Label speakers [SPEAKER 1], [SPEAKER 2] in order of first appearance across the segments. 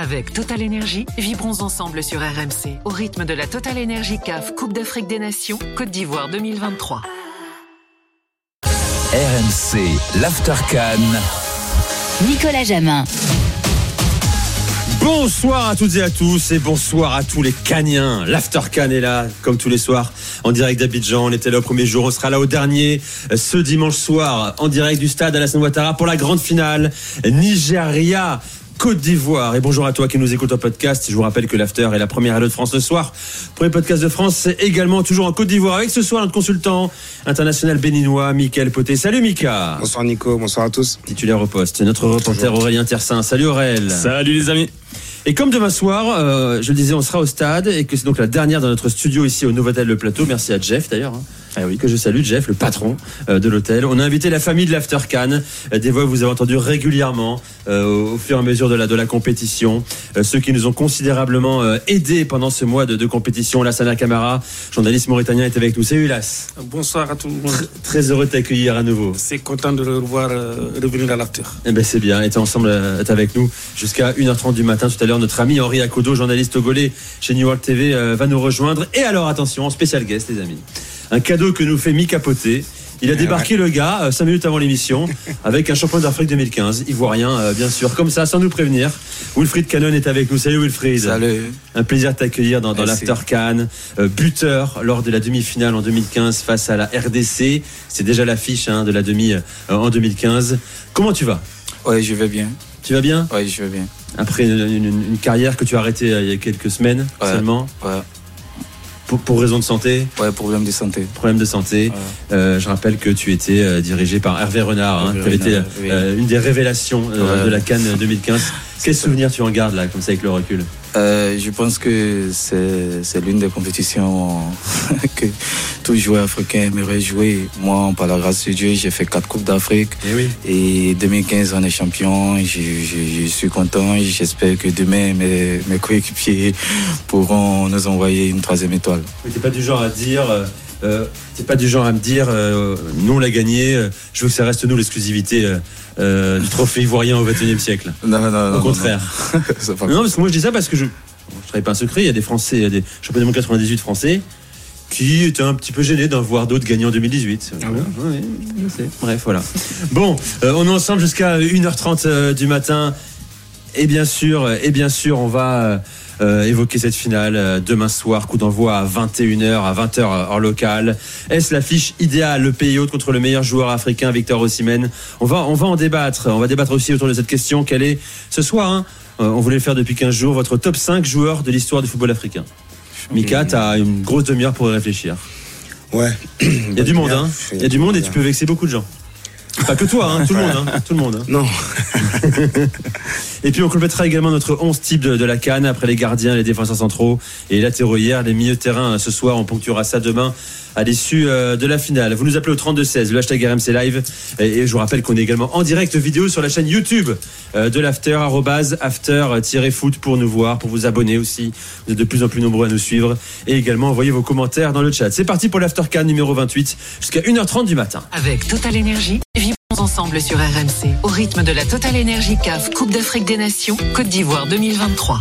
[SPEAKER 1] Avec Total Énergie, vibrons ensemble sur RMC au rythme de la Total Énergie CAF Coupe d'Afrique des Nations Côte d'Ivoire 2023.
[SPEAKER 2] RMC, l'Aftercan.
[SPEAKER 3] Nicolas Jamin.
[SPEAKER 4] Bonsoir à toutes et à tous et bonsoir à tous les Caniens. L'Aftercan est là, comme tous les soirs, en direct d'Abidjan. On était là au premier jour, on sera là au dernier, ce dimanche soir, en direct du stade Alassane Ouattara pour la grande finale. Nigeria Côte d'Ivoire. Et bonjour à toi qui nous écoute en podcast. Je vous rappelle que l'After est la première à de France ce soir. Premier podcast de France, c'est également toujours en Côte d'Ivoire avec ce soir notre consultant international béninois, Michael Poté. Salut Mika.
[SPEAKER 5] Bonsoir Nico, bonsoir à tous.
[SPEAKER 4] Titulaire au poste. Notre reporter Aurélien Tersin. Salut Aurélien.
[SPEAKER 6] Salut les amis.
[SPEAKER 4] Et comme demain soir, euh, je le disais, on sera au stade et que c'est donc la dernière dans notre studio ici au Novotel Le Plateau. Merci à Jeff d'ailleurs. Hein. Ah oui, que je salue, Jeff, le patron euh, de l'hôtel. On a invité la famille de l'After Cannes, euh, des voix que vous avez entendues régulièrement euh, au fur et à mesure de la, de la compétition. ceux qui nous ont considérablement aidés pendant ce mois de, de compétition. Lassana Camara, journaliste mauritanien, est avec nous. C'est Ulas.
[SPEAKER 7] Bonsoir à tout le monde.
[SPEAKER 4] Très, heureux de t'accueillir à nouveau.
[SPEAKER 7] C'est content de le revoir revenir à l'After.
[SPEAKER 4] Eh ben c'est bien, était ensemble, est avec nous jusqu'à 1h30 du matin. Tout à l'heure, notre ami Henri Akodo, journaliste togolais chez New York TV, va nous rejoindre. Et alors, attention, spécial guest, les amis un cadeau que nous fait Mika Poté. Il a débarqué le gars 5 euh, minutes avant l'émission avec un champion d'Afrique 2015, ivoirien rien, bien sûr, comme ça, sans nous prévenir. Wilfried Cannon est avec nous. Salut Wilfried.
[SPEAKER 5] Salut.
[SPEAKER 4] Un plaisir de t'accueillir dans, dans l'After Cannes. Euh, buteur lors de la demi-finale en 2015 face à la RDC. C'est déjà l'affiche hein, de la demi euh, en 2015. Comment tu vas?
[SPEAKER 5] Oui, je vais bien.
[SPEAKER 4] Tu vas bien?
[SPEAKER 5] Oui, je vais bien.
[SPEAKER 4] Après une, carrière que tu as arrêtée il y a quelques semaines seulement
[SPEAKER 5] Ouais.
[SPEAKER 4] Pour, pour raison de santé
[SPEAKER 5] Ouais, problème de santé.
[SPEAKER 4] Problème de santé. Euh, je rappelle que tu étais euh, dirigé par Hervé Renard, hein, qui avait été euh, une des révélations de la Cannes 2015. Quel souvenir tu en gardes là, comme ça avec le recul
[SPEAKER 5] euh, Je pense que c'est l'une des compétitions que tout joueur africain aimerait jouer. Moi, par la grâce de Dieu, j'ai fait quatre coupes d'Afrique.
[SPEAKER 4] Et, oui.
[SPEAKER 5] et 2015, on est champion. Je, suis content. J'espère que demain, mes, mes coéquipiers pourront nous envoyer une troisième étoile.
[SPEAKER 4] Tu n'es pas du genre à dire. Euh, euh, t'es pas du genre à me dire euh, nous on l'a gagné, euh, je veux que ça reste nous l'exclusivité euh, du trophée ivoirien au XXIe siècle.
[SPEAKER 5] Non, non, non.
[SPEAKER 4] Au contraire. Non, parce que moi je dis ça parce que je ne travaille pas un secret, il y a des Français, il y a des championnats du 98 français qui étaient un petit peu gênés d'en voir d'autres gagner en 2018.
[SPEAKER 5] Ah oui,
[SPEAKER 4] je sais. Bref, voilà. Bon, on est ensemble jusqu'à 1h30 du matin. Et bien sûr, et bien sûr, on va euh, évoquer cette finale euh, demain soir, coup d'envoi à 21h, à 20h hors local. Est-ce l'affiche idéale, le pays hôte contre le meilleur joueur africain, Victor Osimhen? On va, on va en débattre. On va débattre aussi autour de cette question. Quelle est ce soir hein, euh, On voulait le faire depuis 15 jours. Votre top 5 joueurs de l'histoire du football africain? Mika, tu as une grosse demi-heure pour y réfléchir.
[SPEAKER 5] Ouais.
[SPEAKER 4] Il y a du monde, hein. Il y a du monde et tu peux vexer beaucoup de gens. Pas que toi, hein, tout le monde. Hein, tout le monde hein.
[SPEAKER 5] Non.
[SPEAKER 4] et puis on complétera également notre 11 type de, la canne après les gardiens, les défenseurs centraux et latéraux hier, les milieux de terrain ce soir. On ponctuera ça demain à l'issue euh, de la finale. Vous nous appelez au 32-16, le hashtag RMC Live. Et, je vous rappelle qu'on est également en direct vidéo sur la chaîne YouTube euh, de l'After, after-foot pour nous voir, pour vous abonner aussi. Vous êtes de plus en plus nombreux à nous suivre. Et également envoyez vos commentaires dans le chat. C'est parti pour l'After Can numéro 28 jusqu'à 1h30 du matin.
[SPEAKER 1] Avec Total Énergie, ensemble sur RMC au rythme de la Total Énergie CAF Coupe d'Afrique des Nations Côte d'Ivoire 2023.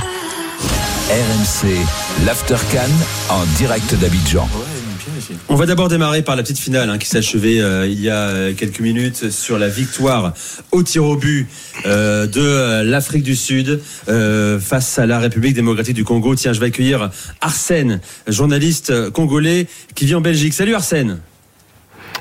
[SPEAKER 2] RMC, l'After Can en direct d'Abidjan.
[SPEAKER 4] On va d'abord démarrer par la petite finale hein, qui s'est achevée euh, il y a euh, quelques minutes sur la victoire au tir au but euh, de l'Afrique du Sud face à la République démocratique du Congo. Tiens, je vais accueillir Arsène, journaliste congolais qui vit en Belgique. Salut Arsène.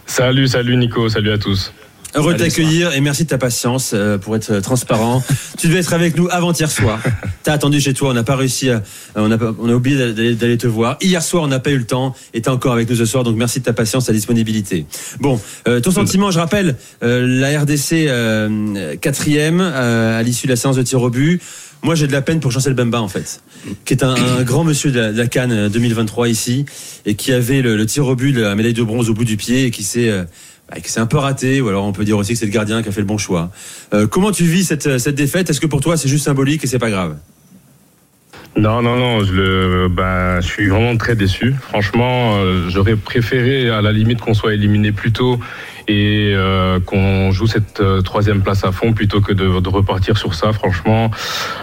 [SPEAKER 6] Salut, salut Nico, salut à tous.
[SPEAKER 4] Heureux de t'accueillir et merci de ta patience euh, pour être transparent. tu devais être avec nous avant-hier soir. T'as attendu chez toi, on n'a pas réussi, à, on, a, on a oublié d'aller te voir. Hier soir, on n'a pas eu le temps et t'es encore avec nous ce soir, donc merci de ta patience, ta disponibilité. Bon, euh, ton sentiment, je rappelle, euh, la RDC quatrième à l'issue de la séance de tir au but. Moi, j'ai de la peine pour Chancel Bemba, en fait, qui est un, grand monsieur de la, Cannes 2023 ici, et qui avait le, le tir au but, la médaille de bronze au bout du pied, et qui s'est bah, c'est un peu raté, ou alors on peut dire aussi que c'est le gardien qui a fait le bon choix. Euh, comment tu vis cette, cette défaite? Est-ce que pour toi c'est juste symbolique et c'est pas grave?
[SPEAKER 6] Non, non, non, je, le, ben, suis vraiment très déçu. Franchement, euh, j'aurais préféré à la limite qu'on soit éliminé plus tôt et euh, qu'on joue cette euh, troisième place à fond plutôt que de, de repartir sur ça. Franchement,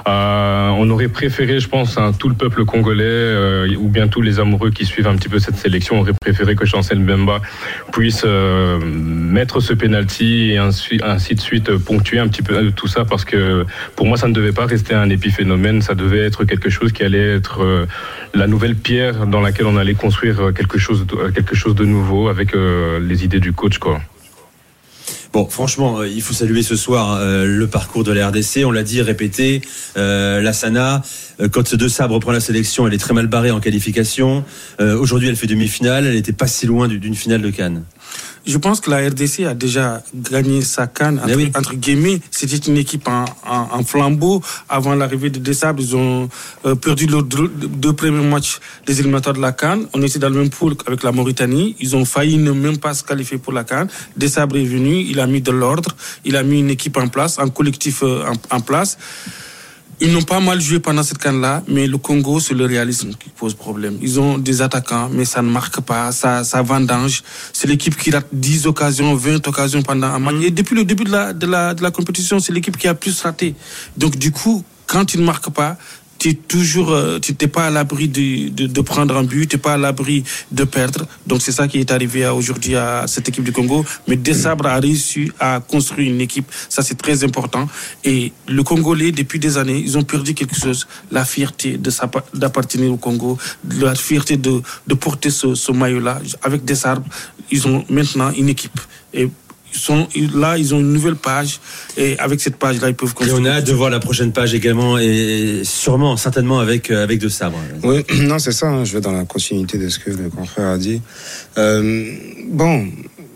[SPEAKER 6] euh, on aurait préféré, je pense, hein, tout le peuple congolais euh, ou bien tous les amoureux qui suivent un petit peu cette sélection auraient préféré que Chancel Mbemba puisse euh, mettre ce penalty et ainsi, ainsi de suite euh, ponctuer un petit peu tout ça parce que pour moi ça ne devait pas rester un épiphénomène, ça devait être quelque chose qui allait être la nouvelle pierre dans laquelle on allait construire quelque chose, de- quelque chose de nouveau avec les idées du coach quoi.
[SPEAKER 4] Bon, franchement, euh, il faut saluer ce soir euh, le parcours de la RDC. On l'a dit, répété. Euh, la Sana, euh, quand De Sabre reprend la sélection, elle est très mal barrée en qualification. Aujourd'hui, elle fait demi-finale. Elle n'était pas si loin du- d'une finale de Cannes.
[SPEAKER 7] Je pense que la RDC a déjà gagné sa canne, entre,
[SPEAKER 4] oui.
[SPEAKER 7] entre guillemets. C'était une équipe en, en- en flambeau. Avant l'arrivée de Dessable, ils ont euh, perdu leurs deux, deux premiers matchs des éliminatoires de la canne. On était dans le même pool avec la Mauritanie. Ils ont failli ne même pas se qualifier pour la canne. Dessabre est venu, il a mis de l'ordre, il a mis une équipe en place, un collectif euh, en, en place. Ils n'ont pas mal joué pendant cette canne-là, mais le Congo, c'est le réalisme qui pose problème. Ils ont des attaquants, mais ça ne marque pas, ça, ça vendange. C'est l'équipe qui rate 10 occasions, 20 occasions pendant un match. Et depuis le début de la, de la, de la compétition, c'est l'équipe qui a plus raté. Donc, du coup, quand tu ne marques pas, tu toujours, euh, tu n'es pas à l'abri de, de, prendre un but, tu n'es pas à l'abri de perdre. Donc c'est ça qui est arrivé aujourd'hui à cette équipe du Congo. Mais Desabre a réussi à construire une équipe, ça c'est très important. Et le Congolais, depuis des années, ils ont perdu quelque chose, la fierté d'appartenir au Congo, la fierté de, de porter ce, ce maillot-là. Avec Desabre, ils ont maintenant une équipe. Et sont, là, ils ont une nouvelle page. Et avec cette page-là, ils peuvent
[SPEAKER 4] Et
[SPEAKER 7] construire.
[SPEAKER 4] on a hâte de voir la prochaine page également, et sûrement, certainement avec, euh, avec De Sabre.
[SPEAKER 8] Oui, non, c'est ça. hein, je vais dans la continuité de ce que le confrère a dit. Euh, bon,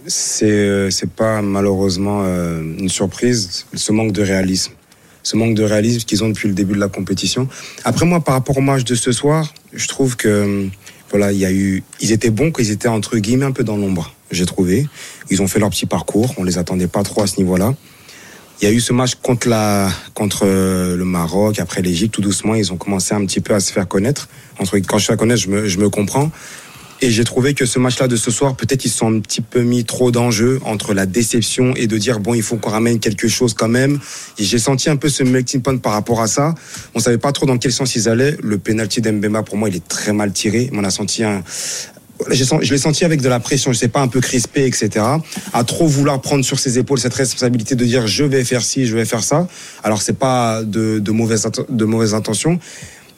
[SPEAKER 8] c'est euh, c'est pas malheureusement euh, une surprise, ce manque de réalisme. Ce manque de réalisme qu'ils ont depuis le début de la compétition. Après, moi, par rapport au match de ce soir, je trouve que voilà, il y a eu, ils étaient bons, qu'ils étaient entre guillemets un peu dans l'ombre. J'ai trouvé. Ils ont fait leur petit parcours. On les attendait pas trop à ce niveau-là. Il y a eu ce match contre la contre euh, le Maroc, après l'Égypte, tout doucement, ils ont commencé un petit peu à se faire connaître. Entre quand je fais connaître, je me, je me comprends. Et j'ai trouvé que ce match-là de ce soir, peut-être ils sont un petit peu mis trop d'enjeux entre la déception et de dire bon, il faut qu'on ramène quelque chose quand même. J'ai senti un peu ce melting pot par rapport à ça. On savait pas trop dans quel sens ils allaient. Le penalty d'Mbema, pour moi, il est très mal tiré. On a senti un, je l'ai senti avec de la pression, je sais pas, un peu crispé, etc. À trop vouloir prendre sur ses épaules cette responsabilité de dire je vais faire ci, je vais faire ça. Alors c'est pas de, de mauvaises de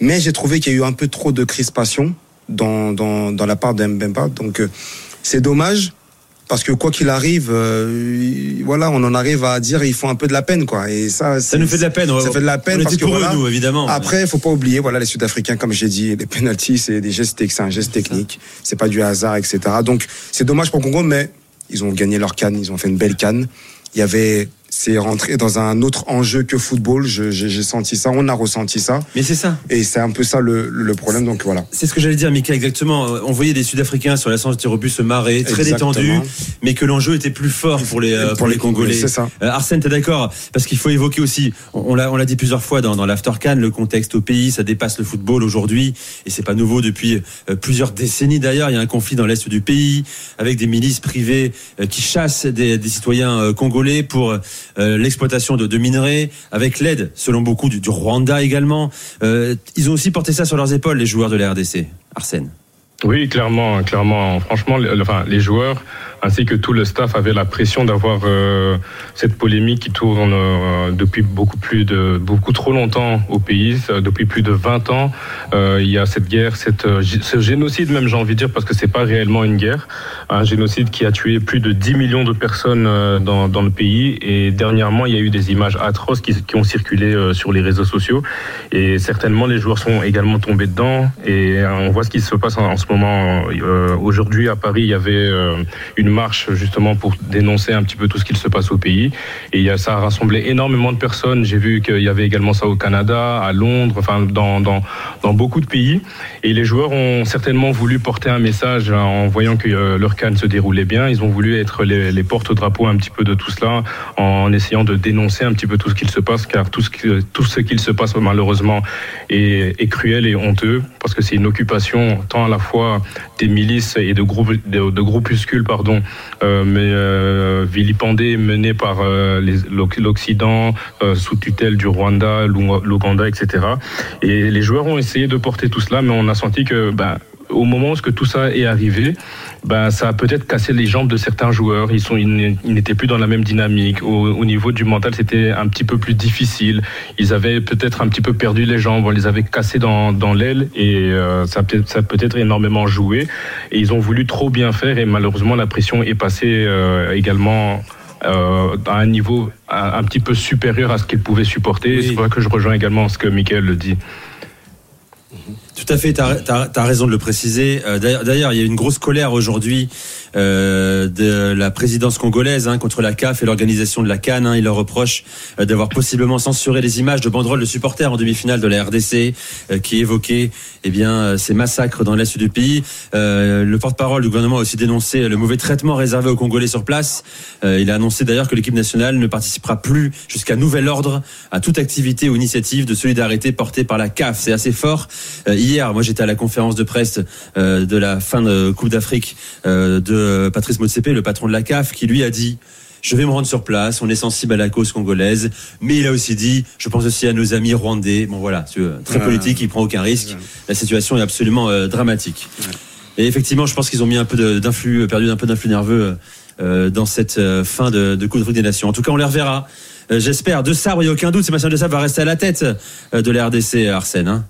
[SPEAKER 8] mais j'ai trouvé qu'il y a eu un peu trop de crispation dans dans, dans la part de Mbemba. Donc euh, c'est dommage parce que quoi qu'il arrive, euh, voilà, on en arrive à dire il faut un peu de la peine, quoi. Et ça,
[SPEAKER 4] Ça nous fait de la peine.
[SPEAKER 8] Ça fait de la peine
[SPEAKER 4] On
[SPEAKER 8] parce que
[SPEAKER 4] pour eux, nous, évidemment.
[SPEAKER 8] après, faut pas oublier, voilà, les Sud-Africains, comme j'ai dit, les penalties, c'est des gestes, c'est un geste technique, c'est pas du hasard, etc. Donc, c'est dommage pour Congo, mais ils ont gagné leur canne, ils ont fait une belle canne. Il y avait, c'est rentré dans un autre enjeu que football. J'ai senti ça, on a ressenti ça,
[SPEAKER 4] Mais c'est ça.
[SPEAKER 8] et c'est un peu ça le, le problème. Donc voilà.
[SPEAKER 4] C'est ce que j'allais dire, Mika, exactement. On voyait des Sud-Africains sur la de tir au but se marrer, très détendus, mais que l'enjeu était plus fort pour les, euh, pour les Congolais.
[SPEAKER 8] C'est ça.
[SPEAKER 4] Euh, Arsène, t'es d'accord? Parce qu'il faut évoquer aussi, on on l'a, on l'a dit plusieurs fois dans, dans l'Aftercan, le contexte au pays, ça dépasse le football aujourd'hui, et c'est pas nouveau depuis euh, plusieurs décennies d'ailleurs. Il y a un conflit dans l'est du pays avec des milices privées euh, qui chassent des, des citoyens congolais pour euh, l'exploitation de, de minerais, avec l'aide, selon beaucoup, du, Rwanda également. Euh, ils ont aussi porté ça sur leurs épaules, les joueurs de la RDC. Arsène.
[SPEAKER 6] Oui, clairement, clairement. Franchement, enfin, les joueurs ainsi que tout le staff avaient la pression d'avoir euh, cette polémique qui tourne euh, depuis beaucoup plus de beaucoup trop longtemps au pays, euh, depuis plus de 20 ans. Euh, il y a cette guerre, cette, euh, ce génocide même, j'ai envie de dire, parce que c'est pas réellement une guerre, un génocide qui a tué plus de 10 millions de personnes euh, dans, dans le pays. Et dernièrement, il y a eu des images atroces qui, qui ont circulé sur les réseaux sociaux. Et certainement, les joueurs sont également tombés dedans. Et on voit ce qui se passe en, en ce moment. Aujourd'hui, à Paris, il y avait euh, marche justement pour dénoncer un petit peu tout ce qu'il se passe au pays. Et ça a rassemblé énormément de personnes. J'ai vu qu'il y avait également ça au Canada, à Londres, enfin dans, dans, dans beaucoup de pays. Et les joueurs ont certainement voulu porter un message en voyant que euh, leur canne se déroulait bien. Ils ont voulu être les, porte-drapeaux un petit peu de tout cela en essayant de dénoncer un petit peu tout ce qu'il se passe, car tout ce, qui- qu'il se passe malheureusement est, est cruel et honteux, parce que c'est une occupation tant à la fois des milices et de, groupes, de, de groupuscules pardon, euh, mais euh, vilipendés, menés par euh, l'Occident, sous tutelle du Rwanda, l'Ou- l'Ouganda, etc. Et les joueurs ont essayé de porter tout cela, mais on a senti que bah, au moment où ce que tout ça est arrivé, ben, ça a peut-être cassé les jambes de certains joueurs. Ils sont, ils n'étaient plus dans la même dynamique. Au, au niveau du mental, c'était un petit peu plus difficile. Ils avaient peut-être un petit peu perdu les jambes. On les avait cassés dans, dans l'aile et euh, ça a peut-être, ça a peut-être énormément joué. Et ils ont voulu trop bien faire et malheureusement la pression est passée euh, également. euh, à un niveau un, un petit peu supérieur à ce qu'ils pouvaient supporter.
[SPEAKER 4] Oui.
[SPEAKER 6] C'est ça que je rejoins également ce que Michael le dit.
[SPEAKER 4] Tout à fait, tu as, raison de le préciser. Euh, D'ailleurs, d'ailleurs, il y a une grosse colère aujourd'hui euh, de la présidence congolaise hein, contre la CAF et l'organisation de la Cannes. Hein. Il leur reproche euh, d'avoir possiblement censuré les images de banderoles de supporters en demi-finale de la RDC euh, qui évoquaient eh bien, ces massacres dans l'est du pays. Le porte-parole du gouvernement a aussi dénoncé le mauvais traitement réservé aux Congolais sur place. Il a annoncé d'ailleurs que l'équipe nationale ne participera plus jusqu'à nouvel ordre à toute activité ou initiative de solidarité portée par la CAF. C'est assez fort. Hier, moi j'étais à la conférence de presse de la fin de Coupe d'Afrique euh, de Patrice Motsepe, le patron de la CAF, qui lui a dit je vais me rendre sur place, on est sensible à la cause congolaise, mais il a aussi dit, je pense aussi à nos amis rwandais. Bon voilà, euh, très politique, il prend aucun risque. La situation est absolument euh, dramatique. Et effectivement, je pense qu'ils ont mis un peu de- d'influx, euh, perdu un peu d'influx nerveux euh, dans cette euh, fin de, de Coupe d'Afrique des Nations. En tout cas, on les reverra. Euh, J'espère. De Sabre, il n'y a aucun doute, Sébastien De Sabre va rester à la tête euh, de la RDC, Arsène. Hein.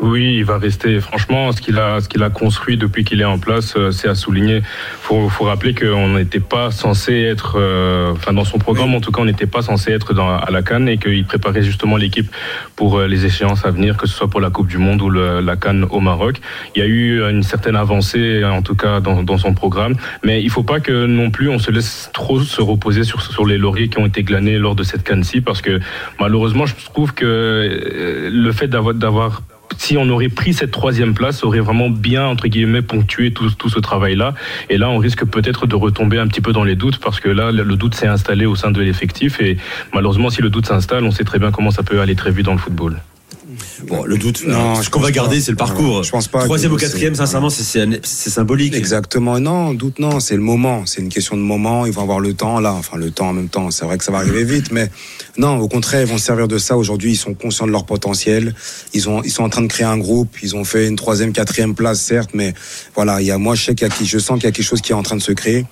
[SPEAKER 6] Oui, il va rester. Franchement, ce qu'il a, ce qu'il a construit depuis qu'il est en place, euh, c'est à souligner. Faut, faut rappeler qu'on n'était pas censé être, euh, enfin dans son programme en tout cas, on n'était pas censé être dans, à la Cannes et qu'il préparait justement l'équipe pour euh, les échéances à venir, que ce soit pour la Coupe du Monde ou le- la Cannes au Maroc. Il y a eu une certaine avancée, en tout cas dans, dans son programme, mais il faut pas que non plus on se laisse trop se reposer sur, sur les lauriers qui ont été glanés lors de cette Cannes-ci, parce que malheureusement, je trouve que euh, le fait d'avoir d'avoir si on aurait pris cette troisième place, ça aurait vraiment bien, entre guillemets, ponctué tout, tout ce travail-là. Et là, on risque peut-être de retomber un petit peu dans les doutes, parce que là, le doute s'est installé au sein de l'effectif. Et malheureusement, si le doute s'installe, on sait très bien comment ça peut aller très vite dans le football.
[SPEAKER 4] Bon, le doute,
[SPEAKER 8] Non, je
[SPEAKER 4] ce qu'on va garder, c'est le parcours.
[SPEAKER 8] Non, je pense pas
[SPEAKER 4] Troisième ou quatrième, sincèrement, c'est- symbolique.
[SPEAKER 8] Exactement, non, doute non, c'est le moment, c'est une question de moment, ils vont avoir le temps là, enfin le temps en même temps, c'est vrai que ça va arriver vite, mais non, au contraire, ils vont se servir de ça. Aujourd'hui, ils sont conscients de leur potentiel, ils, ont, ils sont en train de créer un groupe, ils ont fait une troisième, quatrième place certes, mais voilà, il y a, moi je sais qu'il y a, je sens qu'il y a quelque chose qui est en train de se créer.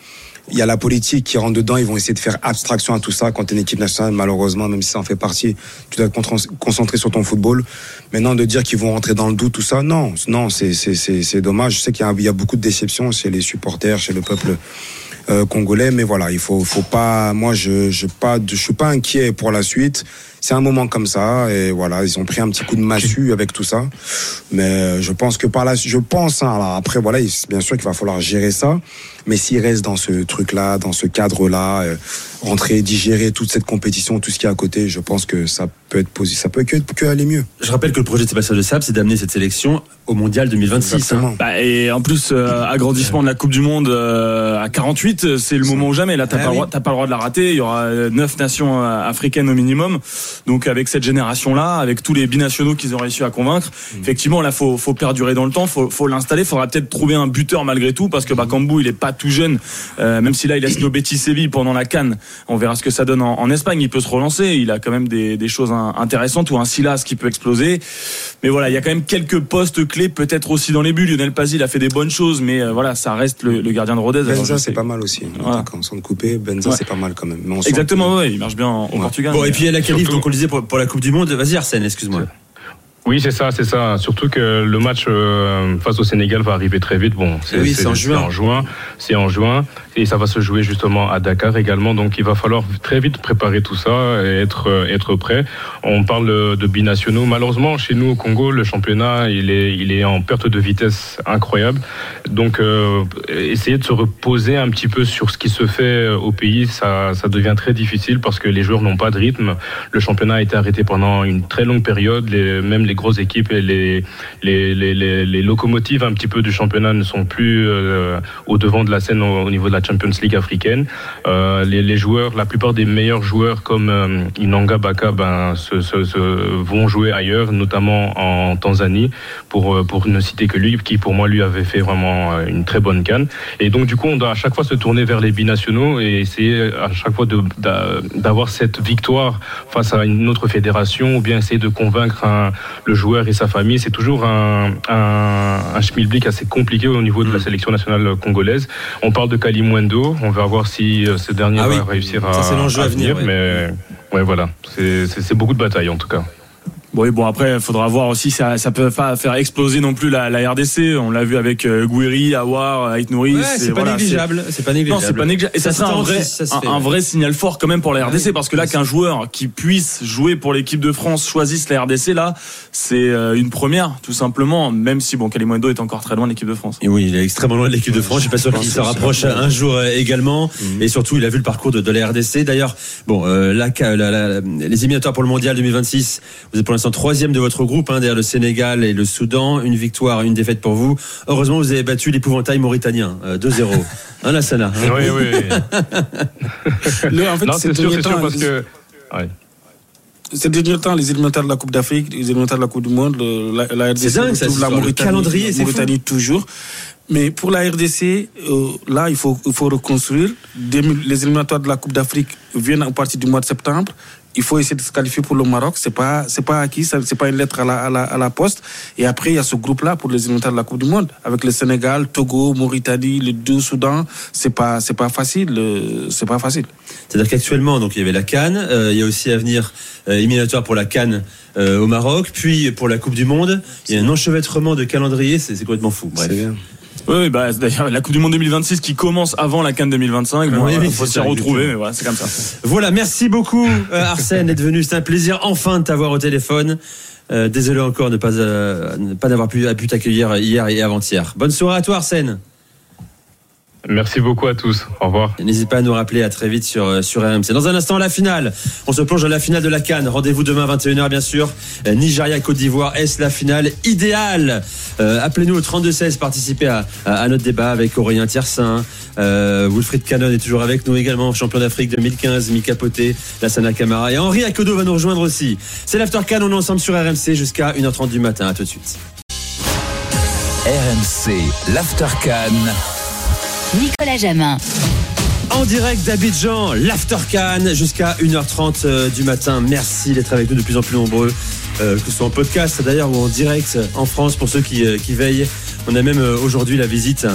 [SPEAKER 8] Il y a la politique qui rentre dedans, ils vont essayer de faire abstraction à tout ça quand tu es une équipe nationale, malheureusement, même si ça en fait partie, tu dois te concentrer- sur ton football. Maintenant, de dire qu'ils vont rentrer dans le doute, tout ça, non, non, c'est dommage. Je sais qu'il y a beaucoup de déceptions chez les supporters, chez le peuple euh, congolais, mais voilà, il faut, faut pas. Moi, je, je pas, je suis pas inquiet pour la suite. C'est un moment comme ça, et voilà, ils ont pris un petit coup de massue avec tout ça, mais euh, je pense que par là, je pense. Hein, alors après, voilà, il- bien sûr qu'il va falloir gérer ça, mais s'ils restent dans ce truc-là, dans ce cadre-là, euh, rentrer, digérer toute cette compétition, tout ce qui est à côté, je pense que ça peut être positif, ça peut que, que aller mieux.
[SPEAKER 4] Je rappelle que le projet de Sébastien De Sable, c'est d'amener cette sélection au Mondial 2026. hein.
[SPEAKER 9] Bah, et en plus, euh, agrandissement de la Coupe du Monde euh, à 48, euh, c'est le moment ou jamais. Là, t'as
[SPEAKER 8] Ah
[SPEAKER 9] pas, le
[SPEAKER 8] oui.
[SPEAKER 9] pas le droit de la rater. Il y aura euh, neuf nations africaines au minimum. Donc, avec cette génération-là, avec tous les binationaux qu'ils ont réussi à convaincre,
[SPEAKER 8] Mm.
[SPEAKER 9] effectivement, là, faut, faut perdurer dans le temps. Faut, faut l'installer. Faudra peut-être trouver un buteur malgré tout, parce que Bakambu, il est pas tout jeune. Euh, même si là, il a signé au Betis Séville pendant la Cannes. On verra ce que ça donne en, en Espagne. Il peut se relancer. Il a quand même des, des choses in- intéressantes ou un Silas qui peut exploser. Mais voilà, il y a quand même quelques postes clés, peut-être aussi dans les buts. Lionel Pazzi, il a fait des bonnes choses, mais euh, voilà, ça reste le, le gardien de Rodez.
[SPEAKER 8] Benza, c'est pas mal aussi.
[SPEAKER 9] Voilà.
[SPEAKER 8] Attaquant, sans te couper, Benza,
[SPEAKER 9] Ouais.
[SPEAKER 8] c'est pas mal quand même. Mais on sent
[SPEAKER 9] Exactement,
[SPEAKER 8] que-
[SPEAKER 9] ouais, il marche bien au
[SPEAKER 8] Ouais.
[SPEAKER 9] Portugal.
[SPEAKER 4] Bon, et puis il y a la qualif,
[SPEAKER 6] Surtout-
[SPEAKER 4] donc on le disait pour, pour la Coupe du Monde. Vas-y, Arsène, excuse-moi.
[SPEAKER 6] Oui, c'est ça, c'est ça. Surtout que le match euh, face au Sénégal va arriver très vite. Bon,
[SPEAKER 4] oui, c'est en juin.
[SPEAKER 6] C'est en juin. C'est en juin. Et ça va se jouer justement à Dakar également. Donc il va falloir très vite préparer tout ça et être, euh, être prêt. On parle de binationaux. Malheureusement, chez nous au Congo, le championnat, il est, il est en perte de vitesse incroyable. Donc euh, essayer de se reposer un petit peu sur ce qui se fait au pays, ça, ça devient très difficile parce que les joueurs n'ont pas de rythme. Le championnat a été arrêté pendant une très longue période. Les, même les les grosses équipes et les, les, les, les, locomotives un petit peu du championnat ne sont plus euh, au devant de la scène au, au niveau de la Champions League africaine. Euh, les, joueurs, la plupart des meilleurs joueurs comme euh, Inanga Baka ben, se, vont jouer ailleurs, notamment en Tanzanie, pour, pour ne citer que lui, qui pour moi lui avait fait vraiment une très bonne canne. Et donc du coup, on doit à chaque fois se tourner vers les binationaux et essayer à chaque fois d'avoir cette victoire face à une autre fédération ou bien essayer de convaincre un- le joueur et sa famille. C'est toujours un, un, un schmilblick assez compliqué au niveau de
[SPEAKER 4] Mm.
[SPEAKER 6] la sélection nationale congolaise. On parle de Kalimwendo, on va voir si euh, ce dernier
[SPEAKER 4] Ah
[SPEAKER 6] va réussir à,
[SPEAKER 4] Ça, l'enjeu à venir, ouais.
[SPEAKER 6] mais ouais, voilà, c'est beaucoup de batailles en tout cas.
[SPEAKER 9] Oui, bon après, il faudra voir aussi, ça, ça peut pas faire exploser non plus la, la RDC. On l'a vu avec euh, Gouiri, Awar, Ait Nouri.
[SPEAKER 4] Ouais, c'est pas
[SPEAKER 9] voilà,
[SPEAKER 4] négligeable. C'est pas
[SPEAKER 9] Non,
[SPEAKER 4] négligeable.
[SPEAKER 9] c'est pas négligeable. Et ça, serait un vrai,
[SPEAKER 4] ça se
[SPEAKER 9] un,
[SPEAKER 4] fait,
[SPEAKER 9] un
[SPEAKER 4] ouais.
[SPEAKER 9] vrai signal fort quand même pour la RDC
[SPEAKER 4] oui.
[SPEAKER 9] parce que là, qu'un joueur qui puisse jouer pour l'équipe de France choisisse la RDC, là, c'est euh, une première, tout simplement. Même si, bon, Kalimundo est encore très loin de l'équipe de France.
[SPEAKER 4] Et oui, il est extrêmement loin de l'équipe de France. Je suis pas sûr qu'il se rapproche un jour euh, également. Et surtout, il a vu le parcours de, de la RDC. D'ailleurs, bon, euh, la, la- la- les éliminatoires pour le mondial 2026, vous êtes pour l'instant troisième de votre groupe, hein, derrière le Sénégal et le Soudan. Une victoire, une défaite pour vous. Heureusement, vous avez battu l'épouvantail mauritanien, euh, 2-0. hein, Lassana hein.
[SPEAKER 6] Oui, oui.
[SPEAKER 7] Le- en fait,
[SPEAKER 6] non, c'est sûr, c'est sûr
[SPEAKER 7] temps,
[SPEAKER 6] parce que. Ouais.
[SPEAKER 7] Ces derniers temps, les éliminatoires de la Coupe d'Afrique, les éliminatoires de la Coupe du Monde, le- la, la RDC
[SPEAKER 4] C'est dingue, ça,
[SPEAKER 7] la
[SPEAKER 4] histoire. Le
[SPEAKER 7] Mauritanie,
[SPEAKER 4] calendrier,
[SPEAKER 7] la
[SPEAKER 4] c'est fou.
[SPEAKER 7] Mauritanie toujours. Mais pour la RDC, euh, là, il faut, il faut reconstruire. 2000 les éliminatoires de la Coupe d'Afrique viennent à partir du mois de septembre. Il faut essayer de se qualifier pour le Maroc. C'est pas, c'est pas acquis, c'est pas une lettre à la, à la, à la poste. Et après, il y a ce groupe-là pour les éliminatoires de la Coupe du Monde, avec le Sénégal, Togo, Mauritanie, les deux Soudan. C'est pas, c'est pas facile. C'est pas facile.
[SPEAKER 4] C'est-à-dire qu'actuellement, donc il y avait la Cannes, euh, il y a aussi à venir euh, éliminatoire pour la Cannes euh, au Maroc, puis pour la Coupe du Monde. Il y a un enchevêtrement de calendrier, c'est c'est complètement fou. Bref.
[SPEAKER 9] Oui, oui, bah, d'ailleurs, la Coupe du Monde 2026 qui commence avant la Cannes 2025. Bon,
[SPEAKER 4] Oui,
[SPEAKER 9] il
[SPEAKER 4] oui,
[SPEAKER 9] faut s'y retrouver, mais voilà, c'est comme ça.
[SPEAKER 4] Voilà, merci beaucoup euh, Arsène d'être venu. C'est un plaisir enfin de t'avoir au téléphone. Euh, désolé encore de ne pas, euh, ne pas d'avoir pu, pu t'accueillir hier et avant-hier. Bonne soirée à toi Arsène.
[SPEAKER 6] Merci beaucoup à tous. Au revoir.
[SPEAKER 4] Et N'hésite pas à nous rappeler à très vite sur, euh, sur RMC. Dans un instant, la finale. On se plonge dans la finale de la Cannes. Rendez-vous demain 21h, bien sûr. Euh, Nigeria-Côte d'Ivoire. Est-ce la finale idéale? Euh, Appelez-nous au 32-16. Participez à, à, à notre débat avec Aurélien Tiersin. Euh, Wilfried Cannon est toujours avec nous également. Champion d'Afrique 2015. Mika Poté, Lassana Kamara. Et Henri Akodo va nous rejoindre aussi. C'est l'After Cannes. On est ensemble sur RMC jusqu'à 1h30 du matin. À tout de suite.
[SPEAKER 2] RMC, l'Aftercan.
[SPEAKER 3] Nicolas Jamin.
[SPEAKER 4] En direct d'Abidjan, l'Aftercan jusqu'à 1h30 euh, du matin. Merci d'être avec nous de plus en plus nombreux, euh, que ce soit en podcast d'ailleurs ou en direct euh, en France pour ceux qui, veillent. On a même aujourd'hui la visite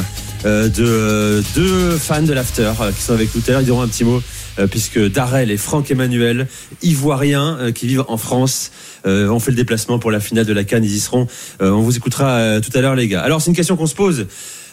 [SPEAKER 4] de deux fans de l'After qui sont avec nous tout à l'heure. Ils diront un petit mot puisque Darrell et Franck Emmanuel, ivoiriens qui vivent en France, ont fait le déplacement pour la finale de la Cannes. Ils y seront. On vous écoutera tout à l'heure les gars. Alors c'est une question qu'on se pose.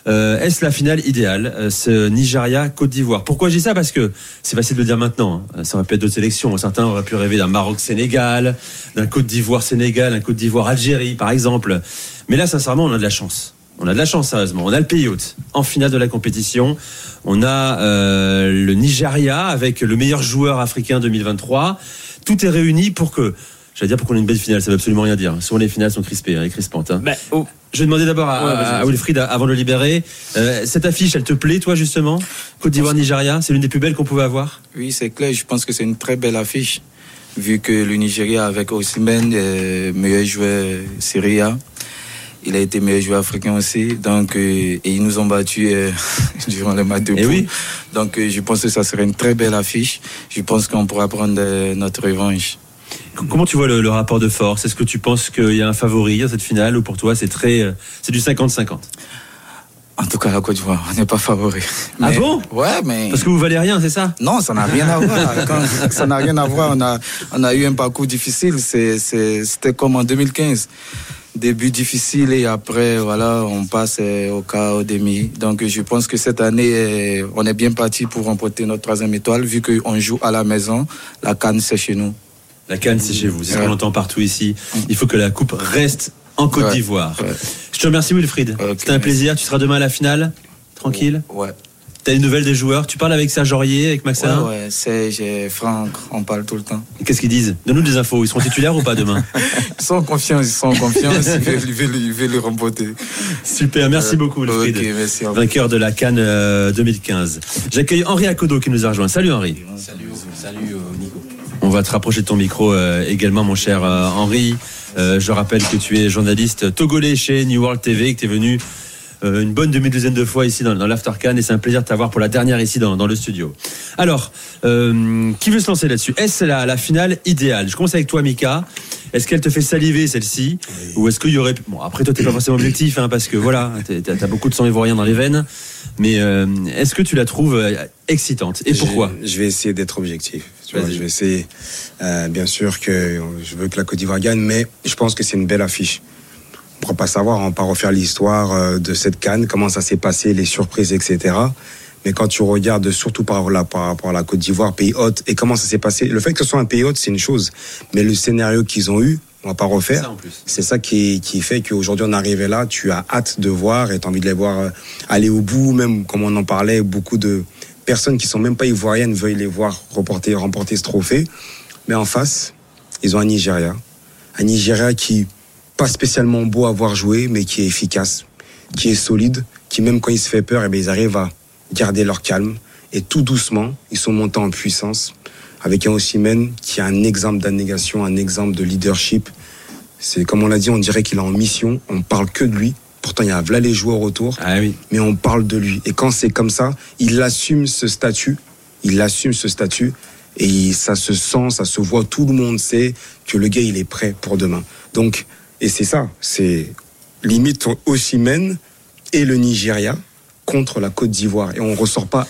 [SPEAKER 4] Euh, Est-ce la finale idéale, euh, ce Nigeria-Côte d'Ivoire? Pourquoi je dis ça? Parce que c'est facile de le dire maintenant. hein. Ça aurait pu être d'autres sélections. Certains auraient pu rêver d'un Maroc-Sénégal, d'un Côte d'Ivoire-Sénégal, d'un Côte d'Ivoire-Algérie, par exemple. Mais là, sincèrement, on a de la chance. On a de la chance, sérieusement. On a le pays hôte en finale de la compétition. On a euh, le Nigeria avec le meilleur joueur africain 2023. Tout est réuni pour que, j'allais dire pour qu'on ait une belle finale, ça veut absolument rien dire. Souvent les finales sont crispées hein, et crispantes. hein.
[SPEAKER 9] Ben, oh,
[SPEAKER 4] Je vais demander d'abord à,
[SPEAKER 9] Ouais,
[SPEAKER 4] à. Wilfried avant de le libérer. Euh, cette affiche, elle te plaît, toi, justement? Côte d'Ivoire-Nigeria, c'est l'une des plus belles qu'on pouvait avoir?
[SPEAKER 5] Oui, c'est clair. Je pense que c'est une très belle affiche. Vu que le Nigeria, avec Osimhen, euh, meilleur joueur Serie A, il a été meilleur joueur africain aussi. Donc, euh, et ils nous ont battus euh, durant le match de
[SPEAKER 4] Eh
[SPEAKER 5] poule.
[SPEAKER 4] oui.
[SPEAKER 5] Donc, euh, je pense que ça serait une très belle affiche. Je pense qu'on pourra prendre notre revanche.
[SPEAKER 4] Comment tu vois le, le rapport de force? Est-ce que tu penses qu'il y a un favori dans cette finale ou pour toi, c'est très, euh, c'est du 50-50
[SPEAKER 5] En tout cas, la Côte d'Ivoire, on n'est pas favori.
[SPEAKER 4] Ah
[SPEAKER 5] Mais-
[SPEAKER 4] bon?
[SPEAKER 5] Ouais, mais.
[SPEAKER 4] Parce que vous valez rien, c'est ça?
[SPEAKER 5] Non, ça n'a rien à voir. Quand- ça n'a rien à voir. On a, on a eu un parcours difficile. C'était comme en 2015. Début difficile et après, voilà, on passe euh, au quart, au demi. Donc, je pense que cette année, euh, on est bien parti pour remporter notre troisième étoile, vu qu'on joue à la maison. La canne, c'est chez nous.
[SPEAKER 4] La Cannes, c'est chez vous, c'est ce qu'on entend partout ici. Il faut que la coupe reste en Côte
[SPEAKER 5] Ouais.
[SPEAKER 4] d'Ivoire.
[SPEAKER 5] Ouais.
[SPEAKER 4] Je te remercie, Wilfried.
[SPEAKER 5] Ok,
[SPEAKER 4] C'était un plaisir. Tu seras demain à la finale Tranquille
[SPEAKER 5] Ouais.
[SPEAKER 4] T'as des nouvelles des joueurs Tu parles avec Serge Aurier, avec Maxin
[SPEAKER 5] Ouais, ouais, Serge et Franck, on parle tout le temps.
[SPEAKER 4] Qu'est-ce qu'ils disent? Donne-nous des infos. Ils seront titulaires ou pas demain?
[SPEAKER 5] Ils sont confiants, ils sont confiants, ils veulent, ils veulent- ils veulent le remporter.
[SPEAKER 4] Super, merci beaucoup, Wilfried.
[SPEAKER 5] Merci.
[SPEAKER 4] Vainqueur de la Cannes euh, 2015. J'accueille Henri Akodo qui nous a rejoint. Salut Henri.
[SPEAKER 10] Salut, salut Nico.
[SPEAKER 4] On va te rapprocher de ton micro euh, également, mon cher euh, Henri. Euh, je rappelle que tu es journaliste togolais chez New World TV, que tu es venu une bonne demi-douzaine de fois ici dans, dans l'Aftercan et c'est un plaisir de t'avoir pour la dernière ici dans, le studio. Alors, qui veut se lancer là-dessus? Est-ce la, la finale idéale? Je commence avec toi, Mika. Est-ce qu'elle te fait saliver celle-ci Ou est-ce qu'il y aurait. Bon, après, toi, t'es pas forcément objectif, hein, parce que voilà, t'as t'as beaucoup de sang ivoirien dans les veines. Mais euh, est-ce que tu la trouves euh, excitante Et pourquoi?
[SPEAKER 8] je, je vais essayer d'être objectif. Tu vois,
[SPEAKER 4] Vas-y.
[SPEAKER 8] je vais essayer. euh, bien sûr que je veux que la Côte d'Ivoire gagne, mais je pense que c'est une belle affiche. On ne pourra pas savoir, on va pas refaire l'histoire de cette canne, comment ça s'est passé, les surprises, etc. Mais quand tu regardes, surtout par, là, par rapport à la Côte d'Ivoire, pays hôte, et comment ça s'est passé, le fait que ce soit un pays hôte, c'est une chose. Mais le scénario qu'ils ont eu, on va pas refaire. C'est ça qui, qui fait qu'aujourd'hui on est arrivé là, tu as hâte de voir et tu as envie de les voir euh, aller au bout, même comme on en parlait, beaucoup de personnes qui sont même pas ivoiriennes veulent les voir remporter, remporter ce trophée. Mais en face, ils ont un Nigeria. Un Nigeria qui, pas spécialement beau à voir jouer, mais qui est efficace, qui est solide, qui même quand il se fait peur, eh bien, ils arrivent à garder leur calme. Et tout doucement, ils sont montés en puissance avec un Osimhen qui a un exemple d'abnégation, un exemple de leadership. C'est comme on l'a dit, on dirait qu'il est en mission. On parle que de lui. Pourtant, il y a là les joueurs autour,
[SPEAKER 4] Ah oui.
[SPEAKER 8] mais on parle de lui. Et quand c'est comme ça, il assume ce statut. Il assume ce statut. Et ça se sent, ça se voit. Tout le monde sait que le gars, il est prêt pour demain. Donc, et c'est ça. C'est limite Osimhen et le Nigeria contre la Côte d'Ivoire. Et on ressort pas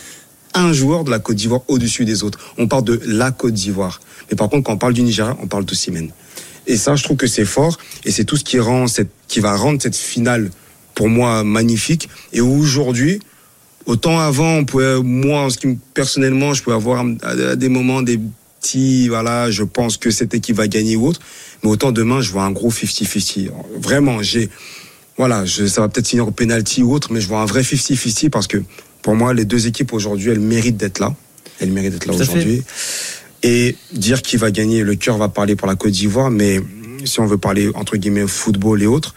[SPEAKER 8] un joueur de la Côte d'Ivoire au-dessus des autres. On parle de la Côte d'Ivoire. Mais par contre, quand on parle du Nigeria, on parle d'Osimhen. Et ça, je trouve que c'est fort. Et c'est tout ce qui, rend cette, qui va rendre cette finale, pour moi, magnifique. Et aujourd'hui, autant avant, moi, personnellement, je pouvais avoir à des moments des petits, voilà, je pense que cette équipe va gagner ou autre. Mais autant demain, je vois un gros 50-50. Vraiment, j'ai, voilà, je, ça va peut-être finir au penalty ou autre, mais je vois un vrai 50-50 parce que pour moi, les deux équipes aujourd'hui, elles méritent d'être là. Elles méritent d'être là aujourd'hui. Et dire qui va gagner, le cœur va parler pour la Côte d'Ivoire, mais si on veut parler entre guillemets football et autres,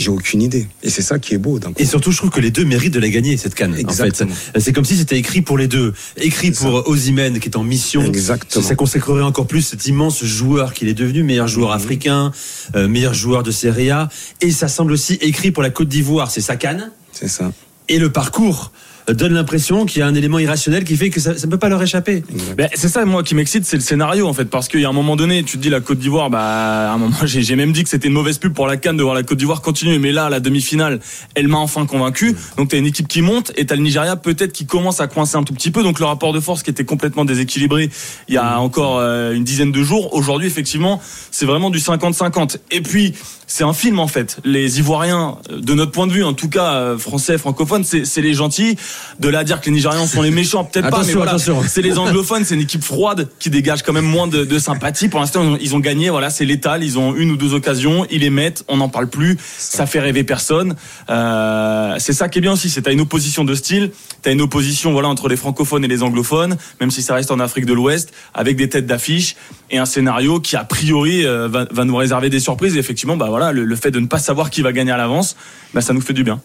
[SPEAKER 8] j'ai aucune idée. Et c'est ça qui est beau.
[SPEAKER 4] Et surtout, je trouve que les deux méritent de la gagner, cette canne. En fait.
[SPEAKER 8] Exactement.
[SPEAKER 4] C'est comme si c'était écrit pour les deux. Écrit pour Ozymen, qui est en mission.
[SPEAKER 8] Exactement.
[SPEAKER 4] Ça consacrerait encore plus cet immense joueur qu'il est devenu, meilleur joueur
[SPEAKER 8] Mhm.
[SPEAKER 4] africain, euh, meilleur joueur de Serie A. Et ça semble aussi écrit pour la Côte d'Ivoire. C'est sa canne.
[SPEAKER 8] C'est ça.
[SPEAKER 4] Et le parcours donne l'impression qu'il y a un élément irrationnel qui fait que ça ne peut pas leur échapper.
[SPEAKER 9] Ben, c'est ça, moi, qui m'excite, c'est le scénario, en fait. Parce qu'il y a un moment donné, tu te dis la Côte d'Ivoire, bah, à un moment, j'ai j'ai même dit que c'était une mauvaise pub pour la Cannes de voir la Côte d'Ivoire continuer. Mais là, la demi-finale, elle m'a enfin convaincu. Donc, t'as une équipe qui monte et t'as le Nigeria, peut-être, qui commence à coincer un tout petit peu. Donc, le rapport de force qui était complètement déséquilibré il y a encore euh, une dizaine de jours. Aujourd'hui, effectivement, c'est vraiment du 50-50. Et puis, c'est un film en fait. Les Ivoiriens, euh, de notre point de vue, en tout cas euh, français, francophones, c'est les gentils. De là à dire que les Nigérians sont les méchants, peut-être pas, mais voilà, c'est les anglophones, c'est une équipe froide qui dégage quand même moins de, de sympathie. Pour l'instant, ils ont- ils ont gagné, voilà, c'est létal. Ils ont une ou deux occasions, ils les mettent, on n'en parle plus, ça fait rêver personne. Euh, c'est ça qui est bien aussi, c'est t'as une opposition de style, t'as une opposition voilà entre les francophones et les anglophones, même si ça reste en Afrique de l'Ouest, avec des têtes d'affiche et un scénario qui a priori euh, va, va nous réserver des surprises. Et effectivement, bah voilà, le, le fait de ne pas savoir qui va gagner à l'avance, bah ça nous fait du bien.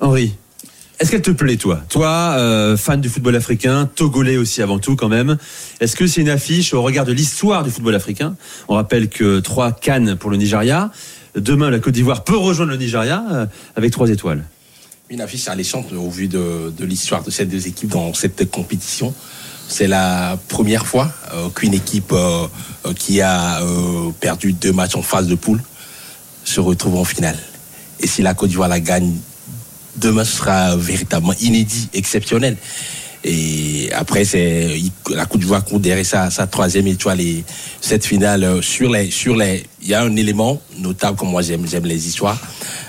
[SPEAKER 4] Henri, est-ce qu'elle te plaît, toi? Toi, euh, fan du football africain, togolais aussi avant tout quand même. Est-ce que c'est une affiche au regard de l'histoire du football africain? On rappelle que trois cannes pour le Nigeria. Demain, la Côte d'Ivoire peut rejoindre le Nigeria euh, avec trois étoiles.
[SPEAKER 10] Une affiche alléchante au vu de, de l'histoire de ces deux équipes dans cette compétition. C'est la première fois euh, qu'une équipe qui a euh, perdu deux matchs en phase de poule se retrouve en finale. Et si la Côte d'Ivoire la gagne, demain ce sera véritablement inédit, exceptionnel. Et après, c'est la Côte d'Ivoire compte derrière sa, sa troisième étoile et cette finale euh, sur les sur les. Il y a un élément notable comme moi j'aime j'aime les histoires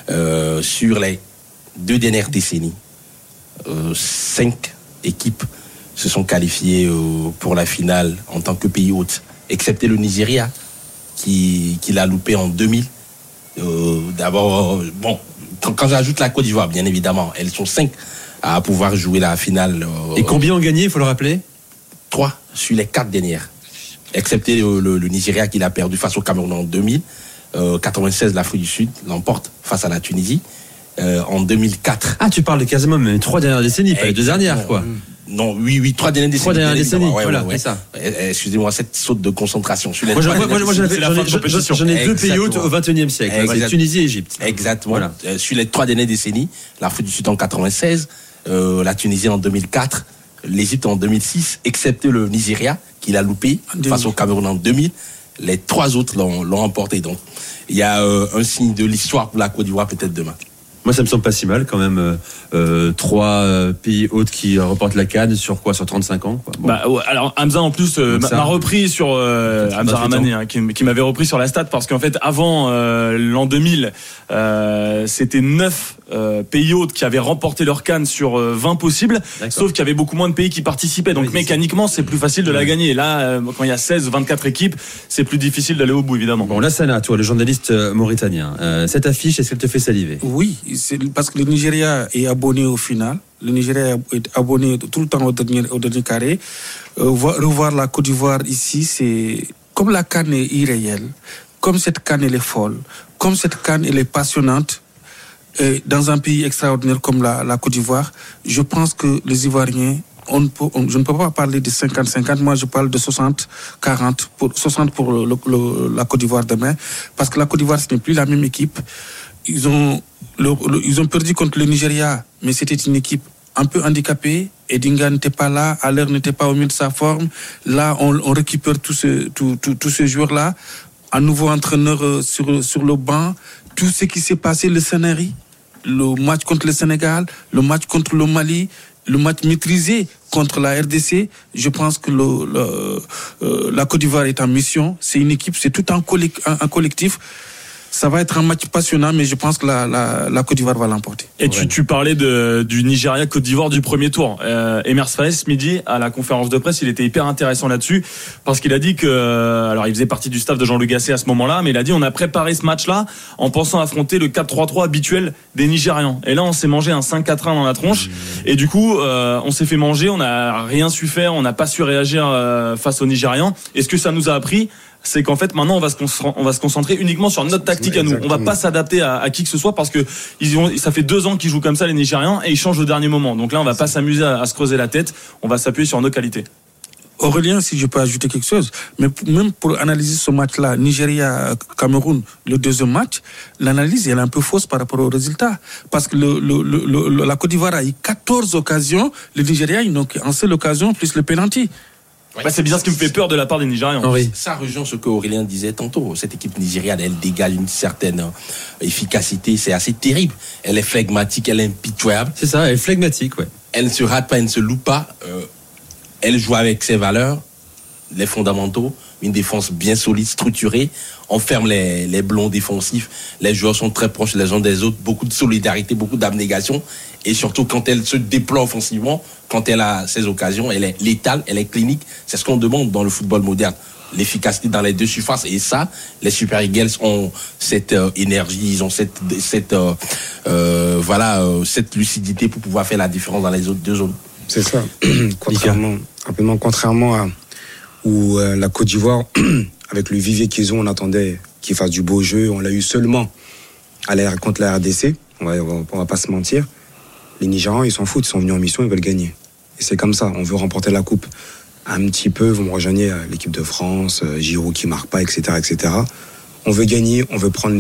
[SPEAKER 10] euh, sur les deux dernières décennies. euh, cinq équipes se sont qualifiées pour la finale en tant que pays hôte, excepté le Nigeria qui, qui l'a loupé en 2000. Euh, D'abord, bon, quand, quand j'ajoute la Côte d'Ivoire, bien évidemment, elles sont cinq à pouvoir jouer la finale. euh,
[SPEAKER 4] Et combien ont gagné, il faut le rappeler?
[SPEAKER 10] Trois sur les quatre dernières. Excepté le, le- le Nigeria qui l'a perdu face au Cameroun en 2000. Euh, 96, l'Afrique du Sud l'emporte face à la Tunisie. Euh, en 2004.
[SPEAKER 4] Ah, tu parles de quasiment les trois dernières décennies, pas les deux dernières, quoi.
[SPEAKER 10] Non, oui, oui, trois dernières décennies.
[SPEAKER 4] Trois dernières décennies,
[SPEAKER 10] ouais,
[SPEAKER 4] voilà,
[SPEAKER 10] ouais,
[SPEAKER 4] c'est ça.
[SPEAKER 10] Eh, eh, Excusez-moi, cette saute de concentration.
[SPEAKER 4] Moi, j'en ai- deux pays hautes au. 21e siècle. hein, C'est
[SPEAKER 10] Exact-
[SPEAKER 4] Tunisie et Égypte.
[SPEAKER 10] Exactement.
[SPEAKER 4] Voilà.
[SPEAKER 10] Euh, sur les trois dernières décennies, l'Afrique du Sud en 96, euh, la Tunisie en 2004, l'Égypte en 2006, excepté le Nigeria, qui l'a loupé face au Cameroun en 2000. Les trois autres l'ont l'ont emporté. Donc, il y a euh, un signe de l'histoire pour la Côte d'Ivoire peut-être demain.
[SPEAKER 4] Moi, ça me semble pas si mal quand même. euh, euh, trois euh, pays hôtes qui remportent la Cannes sur quoi Sur 35 ans quoi. Bon.
[SPEAKER 9] Bah, ouais, alors Hamza en plus euh, m'a repris sur euh, Hamza
[SPEAKER 4] 28
[SPEAKER 9] Ramani
[SPEAKER 4] ans.
[SPEAKER 9] hein, qui, m'avait repris sur la stat parce qu'en fait avant euh, l'an 2000 euh, c'était 9 pays hôtes qui avaient remporté leur canne sur euh, 20 possibles sauf qu'il y avait beaucoup moins de pays qui participaient donc mécaniquement c'est plus facile de la gagner Et là euh, quand il y a 16 24 équipes c'est plus difficile d'aller au bout évidemment
[SPEAKER 4] Bon, Lassana, toi, le journaliste euh, mauritanien, euh, cette affiche, est-ce qu'elle te fait saliver?
[SPEAKER 7] Oui, c'est parce que le Nigeria est abonné au final. Le Nigeria est abonné tout le temps au dernier, au dernier carré. Euh, voir- revoir la Côte d'Ivoire ici, c'est comme la canne est irréelle, comme cette canne elle est folle, comme cette canne elle est passionnante. Et dans un pays extraordinaire comme la, Côte d'Ivoire, je pense que les Ivoiriens, je ne peux pas parler de 50-50, moi je parle de 60-40, pour, 60 pour la Côte d'Ivoire demain, parce que la Côte d'Ivoire, ce n'est plus la même équipe. Ils ont, ils ont perdu contre le Nigeria, mais c'était une équipe un peu handicapée. Edinga n'était pas là, Aller n'était pas au mieux de sa forme. Là, on, récupère tous ce, tous- tous- tous ces joueurs-là. Un nouveau entraîneur euh, sur, sur le banc. Tout ce qui s'est passé, le scénario, le match contre le Sénégal, le match contre le Mali, le match maîtrisé contre la RDC, je pense que le, euh, la Côte d'Ivoire est en mission. C'est une équipe, c'est tout un- un collectif. Ça va être un match passionnant, mais je pense que la, la, la Côte d'Ivoire va l'emporter.
[SPEAKER 9] Et tu, tu parlais de, du Nigeria Côte d'Ivoire du premier tour. Euh, Emers Faes midi à la conférence de presse, il était hyper intéressant là-dessus parce qu'il a dit que euh, alors il faisait partie du staff de Jean-Luc Gasset à ce moment-là, mais il a dit on a préparé ce match-là en pensant affronter le 4-3-3 habituel des Nigérians. Et là on s'est mangé un 5-4-1 dans la tronche et du coup euh, on s'est fait manger, on n'a rien su faire, on n'a pas su réagir euh, face aux Nigérians. Et ce que ça nous a appris c'est qu'en fait maintenant on va se concentrer, on va se concentrer uniquement sur notre tactique à nous. On va
[SPEAKER 8] Exactement.
[SPEAKER 9] pas s'adapter à, à qui que ce soit parce que ils ont, ça fait deux ans qu'ils jouent comme ça les Nigérians et ils changent au dernier moment. Donc là on va pas s'amuser à, à se creuser la tête. On va s'appuyer sur nos qualités.
[SPEAKER 7] Aurélien, si je peux ajouter quelque chose, mais même pour analyser ce match-là, Nigeria-Cameroun, le deuxième match, l'analyse elle est un peu fausse par rapport au résultat. Parce que le, le- le- le- la Côte d'Ivoire a eu 14 occasions, le Nigeria, ils n'ont qu'une seule occasion, plus le
[SPEAKER 9] Bah, c'est bien ce qui me fait peur de la part des Nigérians.
[SPEAKER 10] Ça rejoint ce que Aurélien disait tantôt. Cette équipe nigériane, elle dégage une certaine euh, efficacité. C'est assez terrible. Elle est flegmatique, elle est impitoyable.
[SPEAKER 4] C'est ça, elle est flegmatique, ouais.
[SPEAKER 10] Elle ne se rate pas, elle ne se loupe pas. Euh, elle joue avec ses valeurs, les fondamentaux, une défense bien solide, structurée. On ferme les, les blonds défensifs. Les joueurs sont très proches les uns des autres. Beaucoup de solidarité, beaucoup d'abnégation. Et surtout, quand elle se déploie offensivement, quand elle a ses occasions, elle est létale, elle est clinique. C'est ce qu'on demande dans le football moderne. L'efficacité dans les deux surfaces. Et ça, les Super Eagles ont cette euh, énergie, ils ont cette, cette, euh, euh, voilà, cette lucidité pour pouvoir faire la différence dans les autres deux zones.
[SPEAKER 8] C'est ça. contrairement, contrairement à où euh, la Côte d'Ivoire, avec le vivier qu'ils ont, on attendait qu'ils fassent du beau jeu. On l'a eu seulement à contre la RDC. On va, va, pas se mentir. Les Nigérians, ils s'en foutent. Ils sont venus en mission, ils veulent gagner. Et c'est comme ça. On veut remporter la coupe. Un petit peu, vous me rejoignez euh, l'équipe de France, euh, Giroud qui marque pas, etc., etc. On veut gagner, on veut prendre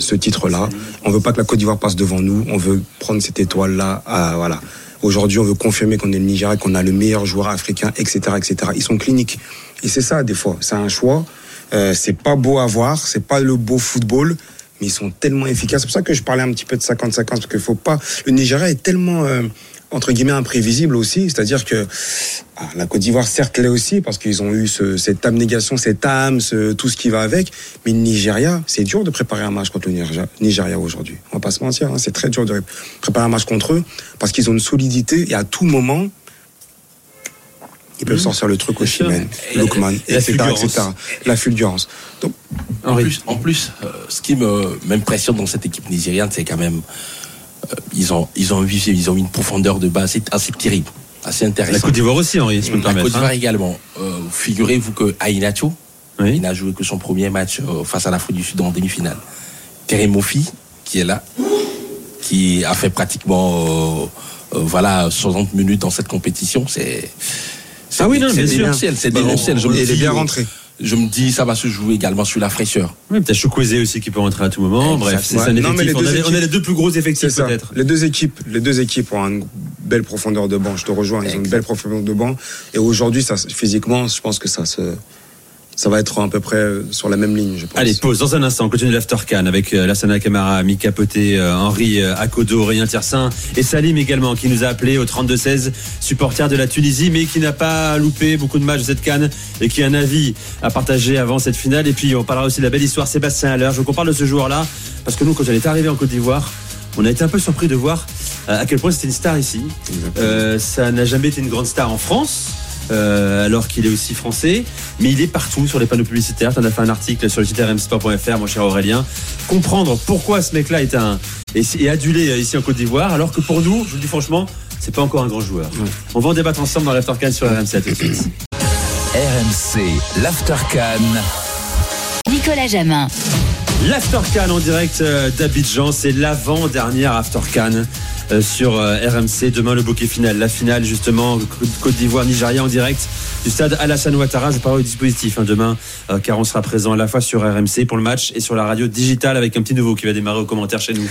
[SPEAKER 8] ce titre-là. On veut pas que la Côte d'Ivoire passe devant nous. On veut prendre cette étoile-là. Ah, voilà. Aujourd'hui, on veut confirmer qu'on est le Nigeria, qu'on a le meilleur joueur africain, etc., etc. Ils sont cliniques. Et c'est ça, des fois. C'est un choix. Euh, c'est pas beau à voir. C'est pas le beau football. Mais ils sont tellement efficaces. C'est pour ça que je parlais un petit peu de 50-50. Parce qu'il faut pas. Le Nigeria est tellement. euh, entre guillemets imprévisible aussi, c'est-à-dire que ah, la Côte d'Ivoire certes l'est aussi parce qu'ils ont eu ce- cette abnégation, cette âme, ce- tout ce qui va avec. Mais le Nigeria, c'est dur de préparer un match contre le Nigeria, Nigeria aujourd'hui. On va pas se mentir, hein, c'est très dur de préparer un match contre eux parce qu'ils ont une solidité et à tout moment ils peuvent sortir le truc au Chimène, Lookman, etc., etc. La fulgurance. Donc,
[SPEAKER 10] En plus, en plus euh, ce qui me- m'impressionne dans cette équipe nigériane, c'est quand même ils ont ils ont eu ils ont une profondeur de base assez, terrible, assez intéressante.
[SPEAKER 4] La Côte d'Ivoire aussi, Henri, si
[SPEAKER 10] La. Côte d'Ivoire
[SPEAKER 4] hein.
[SPEAKER 10] également. Euh, Figurez-vous que Aïnacho,
[SPEAKER 4] Oui.
[SPEAKER 10] il n'a joué que son premier match euh, face à l'Afrique du Sud en demi-finale. Terry Mofi, qui est là, qui a fait pratiquement euh, euh, voilà 60 minutes dans cette compétition, c'est c'est
[SPEAKER 4] Ah oui, non,
[SPEAKER 10] c'est
[SPEAKER 4] bien sûr.
[SPEAKER 10] démentiel.
[SPEAKER 8] Il est bien
[SPEAKER 10] euh,
[SPEAKER 8] rentré.
[SPEAKER 10] Je me dis, ça va se jouer également sur la fraîcheur.
[SPEAKER 4] Oui, peut-être aussi qui peut rentrer à tout moment. Bref, c'est
[SPEAKER 8] Ouais.
[SPEAKER 4] ça un
[SPEAKER 8] Non, mais
[SPEAKER 4] effectif.
[SPEAKER 8] les
[SPEAKER 4] On on a les deux plus gros
[SPEAKER 8] C'est
[SPEAKER 4] effectifs
[SPEAKER 8] ça.
[SPEAKER 4] peut-être.
[SPEAKER 8] Les deux équipes, les deux équipes ont une belle profondeur de banc. Je te rejoins. Ils ont une belle profondeur de banc. Et aujourd'hui, ça, physiquement, je pense que ça se, ça va être à peu près euh, sur la même ligne, je pense.
[SPEAKER 4] Allez, pause dans un instant. On continue l'After Can avec euh, Lassana Camara, Mika Poté, euh, Henri Akodo, Aurélien Tiersin et Salim également qui nous a appelé au 32-16, supporter de la Tunisie, mais qui n'a pas loupé beaucoup de matchs de cette canne et qui a un avis à partager avant cette finale. Et puis on parlera aussi de la belle histoire Sébastien Haller. Je veux qu'on parle de ce joueur-là parce que nous, quand on est arrivé en Côte d'Ivoire, on a été un peu surpris de voir à quel point c'était une star ici. Euh, ça n'a jamais été une grande star en France. Euh, alors qu'il est aussi français, mais il est partout sur les panneaux publicitaires. Tu en as fait un article sur le site rmsport.fr, mon cher Aurélien. Comprendre pourquoi ce mec-là est un est, est adulé euh, ici en Côte d'Ivoire, alors que pour nous, je vous le dis franchement, c'est pas encore un grand joueur. On va en débattre ensemble dans l'Aftercan sur RMC à tout de suite.
[SPEAKER 2] RMC, l'Aftercan.
[SPEAKER 3] Nicolas Jamin.
[SPEAKER 4] L'Aftercan en direct euh, d'Abidjan, c'est l'avant-dernière Aftercan sur euh, RMC. Demain, le bouquet final. La finale, justement, Côte- d'Ivoire-Nigeria en direct du stade Alassane Ouattara. Je parle au dispositif hein, demain, euh, car on sera présent à la fois sur RMC pour le match et sur la radio digitale avec un petit nouveau qui va démarrer aux commentaires chez nous.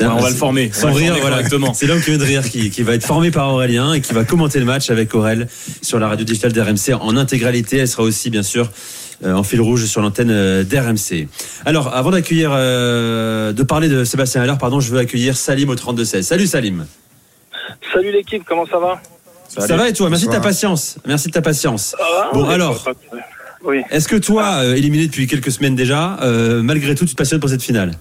[SPEAKER 9] On va le former.
[SPEAKER 4] Sans rire,
[SPEAKER 9] former
[SPEAKER 4] voilà.
[SPEAKER 9] correctement.
[SPEAKER 4] C'est l'homme qui vient de rire qui, qui va être formé par Aurélien et qui va commenter le match avec Aurel sur la radio digitale d'RMC en intégralité. Elle sera aussi, bien sûr, euh, en fil rouge sur l'antenne euh, d'RMC. Alors, avant d'accueillir, euh, de parler de Sébastien Haller, pardon, je veux accueillir Salim au 32-16. Salut Salim.
[SPEAKER 11] Salut l'équipe, comment ça va?
[SPEAKER 4] Ça, va et toi? Merci de ta patience. Merci de ta patience.
[SPEAKER 11] Ah,
[SPEAKER 4] Bon,
[SPEAKER 11] oui,
[SPEAKER 4] alors.
[SPEAKER 11] Oui,
[SPEAKER 4] Est-ce que toi, euh, éliminé depuis quelques semaines déjà, euh, malgré tout, tu te passionnes pour cette finale?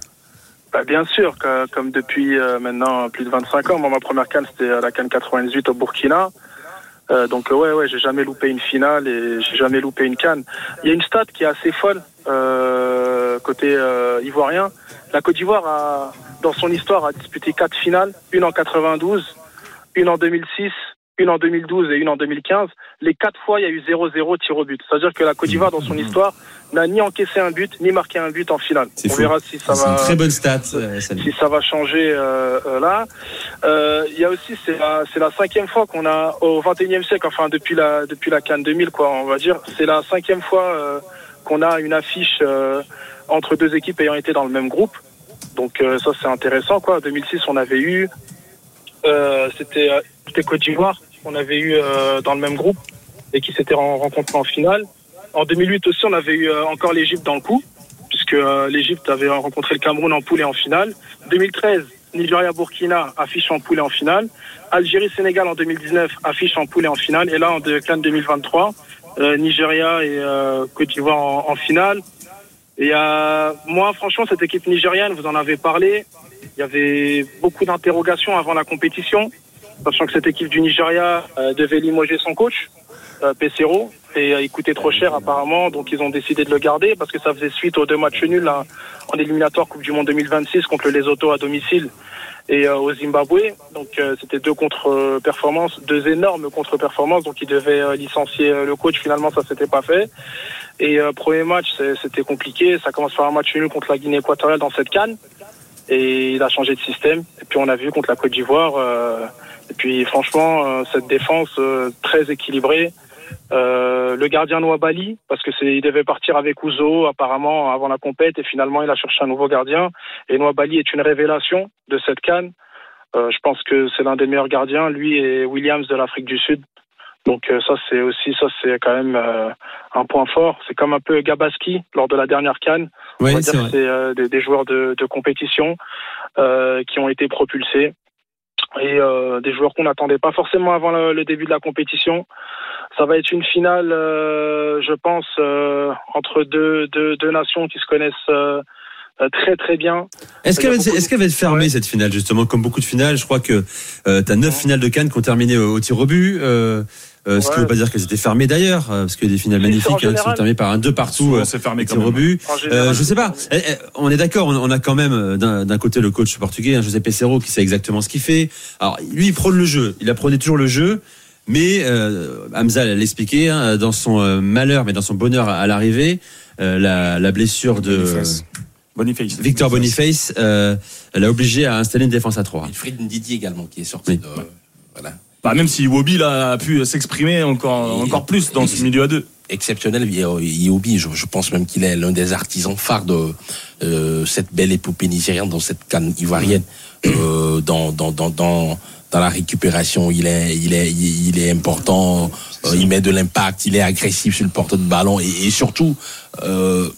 [SPEAKER 11] Bah, bien sûr, que- comme depuis euh, maintenant plus de 25 ans, moi ma première canne c'était à la canne 98 au Burkina. Euh, donc euh, ouais, ouais, j'ai jamais loupé une finale et j'ai jamais loupé une canne. Il y a une stat qui est assez folle euh, côté euh, ivoirien. La Côte d'Ivoire a, dans son histoire, a disputé quatre finales, une en 92, une en 2006, une en 2012 et une en 2015. Les quatre fois, il y a eu 0-0 tir au but. C'est-à-dire que la Côte d'Ivoire, dans son histoire, n'a ni encaissé un but, ni marqué un but en finale. On
[SPEAKER 4] fou.
[SPEAKER 11] verra si ça
[SPEAKER 4] C'est une
[SPEAKER 11] va
[SPEAKER 4] très bonne stat, euh,
[SPEAKER 11] si ça va changer euh, euh, là. Euh, Il y a aussi, c'est la, c'est la cinquième fois qu'on a, au 21e siècle, enfin depuis la, depuis la Cannes 2000, quoi, on va dire, c'est la cinquième fois euh, qu'on a une affiche euh, entre deux équipes ayant été dans le même groupe. Donc euh, ça, c'est intéressant, quoi. En 2006, on avait eu, euh, c'était Côte d'Ivoire, on avait eu euh, dans le même groupe et qui s'était ren- rencontrés en finale. En 2008 aussi, on avait eu euh, encore l'Égypte dans le coup, puisque euh, l'Égypte avait rencontré le Cameroun en poule et en finale. 2013, Nigeria-Burkina affiche en poule et en finale. Algérie-Sénégal en 2019 affiche en poule et en finale. Et là, en de- CAN 2023, euh, Nigeria et euh, Côte d'Ivoire en, finale. Et euh, moi, franchement, cette équipe nigérienne, vous en avez parlé. Il y avait beaucoup d'interrogations avant la compétition, sachant que cette équipe du Nigeria euh, devait limoger son coach, euh, Pesero, et euh, il coûtait trop cher apparemment, donc ils ont décidé de le garder parce que ça faisait suite aux deux matchs nuls là, en éliminatoire Coupe du Monde 2026 contre les Lesotho à domicile et euh, au Zimbabwe. Donc euh, c'était deux contre-performances, deux énormes contre-performances, donc ils devaient euh, licencier euh, le coach. Finalement, ça s'était pas fait. Et premier match, c'était compliqué. Ça commence par un match nul contre la Guinée équatoriale dans cette canne. Et il a changé de système. Et puis on a vu contre la Côte d'Ivoire. euh, et puis franchement, euh, cette défense euh, très équilibrée. Euh, le gardien Bali, parce que c'est, il devait partir avec Ouzo apparemment avant la compète et finalement il a cherché un nouveau gardien. Et Bali est une révélation de cette canne. Euh, je pense que c'est l'un des meilleurs gardiens, lui et Williams de l'Afrique du Sud. Donc euh, ça c'est aussi ça c'est quand même un point fort. C'est comme un peu Gabaski lors de la dernière canne. On
[SPEAKER 4] Oui,
[SPEAKER 11] va
[SPEAKER 4] c'est
[SPEAKER 11] dire des, des joueurs de, de compétition qui ont été propulsés et euh, des joueurs qu'on n'attendait pas forcément avant le, le début de la compétition. Ça va être une finale, euh, je pense, euh, entre deux, deux, deux nations qui se connaissent euh, euh, très très bien.
[SPEAKER 4] Est-ce qu'elle va,
[SPEAKER 11] beaucoup
[SPEAKER 4] va être fermée
[SPEAKER 11] Ouais.
[SPEAKER 4] cette finale justement? Comme beaucoup de finales Je crois que tu as neuf finales de Cannes qui ont terminé au, au tir au but. Euh, ce qui ne veut pas dire qu'elles étaient fermées d'ailleurs, euh, parce qu'il y a des finales magnifiques
[SPEAKER 11] en
[SPEAKER 4] hein, qui sont
[SPEAKER 11] général.
[SPEAKER 4] terminées par un deux partout. Euh,
[SPEAKER 9] c'est fermé
[SPEAKER 4] et
[SPEAKER 9] quand
[SPEAKER 4] tir au
[SPEAKER 9] même.
[SPEAKER 4] but.
[SPEAKER 11] En général,
[SPEAKER 4] Euh, je sais pas. Eh, eh, On est d'accord. On, on a quand même euh, d'un côté le coach portugais, hein, José Peseiro, qui sait exactement ce qu'il fait. Alors lui, il prône le jeu. Il apprenait toujours le jeu. Mais euh, Hamza l'expliqué hein, dans son euh, malheur, mais dans son bonheur à, à l'arrivée, euh, la, la blessure de
[SPEAKER 8] Boniface.
[SPEAKER 9] Boniface.
[SPEAKER 4] Victor Boniface euh, l'a obligé à installer une défense à 3.
[SPEAKER 10] Wilfried Ndidi également qui est sorti
[SPEAKER 4] Oui.
[SPEAKER 10] de.
[SPEAKER 9] Bah, même si Iwobi là, a pu s'exprimer encore, encore plus dans ce milieu à deux.
[SPEAKER 10] exceptionnel. Iobi, je, je pense même qu'il est l'un des artisans phares de euh, cette belle épopée nigériane, dans cette canne ivoirienne, euh, dans, dans, dans, dans, dans la récupération. Il est, il est, il est important. euh, il met de l'impact. Il est agressif sur le porteur de ballon et, et surtout. Euh,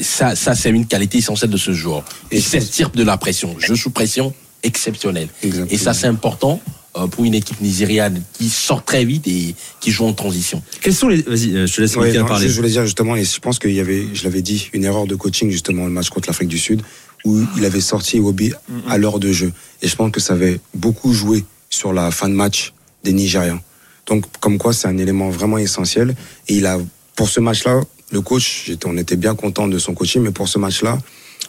[SPEAKER 10] ça, ça c'est une qualité essentielle de ce joueur.
[SPEAKER 8] Et
[SPEAKER 10] Il s'extirpe de la pression. Jeu sous pression, exceptionnel.
[SPEAKER 8] Exactement.
[SPEAKER 10] Et ça, c'est important pour une équipe nigériane qui sort très vite et qui joue en transition.
[SPEAKER 4] Quels sont les Vas-y, euh, je te laisse
[SPEAKER 8] Ouais, non,
[SPEAKER 4] parler.
[SPEAKER 8] je voulais dire justement, et je pense qu'il y avait, je l'avais dit, une erreur de coaching justement le match contre l'Afrique du Sud, où il avait sorti Iwobi à l'heure de jeu. Et je pense que ça avait beaucoup joué sur la fin de match des Nigérians. Donc, comme quoi, c'est un élément vraiment essentiel. Et il a, pour ce match-là, le coach, on était bien content de son coaching, mais pour ce match-là,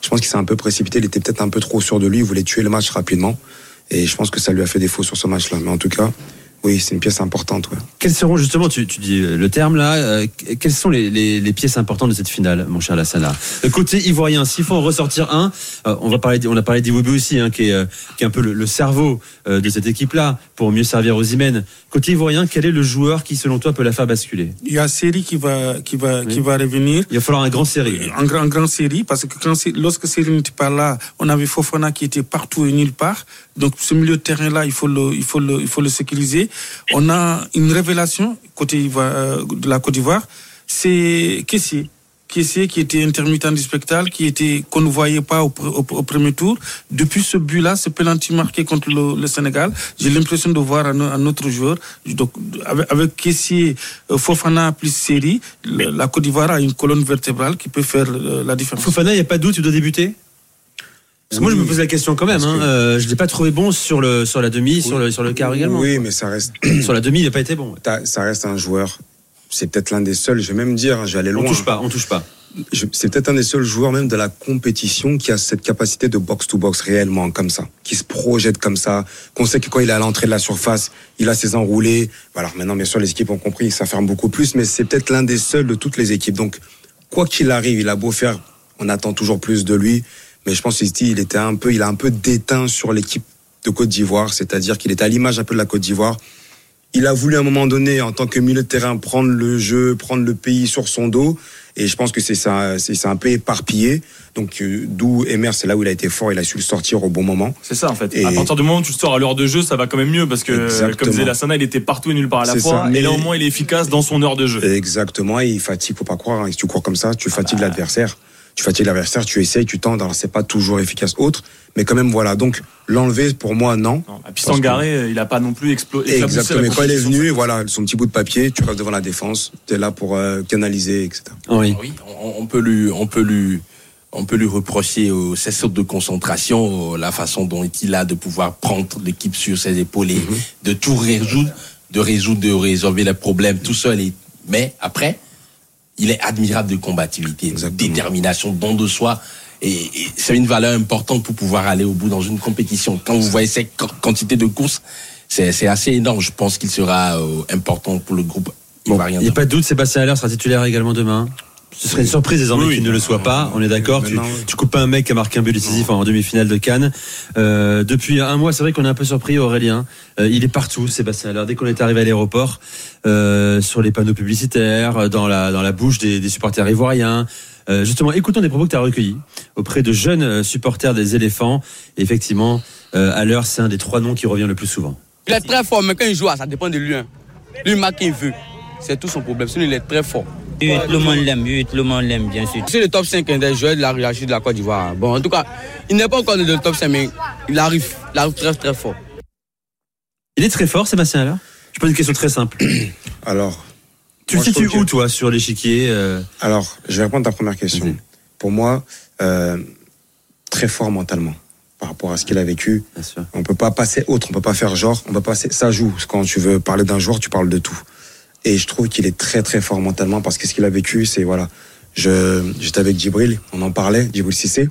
[SPEAKER 8] je pense qu'il s'est un peu précipité. Il était peut-être un peu trop sûr de lui. Il voulait tuer le match rapidement. Et je pense que ça lui a fait défaut sur ce match-là. Mais en tout cas, oui, c'est une pièce importante. Ouais.
[SPEAKER 4] Quels seront justement, tu, tu dis euh, le terme là, euh, quelles sont les, les, les pièces importantes de cette finale, mon cher Lassana Le côté ivoirien, s'il faut en ressortir un, euh, on va parler, on a parlé d'Iwobi aussi, hein, qui, est, euh, qui est un peu le, le cerveau euh, de cette équipe-là, pour mieux servir aux Imen. Côté ivoirien, quel est le joueur qui, selon toi, peut la faire basculer?
[SPEAKER 7] Il y a Série qui va, qui va,
[SPEAKER 4] Oui.
[SPEAKER 7] qui va revenir.
[SPEAKER 4] Il va falloir un grand série.
[SPEAKER 7] En grand, en grand série, parce que quand, lorsque Série n'était pas là, on avait Fofana qui était partout et nulle part. Donc, ce milieu de terrain-là, il faut le, il faut le, il faut le sécuriser. On a une révélation côté euh, de la Côte d'Ivoire. C'est Kessier. Kessier qui était intermittent du spectacle, qui était, qu'on ne voyait pas au, pr- au- au premier tour. Depuis ce but-là, ce penalty marqué contre le, Sénégal, j'ai l'impression de voir un, autre joueur. Donc, avec, avec Kessier, euh, Fofana plus Série, la Côte d'Ivoire a une colonne vertébrale qui peut faire euh, la différence.
[SPEAKER 4] Fofana, il n'y a pas de doute, il débuter? Parce que moi, je me pose la question quand même. Hein,
[SPEAKER 8] que-
[SPEAKER 4] euh, je l'ai pas trouvé bon sur le sur la demi, sur le sur le quart également.
[SPEAKER 8] Oui, mais ça reste,
[SPEAKER 4] Sur la demi, il n'a pas été bon.
[SPEAKER 8] t'as- ça reste un joueur. C'est peut-être l'un des seuls, je vais même dire, hein, je vais aller
[SPEAKER 4] On
[SPEAKER 8] loin.
[SPEAKER 4] touche pas, on touche pas.
[SPEAKER 8] C'est peut-être un des seuls joueurs même de la compétition qui a cette capacité de box-to-box réellement comme ça, qui se projette comme ça, qu'on sait que quand il est à l'entrée de la surface, il a ses enroulés. Voilà, maintenant bien sûr les équipes ont compris, ça ferme beaucoup plus, mais c'est peut-être l'un des seuls de toutes les équipes. Donc quoi qu'il arrive, il a beau faire, on attend toujours plus de lui, mais je pense qu'ici il était un peu, il a un peu déteint sur l'équipe de Côte d'Ivoire, c'est-à-dire qu'il était à l'image un peu de la Côte d'Ivoire. Il a voulu à un moment donné, en tant que milieu de terrain, prendre le jeu, prendre le pays sur son dos. Et je pense que c'est ça, c'est un peu éparpillé. Donc, euh, d'où Emer, c'est là où il a été fort, il a su le sortir au bon moment.
[SPEAKER 9] C'est ça en fait.
[SPEAKER 8] Et-
[SPEAKER 9] À partir du moment où tu sors à l'heure de jeu, ça va quand même mieux parce que
[SPEAKER 8] Exactement.
[SPEAKER 9] comme disait Lassana, il était partout et nulle part à la fois.
[SPEAKER 8] ça.
[SPEAKER 9] Et
[SPEAKER 8] Mais-
[SPEAKER 9] là au moins il est efficace dans son heure de jeu.
[SPEAKER 8] Exactement, et il fatigue, faut pas croire. hein. Si tu cours comme ça, tu fatigues
[SPEAKER 9] bah.
[SPEAKER 8] l'adversaire. Tu fatigues l'adversaire, tu essayes, tu tentes. Alors, c'est pas toujours efficace autre. Mais quand même, voilà. Donc, l'enlever, pour moi, non.
[SPEAKER 9] Non, Et puis Sangaré, il a pas non plus explosé.
[SPEAKER 8] Exactement. Mais quand il est venu, voilà, son petit bout de papier, tu restes devant la défense, tu es là pour euh, canaliser, etc.
[SPEAKER 4] Henri.
[SPEAKER 10] Oui, on, on peut lui, on peut lui, on peut lui reprocher euh, ses sautes de concentration, euh, la façon dont il a de pouvoir prendre l'équipe sur ses épaules et de tout résoudre, de résoudre, de résolver les problèmes tout seul. Et, mais après, il est admirable de combativité, de détermination, don de soi. Et, et c'est une valeur importante pour pouvoir aller au bout dans une compétition. Quand vous voyez cette qu- quantité de courses, c'est assez énorme. Je pense qu'il sera euh, important pour le groupe
[SPEAKER 4] Bon,
[SPEAKER 10] ivoirien.
[SPEAKER 4] il n'y a pas de doute, Sébastien Haller sera titulaire également demain. Ce serait une surprise désormais
[SPEAKER 9] Oui,
[SPEAKER 4] qu'il
[SPEAKER 9] oui.
[SPEAKER 4] ne le soit pas. On est d'accord. Tu, coupes pas un mec qui a marqué un but décisif en demi-finale de Cannes. Euh, depuis un mois, c'est vrai qu'on est un peu surpris, Aurélien. Euh, il est partout, Sébastien Haller. Dès qu'on est arrivé à l'aéroport, euh, sur les panneaux publicitaires, euh, dans la dans la bouche des, des supporters ivoiriens. Euh, justement, écoutons des propos que tu as recueillis auprès de jeunes supporters des éléphants. Et effectivement, euh, Haller, c'est un des trois noms qui revient le plus souvent.
[SPEAKER 12] Il est très fort, mais quand il joue, ça dépend de lui. hein. Lui, il marque il veut. C'est tout son problème. Sinon, il est très fort.
[SPEAKER 13] Oui, tout le monde l'aime, oui, tout le monde l'aime, bien sûr.
[SPEAKER 12] C'est le top 5 des joueurs de la hiérarchie de la Côte d'Ivoire. Bon, en tout cas, il n'est pas encore dans le top 5, mais il arrive. Il arrive très, très fort.
[SPEAKER 4] Il est très fort, Sébastien Haller. Je pose une question très simple.
[SPEAKER 8] Alors,
[SPEAKER 4] Tu le situes où,
[SPEAKER 8] que-
[SPEAKER 4] toi, sur l'échiquier euh,
[SPEAKER 8] Alors, je vais répondre à ta première question. Pour moi, euh, très fort mentalement par rapport à ce qu'il a vécu. On peut pas passer autre, on peut pas faire genre, on peut pas passer. Ça joue. Quand tu veux parler d'un joueur, tu parles de tout. Et je trouve qu'il est très très fort mentalement parce que ce qu'il a vécu, c'est voilà. J'étais avec Djibril, on en parlait, Djibril Cissé,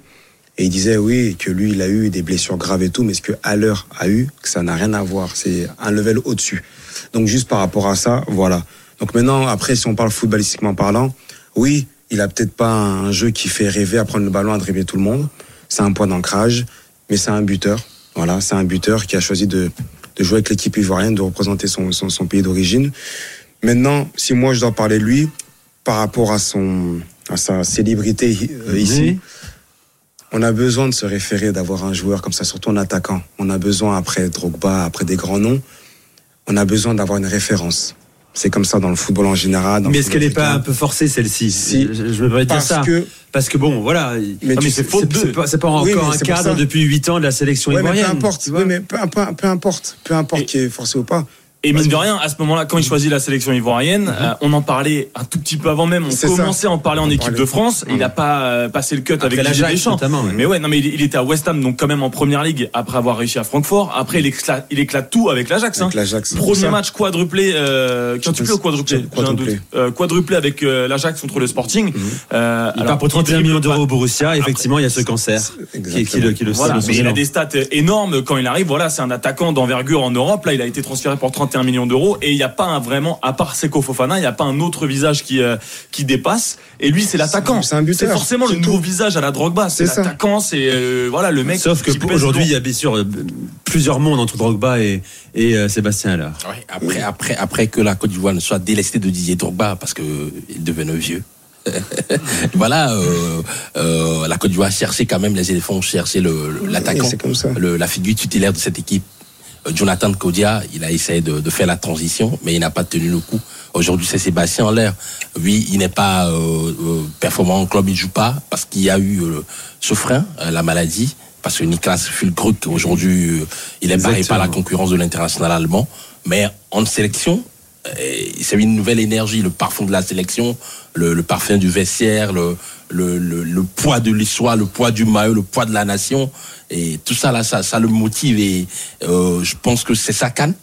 [SPEAKER 8] et il disait oui que lui il a eu des blessures graves et tout, mais ce que Haller a eu, que ça n'a rien à voir, c'est un level au-dessus. Donc juste par rapport à ça, voilà. Donc maintenant après si on parle footballistiquement parlant, oui il a peut-être pas un jeu qui fait rêver à prendre le ballon à dribbler tout le monde, c'est un point d'ancrage, mais c'est un buteur. Voilà, c'est un buteur qui a choisi de de jouer avec l'équipe ivoirienne, de représenter son, son pays d'origine. Maintenant, si moi je dois parler de lui, par rapport à, son, à sa célébrité euh, ici, on a besoin de se référer, d'avoir un joueur comme ça, surtout un attaquant. On a besoin, après Drogba, après des grands noms, on a besoin d'avoir une référence. C'est comme ça dans le football en général.
[SPEAKER 4] Mais est-ce qu'elle n'est pas un peu forcée celle-ci?
[SPEAKER 8] Si.
[SPEAKER 4] Je, me permets dire
[SPEAKER 8] Parce
[SPEAKER 4] ça.
[SPEAKER 8] que-
[SPEAKER 4] Parce que bon, voilà.
[SPEAKER 8] Mais
[SPEAKER 4] mais c'est pas, encore
[SPEAKER 8] Oui, mais
[SPEAKER 4] un cadre depuis 8 ans de la sélection
[SPEAKER 8] Ouais, mais
[SPEAKER 4] ivoirienne.
[SPEAKER 8] peu importe, oui, mais peu, peu- peu importe, peu importe qui est forcé ou pas.
[SPEAKER 9] Et mine de rien, à ce moment-là, quand il choisit la sélection ivoirienne, euh, on en parlait un tout petit peu avant même. On
[SPEAKER 8] Mhm. Ça.
[SPEAKER 9] commençait à en parler en équipe
[SPEAKER 8] parlait.
[SPEAKER 9] de France. Il n'a pas euh, passé le cut avec
[SPEAKER 4] l'Ajax,
[SPEAKER 9] Didier Deschamps.
[SPEAKER 4] notamment, ouais.
[SPEAKER 9] Mais ouais, non, mais il, il était à West Ham, donc quand même en première ligue, après avoir réussi à Francfort. Après, il éclate, il éclate tout avec l'Ajax. hein.
[SPEAKER 8] Avec
[SPEAKER 9] Premier match quadruplé, euh, quadruplé ou quadruplé J'ai un
[SPEAKER 8] Quadruplé.
[SPEAKER 9] doute. Euh, quadruplé avec euh, l'Ajax contre le Sporting.
[SPEAKER 8] Mhm.
[SPEAKER 9] Euh,
[SPEAKER 4] Il
[SPEAKER 9] alors,
[SPEAKER 4] part pour 31
[SPEAKER 9] dribble
[SPEAKER 4] millions d'euros au Borussia. Effectivement, il y a ce cancer qui, qui, le,
[SPEAKER 8] Exactement.
[SPEAKER 4] qui le
[SPEAKER 9] Voilà,
[SPEAKER 4] qui le
[SPEAKER 9] mais il a des stats énormes quand il arrive. Voilà, c'est un attaquant d'envergure en Europe. Là, il a été transféré pour 31 millions d'euros et il n'y a pas un vraiment, à part Seko Fofana, il n'y a pas un autre visage qui euh, qui dépasse. Et lui, c'est l'attaquant.
[SPEAKER 8] C'est un buteur,
[SPEAKER 9] C'est forcément le nouveau visage à la Drogba. C'est
[SPEAKER 8] C'est ça.
[SPEAKER 9] l'attaquant, c'est euh, voilà le mec.
[SPEAKER 4] Sauf que aujourd'hui, il y a bien sûr euh, plusieurs mondes entre Drogba et, et euh, Sébastien.
[SPEAKER 10] Ouais, après, après, après que la Côte d'Ivoire ne soit délestée de Didier Drogba parce que il devenait vieux. voilà, euh, euh, la Côte d'Ivoire cherchait quand même les éléphants, cherchait le, le- l'attaquant, la figure tutélaire de cette équipe. Euh, Jonathan Kodia, il a essayé de, de faire la transition, mais il n'a pas tenu le coup. Aujourd'hui, c'est Sébastien en l'air. Oui, il n'est pas euh, euh, performant en club, il joue pas parce qu'il y a eu euh, ce frein, euh, la maladie. Parce que Niklas Fulkrug, aujourd'hui, euh, il est barré par la concurrence de l'international allemand. Mais en sélection, c'est une nouvelle énergie, le parfum de la sélection, le, le parfum du vestiaire, le, le, le, le poids de l'histoire, le poids du maillot, le poids de la nation. Et tout ça, là, ça, ça le motive. Et euh, je pense que c'est sa canne.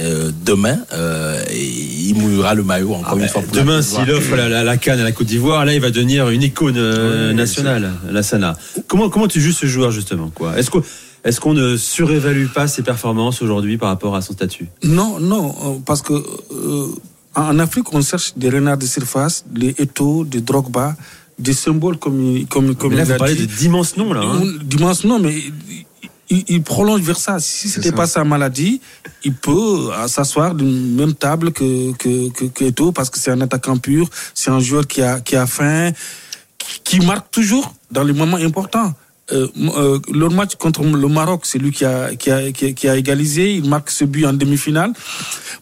[SPEAKER 10] Euh, demain, euh, et il mouillera le maillot encore une fois. pour la
[SPEAKER 4] Demain,
[SPEAKER 10] Côte d'Ivoire.
[SPEAKER 4] s'il offre la, la, la canne à la Côte d'Ivoire, là, il va devenir une icône euh,
[SPEAKER 8] Oui,
[SPEAKER 4] nationale, la Sana. Comment, comment tu juges ce joueur, justement quoi? Est-ce qu'on est qu'on ne surévalue pas ses performances aujourd'hui par rapport à son statut?
[SPEAKER 7] Non, non, parce que euh, en Afrique, on cherche des renards de surface, des Eto'o, des Drogba, des symboles comme, il- comme, comme
[SPEAKER 4] Mais là,
[SPEAKER 7] il
[SPEAKER 4] vous
[SPEAKER 7] a
[SPEAKER 4] parlez
[SPEAKER 7] dit.
[SPEAKER 4] de d'immenses noms, là. hein.
[SPEAKER 7] Dimanche, non, mais il, prolonge vers ça. Si c'était
[SPEAKER 8] ça.
[SPEAKER 7] pas sa maladie, il peut euh, s'asseoir d'une même table que, que, que, que Eto'o, parce que c'est un attaquant pur, c'est un joueur qui a, qui a faim, qui, marque toujours dans les moments importants. Euh, euh, le match contre le Maroc, c'est lui qui a, qui, a, qui, a, qui a égalisé. Il marque ce but en demi-finale.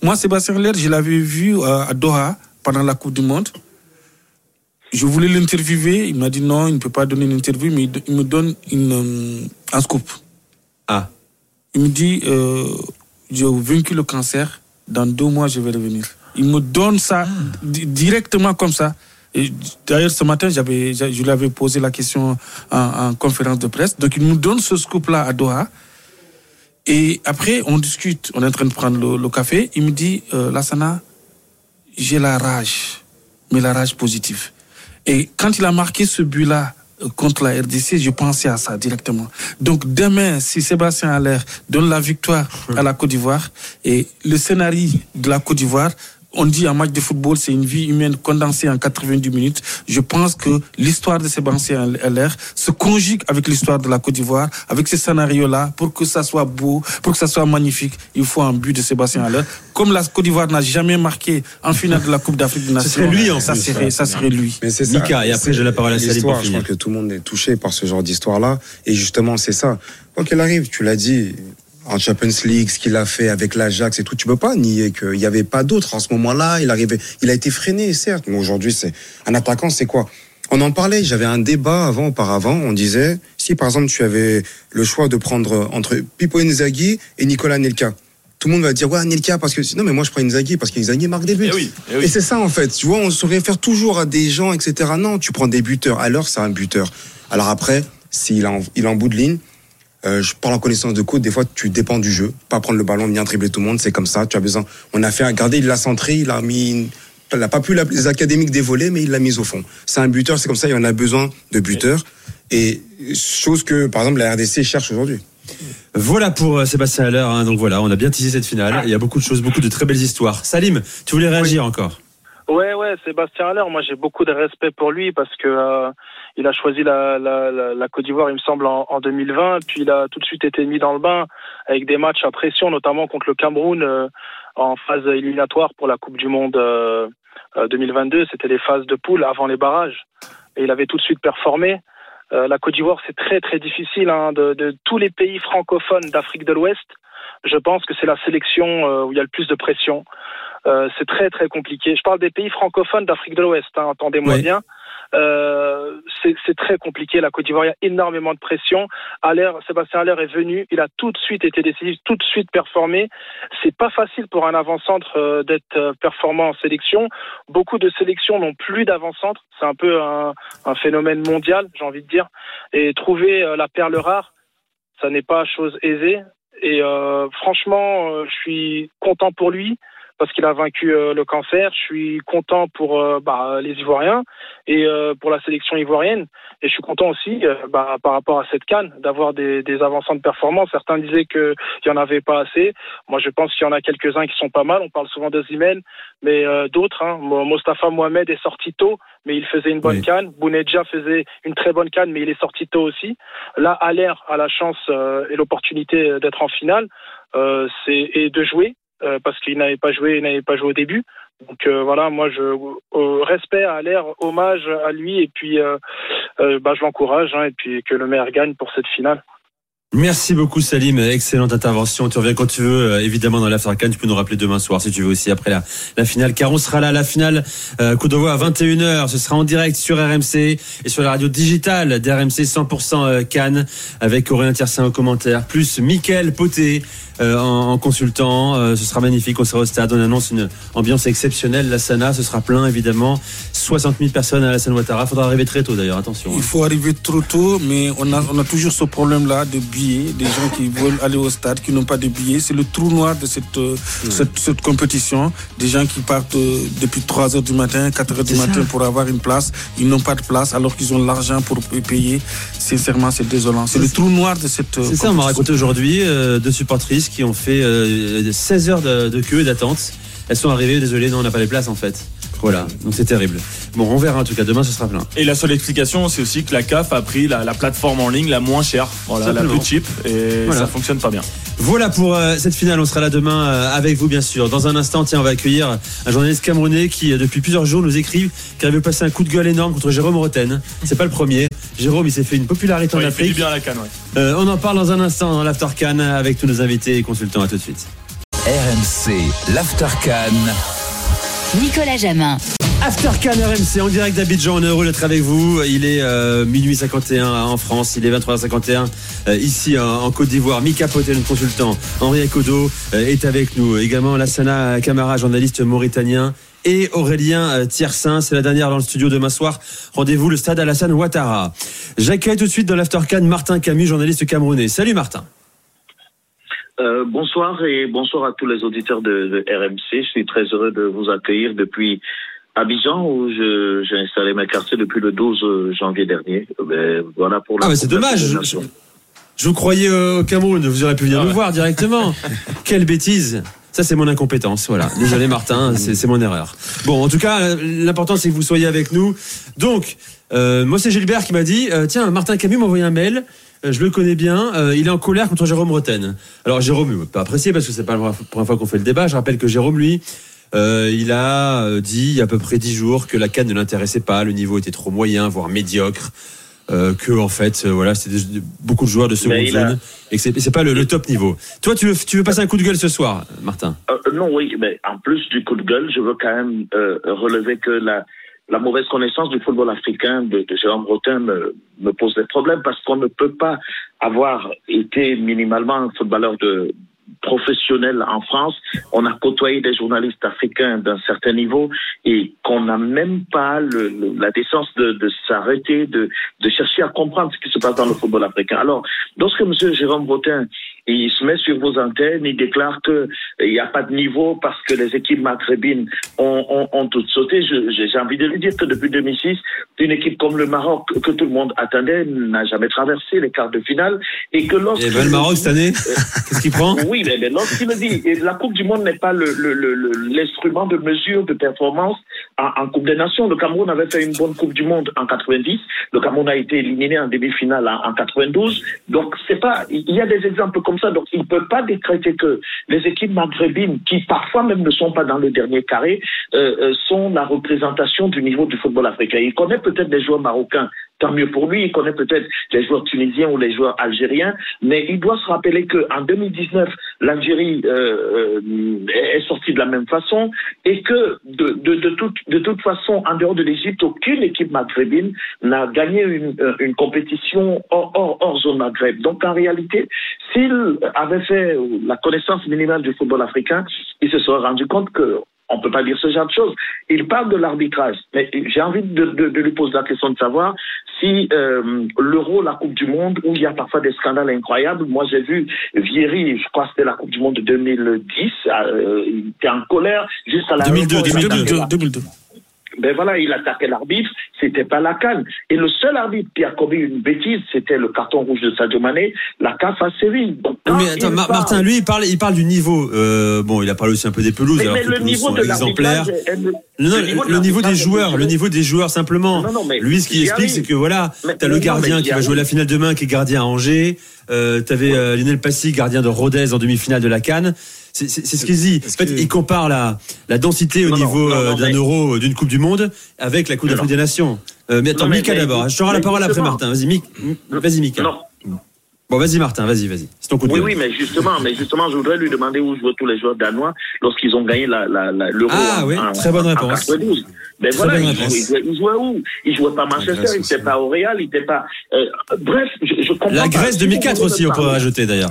[SPEAKER 7] Moi, Sébastien Haller, je l'avais vu euh, à Doha pendant la Coupe du Monde. Je voulais l'interviewer. Il m'a dit non, il ne peut pas donner une interview, mais il, me donne une, euh, un scoop.
[SPEAKER 4] Ah,
[SPEAKER 7] Il me dit euh, j'ai vaincu le cancer. Dans deux mois, je vais revenir. Il me donne ça di- directement comme ça. D'ailleurs, ce matin, j'avais, j'a- je lui avais posé la question en, en conférence de presse. Donc, il nous donne ce scoop-là à Doha. Et après, on discute. On est en train de prendre le, le café. Il me dit, euh, Lassana, j'ai la rage, mais la rage positive. Et quand il a marqué ce but-là euh, contre la RDC, je pensais à ça directement. Donc demain, si Sébastien Haller donne la victoire à la Côte d'Ivoire, et le scénario de la Côte d'Ivoire, on dit un match de football, c'est une vie humaine condensée en 90 minutes. Je pense que l'histoire de Sébastien Haller se conjugue avec l'histoire de la Côte d'Ivoire, avec ce scénario-là, pour que ça soit beau, pour que ça soit magnifique. Il faut un but de Sébastien Haller. Comme la Côte d'Ivoire n'a jamais marqué en finale de la Coupe d'Afrique des Nations,
[SPEAKER 4] serait lui, en
[SPEAKER 7] ça
[SPEAKER 4] plus.
[SPEAKER 7] serait, ça serait lui.
[SPEAKER 8] Mais c'est ça.
[SPEAKER 4] Mika, et après, j'ai la parole à Salim
[SPEAKER 8] je pense que tout le monde est touché par ce genre d'histoire-là. Et justement, c'est ça. Quoi qu'il arrive, tu l'as dit, en Champions League, ce qu'il a fait avec l'Ajax et tout, tu peux pas nier qu'il n'y avait pas d'autre en ce moment-là. Il arrivait, il a été freiné, certes, mais aujourd'hui, c'est un attaquant, c'est quoi? On en parlait. J'avais un débat avant, auparavant. On disait, si par exemple tu avais le choix de prendre entre Pipo Inzaghi et Nicolas Nelka. Tout le monde va dire ouais Nelka parce que non mais moi je prends Inzaghi parce qu'Inzaghi marque des buts.
[SPEAKER 9] Eh oui, eh oui.
[SPEAKER 8] Et c'est ça en fait. Tu vois, on se réfère toujours à des gens, etc. Non, tu prends des buteurs. Alors c'est un buteur. Alors après, s'il est en, il est en bout de ligne, Euh, je parle en connaissance de cause. Des fois, tu dépends du jeu. Pas prendre le ballon, venir dribbler tout le monde. C'est comme ça. Tu as besoin. On a fait un gardé, il l'a centré, il a mis. une- Il n'a pas pu les académiques dévoler, mais il l'a mise au fond. C'est un buteur, c'est comme ça. Il y en a besoin de buteurs. Et chose que, par exemple, la RDC cherche aujourd'hui.
[SPEAKER 4] Voilà pour euh, Sébastien Haller. hein. donc voilà, on a bien teasé cette finale. Il y a beaucoup de choses, beaucoup de très belles histoires. Salim, tu voulais réagir encore?
[SPEAKER 11] Ouais, ouais, Sébastien Haller, moi j'ai beaucoup de respect pour lui parce que euh, il a choisi la, la, la, la Côte d'Ivoire, il me semble, en, en 2020, puis il a tout de suite été mis dans le bain avec des matchs à pression, notamment contre le Cameroun euh, en phase éliminatoire pour la Coupe du Monde euh, euh, 2022. C'était les phases de poule avant les barrages, et il avait tout de suite performé. Euh, la Côte d'Ivoire, c'est très très difficile hein, de, de tous les pays francophones d'Afrique de l'Ouest. Je pense que c'est la sélection euh, où il y a le plus de pression. Euh, c'est très très compliqué. Je parle des pays francophones d'Afrique de l'Ouest, hein, entendez-moi
[SPEAKER 4] Oui.
[SPEAKER 11] bien. Euh, c'est très compliqué. La Côte d'Ivoire, il y a énormément de pression. Aller, Sébastien Aller est venu, il a tout de suite été décisif, tout de suite performé. C'est pas facile pour un avant-centre euh, d'être euh, performant en sélection. Beaucoup de sélections n'ont plus d'avant-centre. C'est un peu un, un phénomène mondial, j'ai envie de dire. Et trouver la perle rare, ça n'est pas chose aisée. Et euh, franchement, je suis content pour lui parce qu'il a vaincu euh, le cancer. Je suis content pour euh, bah, les Ivoiriens et euh, pour la sélection ivoirienne. Et je suis content aussi euh, bah, par rapport à cette canne d'avoir des, des avancants de performance. Certains disaient qu'il n'y en avait pas assez. Moi, je pense qu'il y en a quelques-uns qui sont pas mal. On parle souvent de Zimel, mais euh, d'autres. Hein. Mo- Mostafa Mohamed est sorti tôt, mais il faisait une bonne
[SPEAKER 4] Oui.
[SPEAKER 11] canne. Bounedja faisait une très bonne canne, mais il est sorti tôt aussi. Là, Aller a la chance euh, et l'opportunité d'être en finale euh, c'est et de jouer euh, parce qu'il n'avait pas joué, il n'avait pas joué au début. Donc euh, voilà, moi je euh, respect à l'air, hommage à lui et puis euh, euh, bah, je l'encourage hein, et puis que le maire gagne pour cette finale.
[SPEAKER 4] Merci beaucoup Salim, excellente intervention. Tu reviens quand tu veux, euh, évidemment dans l'Aftercan. Tu peux nous rappeler demain soir si tu veux aussi après la, la finale, car on sera là. La finale, euh, coup d'envoi à 21h. Ce sera en direct sur RMC et sur la radio digitale d'RMC 100% euh, Cannes avec Aurélien Tiersin au commentaire, plus Mickaël Poté euh, en, en consultant. Euh, ce sera magnifique. On sera au stade. On annonce une ambiance exceptionnelle. La Sana, ce sera plein évidemment. 60 000 personnes à la San Ouattara. Faudra arriver très tôt d'ailleurs. Attention. hein.
[SPEAKER 7] Il faut arriver trop tôt, mais on a, on a toujours ce problème-là de billets, des gens qui veulent aller au stade, qui n'ont pas de billets. C'est le trou noir de cette, euh, cette, cette compétition. Des gens qui partent euh, depuis 3 heures du matin, 4 heures du matin
[SPEAKER 4] ça.
[SPEAKER 7] pour avoir une place. Ils n'ont pas de place alors qu'ils ont l'argent pour payer. Sincèrement, c'est désolant. C'est le trou noir de cette euh,
[SPEAKER 4] C'est ça, on m'a raconté aujourd'hui euh, deux supportrices qui ont fait euh, 16 heures de, de queue et d'attente. Elles sont arrivées, désolé, non, on n'a pas les places en fait. Voilà, donc c'est terrible. Bon, on verra en tout cas, demain ce sera plein.
[SPEAKER 9] Et la seule explication, c'est aussi que la CAF a pris la, la plateforme en ligne la moins chère, voilà, la plus cheap, et
[SPEAKER 4] Voilà.
[SPEAKER 9] ça fonctionne pas bien.
[SPEAKER 4] Voilà pour euh, cette finale, on sera là demain euh, avec vous bien sûr. Dans un instant, tiens, on va accueillir un journaliste camerounais qui euh, depuis plusieurs jours nous écrit qu'il avait passé un coup de gueule énorme contre Jérôme Roten. C'est pas le premier. Jérôme, il s'est fait une popularité en
[SPEAKER 9] il fait du
[SPEAKER 4] Afrique.
[SPEAKER 9] bien à la canne, ouais.
[SPEAKER 4] Euh, on en parle dans un instant dans l'After Can avec tous nos invités et consultants. À tout de suite.
[SPEAKER 2] RMC, l'Aftercan.
[SPEAKER 3] Nicolas Jamin.
[SPEAKER 4] Aftercan RMC en direct d'Abidjan, on est heureux d'être avec vous. Il est euh, minuit 51 en France, il est 23h51 euh, ici en, Côte d'Ivoire. Mika Poté, notre consultant, Henri Akodo euh, est avec nous. Également Lassana Camara, journaliste mauritanien. Et Aurélien euh, Tiersin, c'est la dernière dans le studio demain soir. Rendez-vous le stade Alassane Ouattara. J'accueille tout de suite dans l'Aftercan Martin Camus, journaliste camerounais. Salut Martin.
[SPEAKER 14] Euh, bonsoir et bonsoir à tous les auditeurs de, de RMC. Je suis très heureux de vous accueillir depuis Abidjan où je- j'ai installé mes quartiers depuis le 12 janvier dernier. Euh, ben, voilà pour la
[SPEAKER 4] Ah, mais c'est dommage. Je, vous croyais euh, au Cameroun. Vous auriez pu venir nous voir directement. Quelle bêtise. Ça, c'est mon incompétence. Voilà. Désolé, Martin. C'est c'est mon erreur. Bon, en tout cas, euh, l'important, c'est que vous soyez avec nous. Donc, euh, moi, c'est Gilbert qui m'a dit euh, Tiens, Martin Camus m'a envoyé un mail. Euh, je le connais bien. Euh, il est en colère contre Jérôme Roten. Alors, Jérôme, il pas apprécié parce que c'est pas la première fois qu'on fait le débat. Je rappelle que Jérôme, lui, euh, il a euh, dit il y a à peu près dix jours que la canne ne l'intéressait pas. Le niveau était trop moyen, voire médiocre. Euh, que en fait, euh, voilà, c'était beaucoup de joueurs de seconde
[SPEAKER 14] a-
[SPEAKER 4] zone et que c'est pas le, le top niveau. Toi, tu veux, tu veux passer un coup de gueule ce soir, Martin?
[SPEAKER 14] Euh, non, oui, mais en plus du coup de gueule, je veux quand même euh, relever que la, la mauvaise connaissance du football africain de, Jérôme Rotin me, me pose des problèmes parce qu'on ne peut pas avoir été minimalement un footballeur de professionnel en France. On a côtoyé des journalistes africains d'un certain niveau et qu'on n'a même pas le, le- la décence de, de s'arrêter, de, de chercher à comprendre ce qui se passe dans le football africain. Alors, lorsque M. Jérôme Il se met sur vos antennes, il déclare que il n'y a pas de niveau parce que les équipes maghrébines ont, ont, ont toutes sauté. J'ai envie de lui dire que depuis 2006, une équipe comme le Maroc, que tout le monde attendait, n'a jamais traversé les quarts de finale. Et que lorsque.
[SPEAKER 4] Et ben, le Maroc cette année, qu'est-ce qu'il prend?
[SPEAKER 14] Oui, mais, mais lorsqu'il le dit, et la Coupe du Monde n'est pas le- le- le- le- l'instrument de mesure de performance en, en Coupe des Nations. Le Cameroun avait fait une bonne Coupe du Monde en 90. Le Cameroun a été éliminé en demi-finale en, en 92. Donc, c'est pas, il y a des exemples comme Donc, il ne peut pas décréter que les équipes maghrébines, qui parfois même ne sont pas dans le dernier carré, euh, euh, sont la représentation du niveau du football africain. Il connaît peut-être des joueurs marocains tant mieux pour lui. Il connaît peut-être les joueurs tunisiens ou les joueurs algériens, mais il doit se rappeler qu'en 2019, l'Algérie euh, euh, est sortie de la même façon et que de, toute, façon, en dehors de l'Égypte, aucune équipe maghrébine n'a gagné une, euh, compétition hors zone Maghreb. Donc en réalité, s'il avait fait la connaissance minimale du football africain, il se serait rendu compte que on ne peut pas dire ce genre de choses. Il parle de l'arbitrage, mais j'ai envie de, de, de, lui poser la question de savoir si euh, l'Euro, la Coupe du Monde, où il y a parfois des scandales incroyables. Moi, j'ai vu Vieri, je crois que c'était la Coupe du Monde de 2010, euh, il était en colère jusqu'à la
[SPEAKER 7] 2002, 2002, 2002.
[SPEAKER 14] Ben voilà, il attaquait l'arbitre, c'était pas la canne. Et le seul arbitre qui a commis une bêtise, c'était le carton rouge de Sadio Mané, la CAF a sévi. Donc,
[SPEAKER 4] mais attends,
[SPEAKER 14] il
[SPEAKER 4] Mar-
[SPEAKER 14] parle-
[SPEAKER 4] Martin, lui, il parle, il parle du niveau. Euh, bon, il a parlé aussi un peu des pelouses,
[SPEAKER 14] Mais-
[SPEAKER 4] alors
[SPEAKER 14] mais
[SPEAKER 4] que
[SPEAKER 14] le
[SPEAKER 4] les pelouses sont exemplaires.
[SPEAKER 14] est-
[SPEAKER 4] Non,
[SPEAKER 14] le niveau de
[SPEAKER 4] le niveau des joueurs, le niveau des joueurs simplement.
[SPEAKER 14] Non, non, mais
[SPEAKER 4] Lui, ce qu'il explique, c'est que voilà, t'as le gardien qui va jouer la finale demain, qui est gardien à Angers. Euh, T'avais euh, Lionel Passy, gardien de Rodez en demi-finale de la Cannes. C'est ce qu'il dit. En fait, il compare la, la densité au
[SPEAKER 14] Non,
[SPEAKER 4] niveau euh, d'un
[SPEAKER 14] mais-
[SPEAKER 4] euro, euh, d'une Coupe du Monde, avec la Coupe d'Afrique des Nations. Euh, mais attends,
[SPEAKER 14] Non, mais-
[SPEAKER 4] Mika d'abord. Je t'aurai la
[SPEAKER 14] mais
[SPEAKER 4] parole après Martin. Vas-y, Mik- vas-y, Mika.
[SPEAKER 14] Non.
[SPEAKER 4] Bon, vas-y, Martin, vas-y, vas-y. C'est ton coup de
[SPEAKER 14] Oui, oui, mais justement, mais justement, je voudrais lui demander où jouaient tous les joueurs danois lorsqu'ils ont gagné la, la, la, l'Euro
[SPEAKER 4] Ah
[SPEAKER 14] en,
[SPEAKER 4] oui,
[SPEAKER 14] en-
[SPEAKER 4] très bonne
[SPEAKER 14] en
[SPEAKER 4] réponse.
[SPEAKER 14] 92. Mais
[SPEAKER 4] Très
[SPEAKER 14] voilà,
[SPEAKER 4] bonne
[SPEAKER 14] ils
[SPEAKER 4] réponse.
[SPEAKER 14] jouaient, ils jouaient- ils jouaient où? Ils jouaient pas à Manchester, ils n'étaient pas au Real, ils n'étaient pas. euh, bref, je, je comprends.
[SPEAKER 4] La
[SPEAKER 14] pas.
[SPEAKER 4] Grèce
[SPEAKER 14] vous
[SPEAKER 4] 2004
[SPEAKER 14] pouvez me
[SPEAKER 4] aussi, on pourrait rajouter d'ailleurs.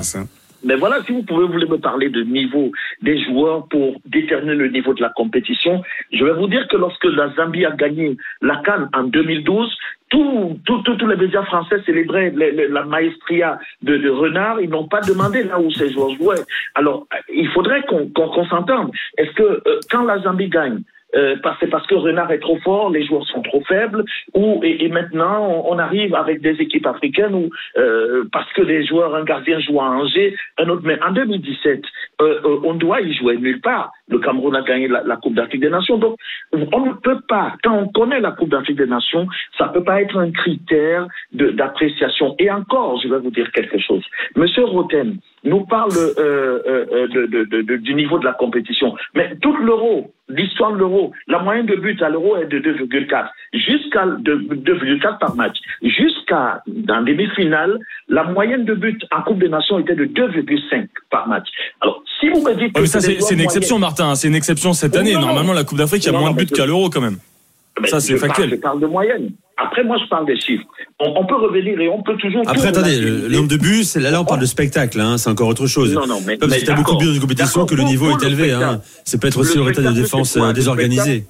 [SPEAKER 14] Mais voilà, si vous pouvez voulez me parler de niveau des joueurs pour déterminer le niveau de la compétition, je vais vous dire que lorsque la Zambie a gagné la Cannes en 2012, tous les médias français célébraient la maestria de, Renard. Ils n'ont pas demandé là où ces joueurs jouaient. Alors, il faudrait qu'on s'entende. Est-ce que euh, quand la Zambie gagne, euh, c'est parce que Renard est trop fort, les joueurs sont trop faibles, ou et, maintenant on, on arrive avec des équipes africaines où euh, parce que les joueurs, un gardien joue à Angers, un autre. Mais en 2017, euh, euh, on doit y jouer nulle part. Le Cameroun a gagné la, Coupe d'Afrique des Nations, donc on ne peut pas. Quand on connaît la Coupe d'Afrique des Nations, ça peut pas être un critère d'appréciation. Et encore, je vais vous dire quelque chose. Monsieur Roten nous parle euh, euh, euh, du niveau de la compétition, mais tout l'euro, l'histoire de l'euro, la moyenne de buts à l'euro est de 2,4, jusqu'à de- 2,4 par match. Jusqu'à dans demi-finale, la moyenne de buts en Coupe des Nations était de 2,5 par match. Alors, si vous me dites
[SPEAKER 9] Ouais,
[SPEAKER 14] que
[SPEAKER 9] mais ça, c'est une exception, Martin. C'est une exception cette année.
[SPEAKER 14] non, non.
[SPEAKER 9] Normalement, la Coupe d'Afrique, il y a
[SPEAKER 14] Non,
[SPEAKER 9] moins
[SPEAKER 14] non,
[SPEAKER 9] de buts qu'à l'Euro quand même.
[SPEAKER 14] Mais
[SPEAKER 9] Ça, c'est
[SPEAKER 14] je parle-
[SPEAKER 9] factuel.
[SPEAKER 14] je parle de moyenne. Après, moi, je parle des chiffres. On, on peut revenir et on peut toujours.
[SPEAKER 4] Après, attendez, le nombre de buts, là, là, on parle de spectacle, hein, c'est encore autre chose.
[SPEAKER 14] Non, non, mais-
[SPEAKER 4] parce
[SPEAKER 14] mais
[SPEAKER 4] que t'as beaucoup de buts dans une compétition que le niveau est
[SPEAKER 14] le
[SPEAKER 4] élevé. Hein. C'est peut être aussi le résultat de défense
[SPEAKER 14] c'est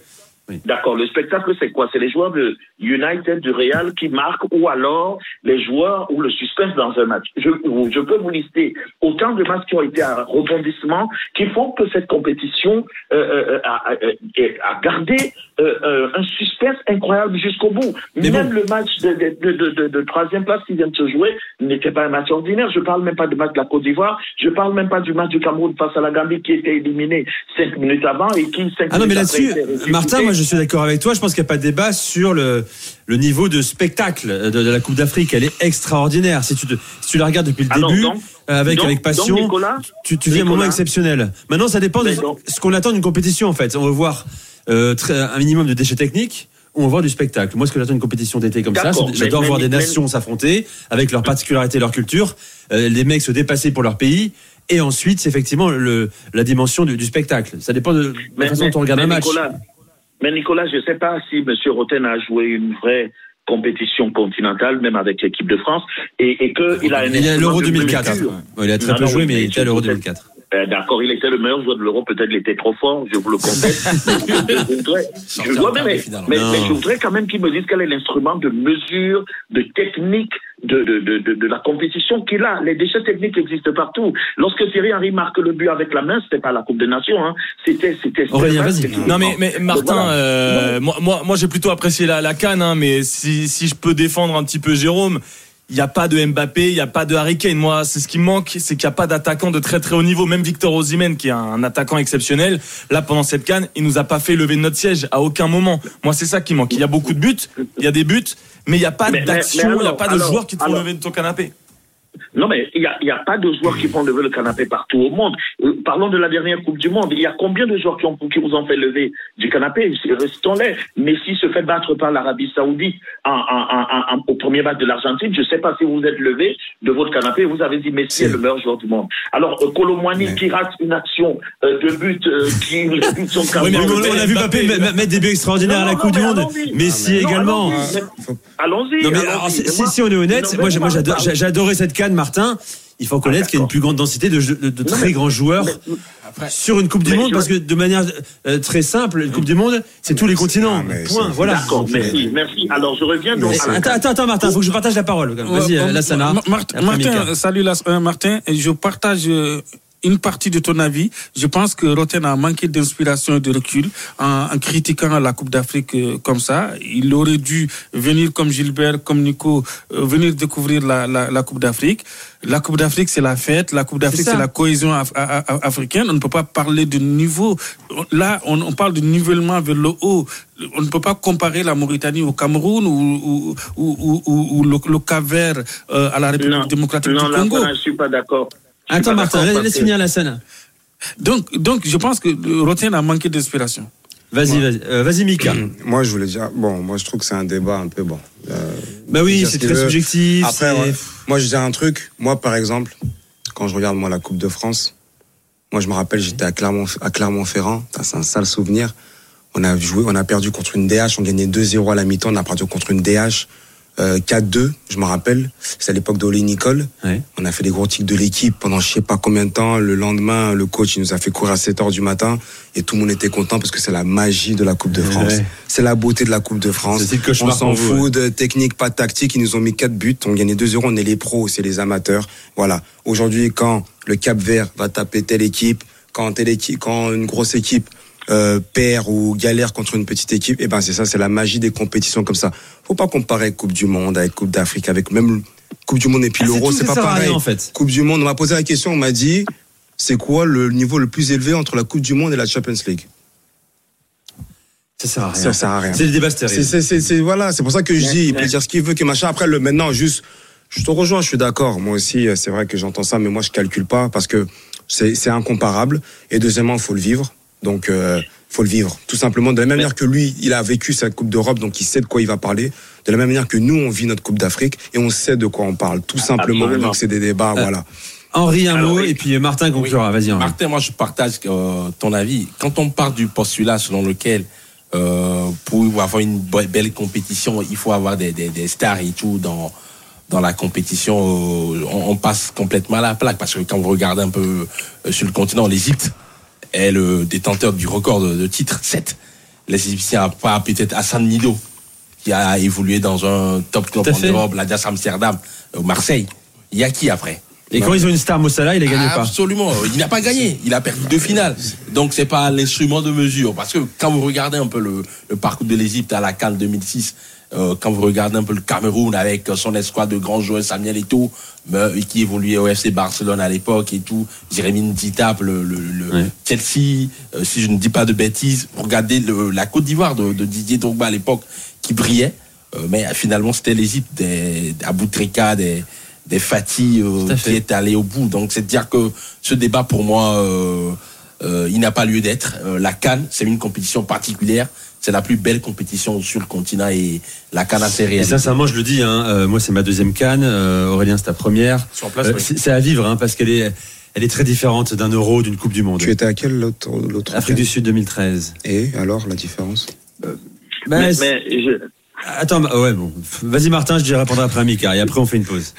[SPEAKER 4] euh.
[SPEAKER 14] D'accord, le spectacle, c'est quoi? C'est les joueurs de United, du Real qui marquent ou alors les joueurs ou le suspense dans un match? Je, je peux vous lister autant de matchs qui ont été à rebondissement qui font que cette compétition euh, euh, a, a- a gardé euh, euh, un suspense incroyable jusqu'au bout. Même le match de, de, de, de- de troisième place qui vient de se jouer n'était pas un match ordinaire. Je parle même pas du match de la Côte d'Ivoire. Je parle même pas du match du Cameroun face à la Gambie qui était éliminé cinq minutes avant et qui cinq
[SPEAKER 4] Ah non, mais
[SPEAKER 14] minutes après
[SPEAKER 4] là-dessus. Martin, moi je suis d'accord avec toi. Je pense qu'il n'y a pas de débat sur le, le niveau de spectacle de, de la Coupe d'Afrique. Elle est extraordinaire. Si tu, te- si tu la regardes depuis le
[SPEAKER 14] Ah non,
[SPEAKER 4] début,
[SPEAKER 14] donc-
[SPEAKER 4] euh, avec,
[SPEAKER 14] donc-
[SPEAKER 4] avec passion,
[SPEAKER 14] donc, Nicolas,
[SPEAKER 4] tu, tu vis un moment exceptionnel. Maintenant, ça dépend de ce qu'on attend d'une compétition en fait. On veut voir euh, un minimum de déchets techniques. On va voir du spectacle. Moi, ce que j'attends d'une compétition d'été comme ça, j'adore voir des nations s'affronter avec leurs particularités, leur culture, euh, les mecs se dépasser pour leur pays, et ensuite, c'est effectivement le, la dimension du, du spectacle. Ça dépend de la façon dont on regarde un match.
[SPEAKER 14] Nicolas, mais Nicolas, je ne sais pas si M. Roten a joué une vraie compétition continentale, même avec l'équipe de France, et, et qu'il a un
[SPEAKER 4] Il y a l'Euro
[SPEAKER 14] de
[SPEAKER 4] 2004.
[SPEAKER 14] mesure.
[SPEAKER 4] Ouais, il a très
[SPEAKER 14] Non,
[SPEAKER 4] peu
[SPEAKER 14] non,
[SPEAKER 4] joué, mais il était à l'Euro
[SPEAKER 14] surtout
[SPEAKER 4] 2004.
[SPEAKER 14] Euh, D'accord, il était le meilleur joueur de l'Europe, peut-être il était trop fort, je vous le confesse. Mais je, voudrais, je dois- mais, mais- mais- je voudrais quand même qu'il me dise quel est l'instrument de mesure, de technique de, de, de, de, de la compétition qu'il a. Les déchets techniques existent partout. Lorsque Thierry Henry marque le but avec la main, c'était pas la Coupe des Nations, hein. c'était c'était
[SPEAKER 9] Non mais, mais Martin,
[SPEAKER 14] voilà.
[SPEAKER 9] euh, moi, moi, moi j'ai plutôt apprécié la, la canne, hein, mais si, si je peux défendre un petit peu Jérôme, il n'y a pas de Mbappé, il n'y a pas de Harry Kane. Moi, c'est ce qui me manque, c'est qu'il n'y a pas d'attaquant de très très haut niveau. Même Victor Osimhen, qui est un attaquant exceptionnel, là pendant cette canne, il nous a pas fait lever de notre siège à aucun moment. Moi, c'est ça qui manque. Il y a beaucoup de buts, il y a des buts, mais il n'y a pas d'action, il n'y a pas de
[SPEAKER 14] alors-
[SPEAKER 9] joueurs qui te font lever de ton canapé.
[SPEAKER 14] Non, mais il n'y a, y a pas de joueurs qui font lever le canapé partout au monde. Euh, parlons de la dernière Coupe du Monde. Il y a combien de joueurs qui, ont, qui vous ont fait lever du canapé? Restons-les. Messi se fait battre par l'Arabie Saoudite en, en- en- en- au premier match de l'Argentine. Je ne sais pas si vous êtes levé de votre canapé vous avez dit Messi est le meilleur joueur du monde. Alors, euh, Colomwani qui rate une action euh, de but euh, qui
[SPEAKER 4] Oui, mais
[SPEAKER 14] carrément-
[SPEAKER 4] on, on a vu Mbappé mettre des buts extraordinaires à la Coupe du Monde. Messi
[SPEAKER 14] Non,
[SPEAKER 4] également.
[SPEAKER 14] allons-y.
[SPEAKER 4] Si, on est honnête, moi moi, adoré cette canne, Martin. Il faut connaître qu'il y a une plus grande densité de, jeux- de- de très grands joueurs sur une Coupe du Monde parce que de manière euh, très simple, une Coupe du Monde, c'est tous les continents. Point. Voilà.
[SPEAKER 14] D'accord, merci, merci. Alors, je reviens donc à la
[SPEAKER 4] Attends, attends, attends, Martin, faut que je partage la parole. Vas-y,
[SPEAKER 7] Euh,
[SPEAKER 4] euh, Lassana.
[SPEAKER 7] Martin, salut euh, Martin. Et Je partage euh, une partie de ton avis. Je pense que Roten a manqué d'inspiration et de recul en, en critiquant la Coupe d'Afrique euh, comme ça. Il aurait dû venir comme Gilbert, comme Nico, euh, venir découvrir la, la, la Coupe d'Afrique. La Coupe d'Afrique, c'est la fête. La Coupe d'Afrique, c'est la cohésion af- africaine. On ne peut pas parler de niveau. Là, on, on parle de nivellement vers le haut. On ne peut pas comparer la Mauritanie au Cameroun ou, ou, ou, ou, ou- ou le, le Cap-Vert euh, à la République
[SPEAKER 14] Non,
[SPEAKER 7] démocratique
[SPEAKER 14] non,
[SPEAKER 7] du Congo.
[SPEAKER 14] voilà, je suis pas d'accord.
[SPEAKER 7] Attends, Martin, laisse-
[SPEAKER 14] que-
[SPEAKER 7] finir
[SPEAKER 4] Lassana.
[SPEAKER 7] Donc, donc, je pense que Roten a manqué d'inspiration.
[SPEAKER 4] Vas-y, vas-y, euh, Mika.
[SPEAKER 8] Moi, je voulais dire, bon, moi, je trouve que c'est un débat un peu bon. Euh,
[SPEAKER 4] Bah oui, c'est
[SPEAKER 8] ce
[SPEAKER 4] très subjectif,
[SPEAKER 8] Après, ouais. moi, je dis un truc. Moi, par exemple, quand je regarde moi la Coupe de France, moi, je me rappelle, j'étais à Clermont, à Clermont-Ferrand. C'est un sale souvenir. On a joué, on a perdu contre une DH. On gagnait 2-0 à la mi-temps. On a perdu contre une DH. Euh, 4-2, je me rappelle. C'est à l'époque d'Oli Nicole. On a fait des gros tics de l'équipe pendant je sais pas combien de temps. Le lendemain, le coach, il nous a fait courir à 7 heures du matin. Et tout le monde était content parce que c'est la magie de la Coupe de France.
[SPEAKER 4] Ouais.
[SPEAKER 8] C'est la beauté de la Coupe de France. On s'en fout de technique, pas de tactique. Ils nous ont mis 4 buts. On gagnait 2-0. On est les pros, c'est les amateurs. Voilà. Aujourd'hui, quand le Cap Vert va taper telle équipe, quand, telle équipe, quand une grosse équipe euh, perd ou galère contre une petite équipe, et ben c'est ça, c'est la magie des compétitions comme ça. Faut pas comparer Coupe du Monde avec Coupe d'Afrique, avec même Coupe du Monde et puis
[SPEAKER 4] Ah,
[SPEAKER 8] l'Euro, c'est pas
[SPEAKER 4] rien,
[SPEAKER 8] pareil.
[SPEAKER 4] en fait.
[SPEAKER 8] Coupe du Monde, on m'a posé la question, on m'a dit, c'est quoi le niveau le plus élevé entre la Coupe du Monde et la Champions League?
[SPEAKER 4] Ça sert à rien.
[SPEAKER 8] Ça sert à rien.
[SPEAKER 4] C'est le débat stérile.
[SPEAKER 8] C'est- c'est- c'est- c'est- voilà, c'est pour ça que je dis, il peut dire ce qu'il veut, que machin. Après, le maintenant, juste, je te rejoins, je suis d'accord. Moi aussi, euh, c'est vrai que j'entends ça, mais moi, je calcule pas parce que c'est c'est incomparable. Et deuxièmement, il faut le vivre. Donc, euh, faut le vivre. Tout simplement, de la même manière que lui, il a vécu sa Coupe d'Europe, donc il sait de quoi il va parler. De la même manière que nous, on vit notre Coupe d'Afrique et on sait de quoi on parle. Tout simplement.
[SPEAKER 10] Absolument.
[SPEAKER 8] Donc, c'est des débats,
[SPEAKER 4] Euh,
[SPEAKER 8] voilà.
[SPEAKER 4] Henri, un mot, et puis Martin conclura. Vas-y, Henri.
[SPEAKER 10] Martin, moi je partage euh, ton avis. Quand on part du postulat selon lequel euh, pour avoir une belle compétition, il faut avoir des, des- des stars et tout dans dans la compétition, euh, on, on passe complètement à la plaque parce que quand vous regardez un peu sur le continent, l'Égypte est le détenteur du record de, de titres 7. Les Égyptiens, à part peut-être Hassan Nido qui a évolué dans un top club en. Europe, l'Ajax Amsterdam, euh, Marseille. Il y a qui après?
[SPEAKER 4] Et quand ils ont une star Mossala, il a gagné pas?
[SPEAKER 10] Absolument. Il n'a pas gagné. Il a perdu deux finales. Donc c'est pas l'instrument de mesure. Parce que quand vous regardez un peu le, le parcours de l'Égypte à la Cannes 2006, euh, quand vous regardez un peu le Cameroun avec son escouade de grands joueurs, Samuel Eto'o, mais, qui évoluait au FC Barcelone à l'époque et tout, Jérémy Ntitap, le, le, le Chelsea, euh, si je ne dis pas de bêtises, regardez le, la Côte d'Ivoire de, de Didier Drogba à l'époque qui brillait. Euh, mais euh, finalement, c'était l'Égypte des Aboutrika, des, des Fatih euh, qui est allé au bout. Donc, c'est de dire que ce débat, pour moi, euh, euh, il n'a pas lieu d'être. Euh, la Cannes, c'est une compétition particulière. C'est la plus belle compétition sur le continent et la Cannes a ses
[SPEAKER 4] Et sincèrement, je le dis, hein, euh, moi c'est ma deuxième canne, euh, Aurélien c'est ta première.
[SPEAKER 10] Sur place,
[SPEAKER 4] Euh,
[SPEAKER 10] oui.
[SPEAKER 4] c'est c'est à vivre hein, parce qu'elle est, elle est très différente d'un euro, d'une Coupe du Monde.
[SPEAKER 8] Tu étais à quel l'autre l'autre
[SPEAKER 4] Afrique du Sud 2013.
[SPEAKER 8] Et alors, la différence?
[SPEAKER 4] Bah,
[SPEAKER 14] Mais,
[SPEAKER 4] c'est-
[SPEAKER 14] mais je-
[SPEAKER 4] Attends, bah, ouais bon, vas-y Martin, je vais répondre après à Mika et après on fait une pause.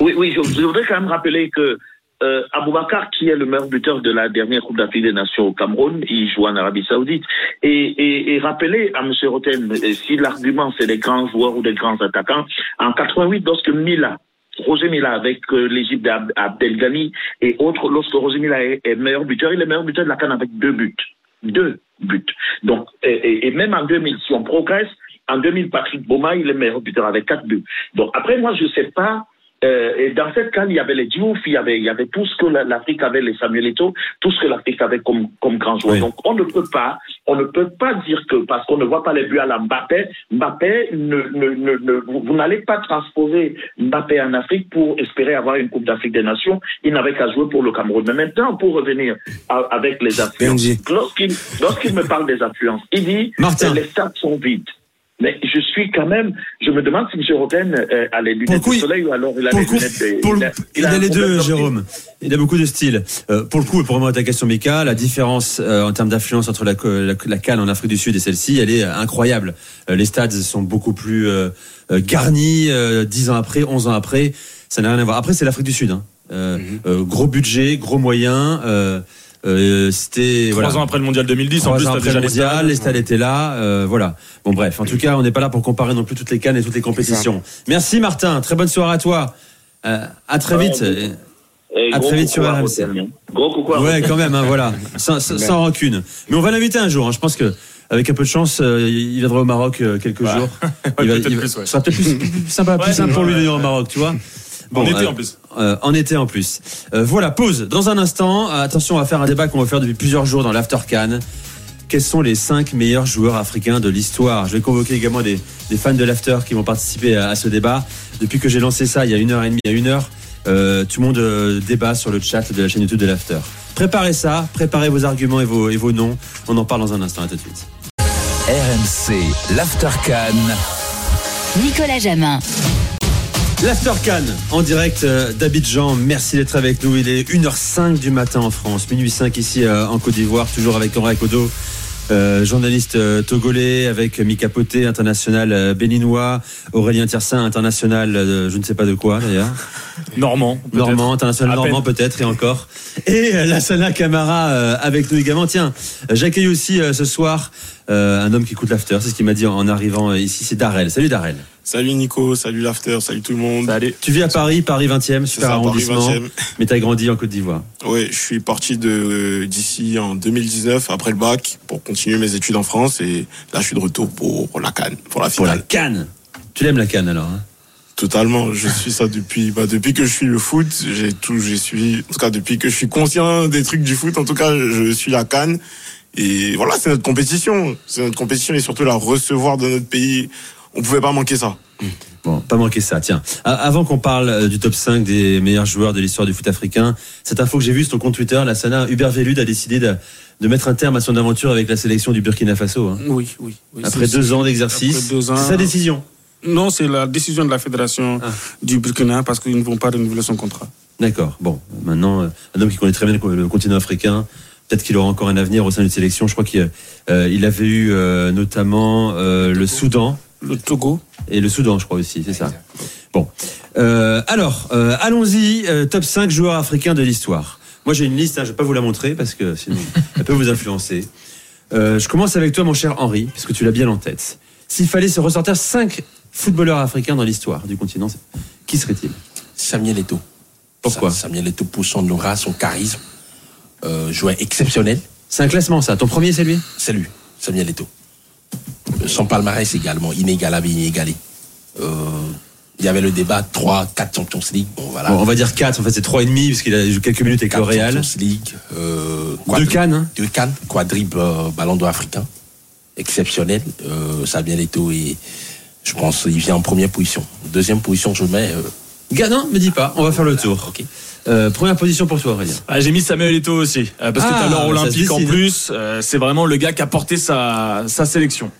[SPEAKER 14] Oui, oui, je, je voudrais quand même rappeler que euh, Aboubakar, qui est le meilleur buteur de la dernière Coupe d'Afrique des Nations au Cameroun, il joue en Arabie Saoudite. Et, et, et rappelez à M. Roten, euh, si l'argument c'est des grands joueurs ou des grands attaquants, en 88, lorsque Mila, Roger Mila avec euh, l'Égypte d'Abdelghani et autres, lorsque Roger Mila est, meilleur buteur, il est meilleur buteur de la Cannes avec deux buts. Deux buts. Donc, et, et- même en 2000, si on progresse, en 2000, Patrick Boma, il est meilleur buteur avec quatre buts. Donc après, moi, je sais pas. Euh, et dans cette canne, il y avait les Diouf, il y avait, il y avait tout ce que la- l'Afrique avait, les Samuel Eto'o, tout ce que l'Afrique avait comme, comme grand joueur. Donc on ne peut pas, on ne peut pas dire que parce qu'on ne voit pas les buts à la Mbappé, Mbappé, ne, ne, ne, ne- vous, n'allez pas transposer Mbappé en Afrique pour espérer avoir une Coupe d'Afrique des Nations. Il n'avait qu'à jouer pour le Cameroun. Mais maintenant, pour revenir à- avec les affluences, lorsqu'il lorsqu'il me parle des affluences, il dit
[SPEAKER 4] Martin.
[SPEAKER 14] que les stades sont vides. Mais je suis quand même, je me demande si M. Roten euh, a les lunettes de soleil ou alors il a les lunettes de-
[SPEAKER 4] pour
[SPEAKER 14] il a-
[SPEAKER 4] il
[SPEAKER 14] a
[SPEAKER 4] a
[SPEAKER 14] un
[SPEAKER 4] les deux. Jérôme. Il a beaucoup de style. Euh, pour le coup, pour à ta question, Mika, la différence euh, en termes d'affluence entre la, la, la Cannes en Afrique du Sud et celle-ci, elle est euh, incroyable. Euh, les stades sont beaucoup plus euh, garnis euh, 10 ans après, 11 ans après. Ça n'a rien à voir. Après, c'est l'Afrique du Sud. Hein. Euh, euh, gros budget, gros moyens. Euh, c'était
[SPEAKER 9] Trois
[SPEAKER 4] voilà.
[SPEAKER 9] ans après le mondial 2010, en
[SPEAKER 4] Trois
[SPEAKER 9] plus,
[SPEAKER 4] ans après
[SPEAKER 9] déjà
[SPEAKER 4] le mondial, les stades étaient là, euh, voilà. Bon bref, en tout cas, on n'est pas là pour comparer non plus toutes les cannes et toutes les compétitions. Merci Martin, très bonne soirée à toi. Euh, à très
[SPEAKER 14] Ouais,
[SPEAKER 4] vite.
[SPEAKER 14] Et
[SPEAKER 4] À très vite sur RMC.
[SPEAKER 14] Hein. Gros coucou à
[SPEAKER 4] Ouais, quand même, hein, voilà, sans, sans- rancune. Mais on va l'inviter un jour. hein. Je pense que avec un peu de chance, euh, il viendra au Maroc euh, quelques jours. Il va- il va-
[SPEAKER 9] plus, ouais.
[SPEAKER 4] ce sera peut-être plus, sympa, plus
[SPEAKER 9] Ouais,
[SPEAKER 4] simple pour lui de
[SPEAKER 9] ouais,
[SPEAKER 4] venir au Maroc, tu vois.
[SPEAKER 9] En été, en plus.
[SPEAKER 4] euh, en été en plus. Euh, voilà, pause. Dans un instant, euh, attention, on va faire un débat qu'on va faire depuis plusieurs jours dans l'After Can. Quels sont les cinq meilleurs joueurs africains de l'histoire? Je vais convoquer également des, des fans de l'After qui vont participer à, à ce débat. Depuis que j'ai lancé ça il y a une heure et demie, il y a une heure, euh, tout le monde euh, débat sur le chat de la chaîne YouTube de l'After. Préparez ça, préparez vos arguments et vos, et vos noms. On en parle dans un instant. À tout de suite.
[SPEAKER 2] RMC, l'After.
[SPEAKER 3] Nicolas Jamin.
[SPEAKER 4] L'After Can en direct euh, d'Abidjan. Merci d'être avec nous. Il est 1h05 du matin en France, minuit 5 ici euh, en Côte d'Ivoire, toujours avec Henri Kodo. euh, journaliste euh, togolais avec Mika Poté, international euh, béninois, Aurélien Tiersin, international euh, je ne sais pas de quoi d'ailleurs.
[SPEAKER 9] Normand.
[SPEAKER 4] Normand, international normand peut-être et encore. Et euh, Lassana Camara euh, avec nous également. Tiens, j'accueille aussi euh, ce soir euh, un homme qui écoute l'after. C'est ce qu'il m'a dit en, arrivant euh, ici. C'est Darrel. Salut Darrel.
[SPEAKER 15] Salut Nico, salut l'after, salut tout le monde.
[SPEAKER 9] Salut.
[SPEAKER 4] Tu vis à Paris, Paris 20e,
[SPEAKER 15] C'est
[SPEAKER 4] super
[SPEAKER 15] ça, Paris
[SPEAKER 4] arrondissement.
[SPEAKER 15] 20e.
[SPEAKER 4] Mais t'as grandi en Côte d'Ivoire.
[SPEAKER 15] Oui, je suis parti de d'ici en 2019 après le bac pour continuer mes études en France et là je suis de retour pour, pour la Cannes, pour la
[SPEAKER 4] Pour
[SPEAKER 15] finale.
[SPEAKER 4] la Cannes. Tu l'aimes la Cannes alors hein?
[SPEAKER 15] Totalement, je suis ça depuis bah, depuis que je suis le foot, j'ai tout j'ai suivi en tout cas depuis que je suis conscient des trucs du foot, en tout cas je suis la Cannes et voilà, c'est notre compétition, c'est notre compétition et surtout la recevoir de notre pays, on pouvait pas manquer ça.
[SPEAKER 4] Bon, pas manquer ça. Tiens, avant qu'on parle euh, du top 5 des meilleurs joueurs de l'histoire du foot africain, cette info que j'ai vue sur ton compte Twitter, la Sana Hubert Velud a décidé de, de mettre un terme à son aventure avec la sélection du Burkina Faso. hein.
[SPEAKER 7] Oui, oui. oui.
[SPEAKER 4] Après deux ans d'exercice,
[SPEAKER 7] après deux ans-
[SPEAKER 4] c'est sa décision.
[SPEAKER 7] Non, c'est la décision de la fédération
[SPEAKER 4] Ah.
[SPEAKER 7] du Burkina parce qu'ils ne vont pas renouveler son contrat.
[SPEAKER 4] D'accord. Bon, maintenant, euh, un homme qui connaît très bien le continent africain, peut-être qu'il aura encore un avenir au sein d'une sélection. Je crois qu'il euh, il avait eu euh, notamment euh, le Soudan.
[SPEAKER 7] Le Togo.
[SPEAKER 4] Et le Soudan, je crois aussi, c'est ça. Bon. Euh, alors, euh, allons-y. euh, top 5 joueurs africains de l'histoire. Moi, j'ai une liste, hein, je ne vais pas vous la montrer parce que sinon, elle peut vous influencer. Euh, je commence avec toi, mon cher Henri, puisque tu l'as bien en tête. S'il fallait se ressortir 5 footballeurs africains dans l'histoire du continent, qui serait-il?
[SPEAKER 10] Samuel Eto'o.
[SPEAKER 4] Pourquoi?
[SPEAKER 10] Sa- Samuel Eto'o pour son aura, son charisme, euh, joueur exceptionnel.
[SPEAKER 4] C'est un classement, ça. Ton premier, c'est lui
[SPEAKER 10] C'est lui, Samuel. Euh, Son palmarès également, inégalable et inégalé. Euh, il y avait le débat 3, 4 Champions League. Bon, voilà.
[SPEAKER 4] Bon, on va dire 4, en fait c'est 3,5 parce qu'il a joué quelques minutes avec le Real.
[SPEAKER 10] Champions League. Euh,
[SPEAKER 4] Deux cannes, hein
[SPEAKER 10] Deux cannes, quadruple euh, ballon d'or africain. Exceptionnel. Euh, Samuel Eto'o et je pense il vient en première position. Deuxième position, je mets. Euh,
[SPEAKER 4] Gars, non, me dis pas, on va faire le tour.
[SPEAKER 10] ok.
[SPEAKER 4] Euh, première position pour toi, Aurélien.
[SPEAKER 9] Ah, J'ai mis Samuel Eto'o aussi, euh, parce que
[SPEAKER 4] Ah,
[SPEAKER 9] t'as l'or
[SPEAKER 4] se
[SPEAKER 9] olympique en
[SPEAKER 4] décide.
[SPEAKER 9] plus. euh, c'est vraiment le gars qui a porté sa, sa sélection.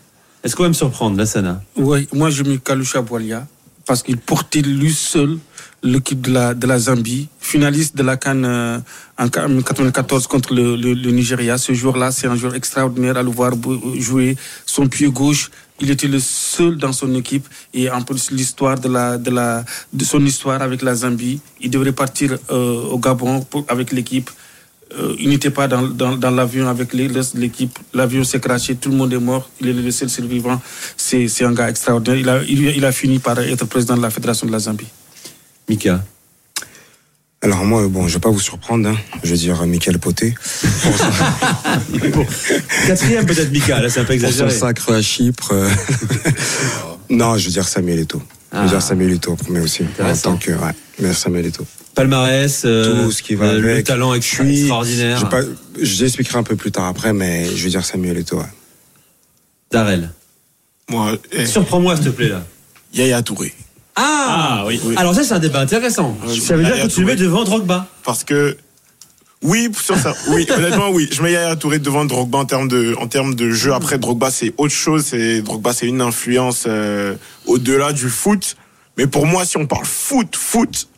[SPEAKER 4] Est-ce qu'on va me surprendre, la Sana
[SPEAKER 7] Oui, moi je mets Kalusha Boilia parce qu'il portait lui seul l'équipe de la, de la Zambie, finaliste de la Cannes euh, en 1994 contre le, le, le Nigeria. Ce jour-là, c'est un jour extraordinaire à le voir jouer. Son pied gauche, il était le seul dans son équipe. Et en plus, l'histoire de, la, de, la, de son histoire avec la Zambie, il devrait partir euh, au Gabon pour- avec l'équipe. Euh, il n'était pas dans, dans, dans l'avion avec l'équipe. L'avion s'est craché, tout le monde est mort. Il est le seul survivant. C'est c'est un gars extraordinaire. Il a, il, il a fini par être président de la Fédération de la Zambie.
[SPEAKER 4] Mika.
[SPEAKER 8] Alors moi, bon, je vais pas vous surprendre, hein. je vais dire euh, Michael Poté.
[SPEAKER 4] Quatrième peut-être Mika, là c'est un peu
[SPEAKER 8] Pour son
[SPEAKER 4] exagéré.
[SPEAKER 8] sacre à Chypre. euh, non, je veux dire Samuel Eto'o. Je veux
[SPEAKER 4] Ah.
[SPEAKER 8] dire Samuel Eto'o, mais aussi. En tant que, ouais, mais Samuel Eto'o.
[SPEAKER 4] Palmarès, euh,
[SPEAKER 8] Tout ce qui va
[SPEAKER 4] euh, le
[SPEAKER 8] avec.
[SPEAKER 4] talent
[SPEAKER 8] Je suis-
[SPEAKER 4] extraordinaire.
[SPEAKER 8] J'expliquerai un peu plus tard après, mais je veux dire Samuel Eto'o. ouais.
[SPEAKER 4] Darrell.
[SPEAKER 15] Moi, eh,
[SPEAKER 4] Surprends-moi s'il te plaît là.
[SPEAKER 15] Yaya Touré.
[SPEAKER 4] Ah,
[SPEAKER 9] oui.
[SPEAKER 4] Alors ça c'est un débat intéressant. Ça veut dire que tu le mets devant Drogba.
[SPEAKER 15] Parce que oui, sur ça. Oui, honnêtement, oui. Je mets Yaya Touré devant Drogba en termes de, en termes de jeu. Après, Drogba, c'est autre chose. C'est Drogba, c'est une influence euh, au-delà du foot. Mais pour moi, si on parle foot, foot,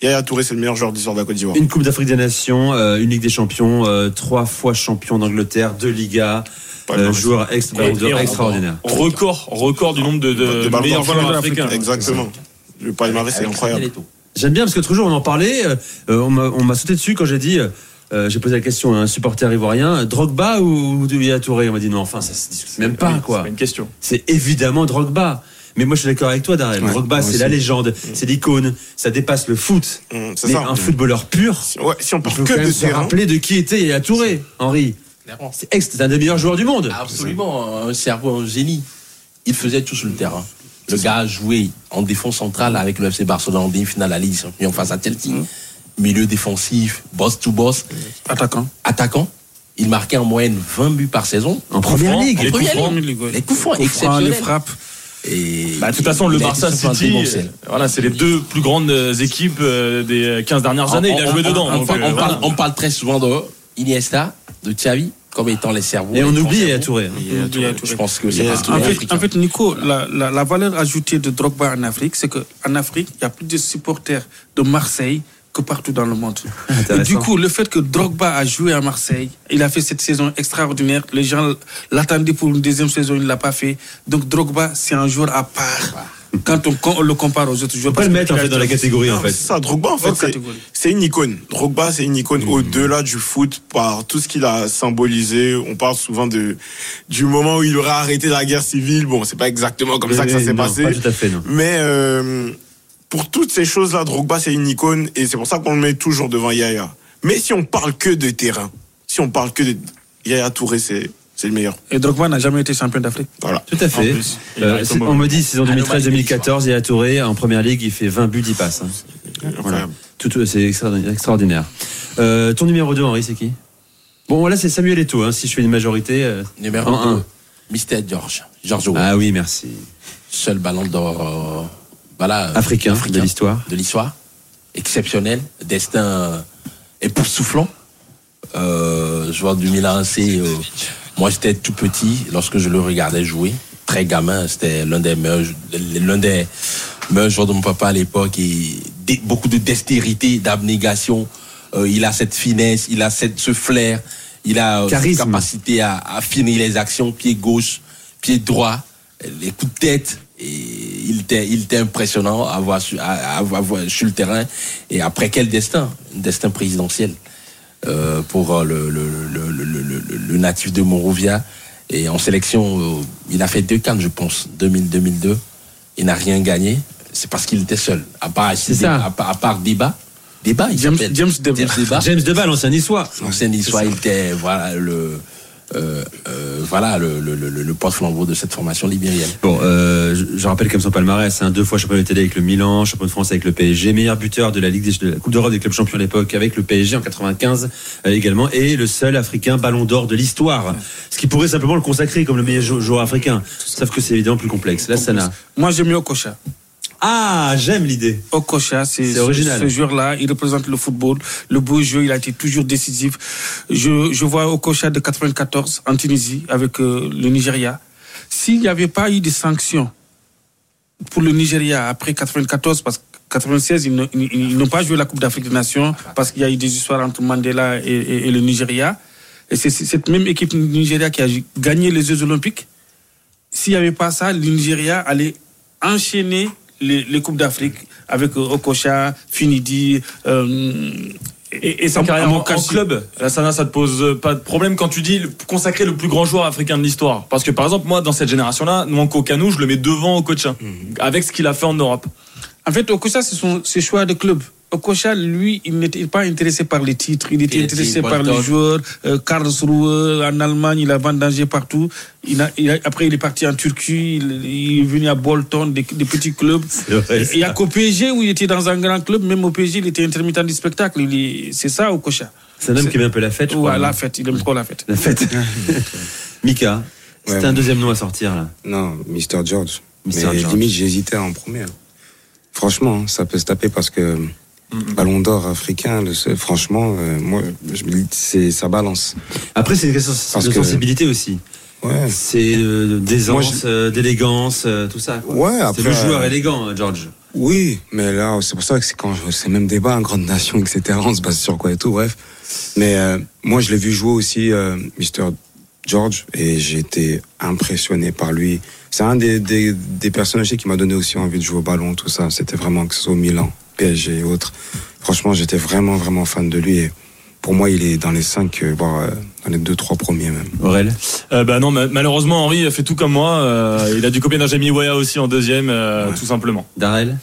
[SPEAKER 15] Yaya Touré, c'est le meilleur joueur d'histoire de la Côte d'Ivoire.
[SPEAKER 4] Une Coupe d'Afrique des Nations, euh, une Ligue des Champions, euh, trois fois champion d'Angleterre, deux Ligas, euh, joueur extraordinaire.
[SPEAKER 9] Record, record du nombre de, de,
[SPEAKER 15] De
[SPEAKER 9] meilleurs joueurs africains.
[SPEAKER 15] Exactement. Le palmarès, c'est incroyable.
[SPEAKER 4] J'aime bien parce que toujours on en parlait, euh, euh, on m'a sauté dessus quand j'ai dit, euh, euh, j'ai posé la question à un supporter ivoirien, Drogba ou, ou Yaya Touré? On m'a dit non, enfin ça se discute même pas quoi.
[SPEAKER 9] c'est pas une question.
[SPEAKER 4] C'est évidemment Drogba. Mais moi je suis d'accord avec toi Darrell.
[SPEAKER 8] Ouais,
[SPEAKER 4] Drogba c'est la légende, c'est l'icône, ça dépasse le foot.
[SPEAKER 15] Mmh, c'est
[SPEAKER 4] Mais
[SPEAKER 15] ça.
[SPEAKER 4] un footballeur pur,
[SPEAKER 15] Ouais, si on parle que de
[SPEAKER 4] se rappeler de qui était Yaya Touré, Henri. C'est ex- c'est un des meilleurs joueurs du monde.
[SPEAKER 10] Absolument, un cerveau, un génie. Il faisait tout sur le terrain. Le gars a joué en défense centrale avec le FC Barcelone en demi-finale à Ligue des Champions face à Chelsea. Milieu défensif, boss to boss,
[SPEAKER 7] Attaquant.
[SPEAKER 10] attaquant. Il marquait en moyenne 20 buts par saison.
[SPEAKER 4] En première ligue.
[SPEAKER 10] En
[SPEAKER 9] les
[SPEAKER 10] première
[SPEAKER 9] coups francs.
[SPEAKER 10] ligue. Les coups francs
[SPEAKER 7] francs, les
[SPEAKER 10] exceptionnels.
[SPEAKER 7] frappes.
[SPEAKER 10] Et
[SPEAKER 9] Bah, de toute façon, le Barça City, euh, voilà, c'est les deux plus grandes euh, équipes euh, des 15 dernières années. Il a
[SPEAKER 10] On-
[SPEAKER 9] joué
[SPEAKER 10] on-
[SPEAKER 9] dedans.
[SPEAKER 10] On,
[SPEAKER 9] donc,
[SPEAKER 10] on-
[SPEAKER 9] euh,
[SPEAKER 10] on parle, on parle très souvent de Iniesta, de Xavi, comme étant les cerveaux.
[SPEAKER 4] Et on oublie Yaya
[SPEAKER 10] cerveaux.
[SPEAKER 4] Touré.
[SPEAKER 10] Je pense que c'est
[SPEAKER 7] En fait,
[SPEAKER 10] Africains.
[SPEAKER 7] en fait, Nico, la, la, la valeur ajoutée de Drogba en Afrique, c'est qu'en Afrique, il y a plus de supporters de Marseille que partout dans le monde. Et du coup, le fait que Drogba a joué à Marseille, il a fait cette saison extraordinaire. Les gens l'attendaient pour une deuxième saison, il ne l'a pas fait. Donc Drogba, c'est un joueur à part. Quand on, le compare aux autres joueurs.
[SPEAKER 4] On peut le mettre en fait dans la catégorie en
[SPEAKER 15] Non,
[SPEAKER 4] fait.
[SPEAKER 15] C'est ça, Drogba, en fait, c'est- une icône. Drogba, c'est une icône au-delà du foot par tout ce qu'il a symbolisé. On parle souvent de, du moment où il aurait arrêté la guerre civile. Bon, c'est pas exactement comme ça que ça s'est
[SPEAKER 4] non,
[SPEAKER 15] passé.
[SPEAKER 4] Pas tout à fait non.
[SPEAKER 15] Mais euh, pour toutes ces choses-là, Drogba, c'est une icône et c'est pour ça qu'on le met toujours devant Yaya. Mais si on parle que de terrain, si on parle que de Yaya Touré, c'est c'est le meilleur.
[SPEAKER 7] Et Drogba n'a jamais été champion d'Afrique.
[SPEAKER 15] Voilà.
[SPEAKER 4] Tout à fait.
[SPEAKER 9] Plus, il
[SPEAKER 4] Euh,
[SPEAKER 9] a
[SPEAKER 4] on me dit saison
[SPEAKER 10] Anomalie
[SPEAKER 4] 2013-2014, Yaya Touré en première ligue, il fait 20 buts, 10 passes. hein.
[SPEAKER 15] Incroyable.
[SPEAKER 4] Tout, tout- c'est extraordinaire. Euh, ton numéro 2, Henri, c'est qui? Bon, là, c'est Samuel Eto'o, hein, si je fais une majorité. euh,
[SPEAKER 10] Numéro
[SPEAKER 4] en
[SPEAKER 10] 2,
[SPEAKER 4] un.
[SPEAKER 10] Mister George. George.
[SPEAKER 4] Ah oui, merci.
[SPEAKER 10] Seul ballon d'or voilà, euh,
[SPEAKER 4] Africain, de l'histoire.
[SPEAKER 10] de l'histoire. Exceptionnel. Destin euh, époustouflant. Euh, joueur du Milan AC. euh, moi, j'étais tout petit lorsque je le regardais jouer. Très gamin. C'était l'un des meilleurs, l'un des meilleurs joueurs de mon papa à l'époque. Et beaucoup de dextérité, d'abnégation. Euh, il a cette finesse, il a cette, ce flair. Il a euh, cette capacité à, à finir les actions, pied gauche, pied droit, les coups de tête. Et il était, il était impressionnant à voir, sur, à, à voir- à voir sur le terrain. Et après, quel destin? Un destin présidentiel euh, pour le, natif de Monrovia. Et en sélection, euh, il a fait deux cannes, je pense, 2000-2002. Il n'a rien gagné. C'est parce qu'il était seul. À part,
[SPEAKER 4] C'est ça.
[SPEAKER 10] à part, à part Débat. Débat, il
[SPEAKER 7] James,
[SPEAKER 10] s'appelle.
[SPEAKER 7] James Deba.
[SPEAKER 10] James.
[SPEAKER 4] James niçois.
[SPEAKER 10] L'ancien histoire, il était voilà, le, euh, euh, voilà, le, le, le, le porte-flambeau de cette formation libérienne.
[SPEAKER 4] Bon, euh, je, je rappelle comme son palmarès, hein, deux fois champion de télé avec le Milan, champion de France avec le PSG, meilleur buteur de la Ligue des, de la Coupe d'Europe des clubs champions à l'époque avec le PSG en 95 euh, également, et le seul Africain Ballon d'Or de l'histoire. Ce qui pourrait simplement le consacrer comme le meilleur jou- joueur africain. Sauf que c'est évidemment plus complexe. Là, ça n'a.
[SPEAKER 7] Moi, j'aime mieux Okocha.
[SPEAKER 4] Ah, j'aime l'idée.
[SPEAKER 7] Okocha, c'est
[SPEAKER 4] original.
[SPEAKER 7] Ce joueur-là, il représente le football, le beau jeu, il a été toujours décisif. Je, je vois Okocha de 94 en Tunisie avec euh, le Nigeria. S'il n'y avait pas eu de sanctions pour le Nigeria après 94, parce 96, ils, n'ont- pas joué la Coupe d'Afrique des Nations parce qu'il y a eu des histoires entre Mandela et, et- et le Nigeria. Et c'est c'est cette même équipe du Nigeria qui a gagné les Jeux Olympiques. S'il n'y avait pas ça, le Nigeria allait enchaîner les, les Coupes d'Afrique avec Okocha, Finidi. euh,
[SPEAKER 9] Et, et sa
[SPEAKER 7] Am-
[SPEAKER 9] carrière en, en club, là, ça, ça te pose pas de problème quand tu dis consacrer le plus grand joueur africain de l'histoire. Parce que par exemple, moi, dans cette génération-là, Nwanko Kanu, je le mets devant Okocha, avec ce qu'il a fait en Europe.
[SPEAKER 7] En fait, Okocha, c'est son ses choix de club. Okocha, lui, il n'était pas intéressé par les titres, il était intéressé par les joueurs. Euh, Karlsruhe, en Allemagne, il a vendangé partout. Il a, il a- après, il est parti en Turquie, il, il est venu à Bolton, des, des petits clubs. il n'y a qu'au PSG où il était dans un grand club, même au PSG, il était intermittent du spectacle. C'est ça, Okocha.
[SPEAKER 4] C'est un homme qui aime un peu la fête, je
[SPEAKER 7] Ouais,
[SPEAKER 4] crois.
[SPEAKER 7] la fête, il aime trop la fête.
[SPEAKER 4] La fête. Mika, c'était
[SPEAKER 8] Ouais.
[SPEAKER 4] un deuxième nom à sortir, là.
[SPEAKER 8] Non, Mr. George.
[SPEAKER 4] Mr.
[SPEAKER 8] Mais
[SPEAKER 4] George.
[SPEAKER 8] limite, j'hésitais en premier. Franchement, ça peut se taper parce que Ballon d'or africain, seul- franchement, euh, moi, je me dis, c'est ça balance.
[SPEAKER 4] Après, c'est une question de
[SPEAKER 8] que-
[SPEAKER 4] sensibilité aussi.
[SPEAKER 8] Ouais.
[SPEAKER 4] C'est euh, d'aisance, euh, d'élégance, euh, tout ça. quoi.
[SPEAKER 8] Ouais,
[SPEAKER 4] c'est
[SPEAKER 8] après,
[SPEAKER 4] le joueur élégant, George.
[SPEAKER 8] Oui, mais là, c'est pour ça que c'est quand c'est même débat, en grande nation, etc. On se base sur quoi et tout, bref. Mais euh, moi, je l'ai vu jouer aussi, euh, Mr. George, et j'ai été impressionné par lui. C'est un des, des, des personnages qui m'a donné aussi envie de jouer au ballon, tout ça. C'était vraiment que ce soit au Milan, PSG et autres. Franchement, j'étais vraiment, vraiment fan de lui. Et pour moi, il est dans les cinq, euh, voire euh, dans les deux, trois premiers même.
[SPEAKER 4] Aurel
[SPEAKER 9] Euh, bah non, ma- malheureusement, Henri a fait tout comme moi. euh, il a dû copier d'un Jamie Waya aussi en deuxième, euh, tout simplement.
[SPEAKER 4] Darrell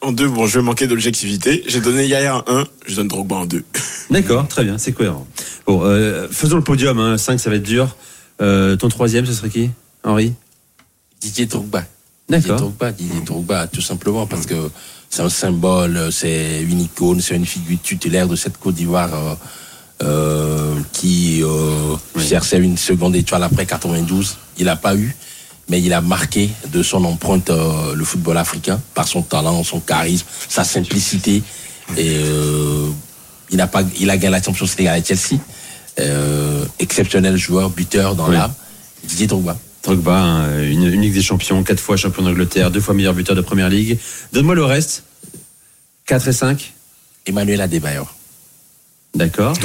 [SPEAKER 15] En deux, bon, je vais manquer d'objectivité. J'ai donné Yaya en un, je donne Drogba en deux.
[SPEAKER 4] D'accord, très bien, c'est cohérent. Bon, euh, faisons le podium, hein, 5 ça va être dur. Euh, ton troisième, ce serait qui Henri?
[SPEAKER 10] Didier Drogba. Didier
[SPEAKER 4] D'accord.
[SPEAKER 10] Drogba, Didier Drogba, tout simplement parce que c'est un symbole, c'est une icône, c'est une figure tutélaire de cette Côte d'Ivoire euh, euh, qui euh, cherchait une seconde étoile après 92. Il n'a pas eu, mais il a marqué de son empreinte euh, le football africain par son talent, son charisme, sa simplicité. Et euh, il n'a pas, il a gagné la Champions League avec Chelsea. Euh, exceptionnel joueur, buteur dans
[SPEAKER 4] Oui.
[SPEAKER 10] l'âme. Didier Drogba.
[SPEAKER 4] Drogba, hein, une, une Ligue des Champions, 4 fois champion d'Angleterre, deux fois meilleur buteur de Première Ligue. Donne-moi le reste. 4 et 5
[SPEAKER 10] Emmanuel Adebayor.
[SPEAKER 4] D'accord.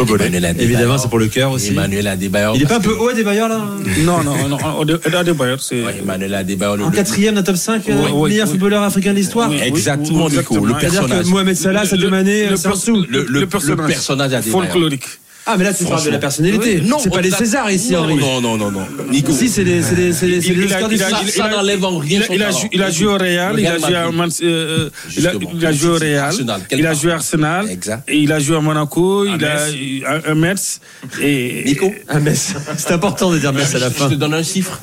[SPEAKER 4] Évidemment, c'est pour le cœur aussi.
[SPEAKER 10] Emmanuel Adebayor.
[SPEAKER 4] Il est pas un peu haut, Adebayor, là?
[SPEAKER 7] Non, non, non. Adebayor, c'est.
[SPEAKER 10] Ouais, Emmanuel Adebayor. le-
[SPEAKER 4] En quatrième d'un top 5,
[SPEAKER 10] Oui, oui,
[SPEAKER 4] meilleur
[SPEAKER 10] oui.
[SPEAKER 4] footballeur africain de l'histoire?
[SPEAKER 10] Oui, Exactement, Nico, le
[SPEAKER 4] C'est-à-dire que
[SPEAKER 10] personnage.
[SPEAKER 4] Mohamed Salah, Sadio Mané,
[SPEAKER 7] le
[SPEAKER 4] dessous.
[SPEAKER 10] Le, le, le personnage, Adebayor.
[SPEAKER 7] Folklorique.
[SPEAKER 4] Ah, mais là, tu parles de la personnalité.
[SPEAKER 10] Oui, non,
[SPEAKER 4] c'est pas les Césars ici,
[SPEAKER 10] non,
[SPEAKER 4] Henri.
[SPEAKER 10] Non, non, non, non. Nico.
[SPEAKER 4] Si, c'est les, c'est les, c'est les,
[SPEAKER 7] Il-
[SPEAKER 4] Oscars du
[SPEAKER 10] Ça n'enlève en rien
[SPEAKER 7] Il a,
[SPEAKER 10] son
[SPEAKER 7] il a il joué au Real, il a joué à euh, euh, il a-
[SPEAKER 10] Justement.
[SPEAKER 7] il a joué au Real, il a joué à Arsenal,
[SPEAKER 10] Exact.
[SPEAKER 7] et il a joué à Monaco, il a
[SPEAKER 9] Metz.
[SPEAKER 7] à, à Metz. Et
[SPEAKER 10] Nico.
[SPEAKER 4] Ah, mais c'est important de dire Metz à la
[SPEAKER 10] Je
[SPEAKER 4] fin.
[SPEAKER 10] te donne un chiffre.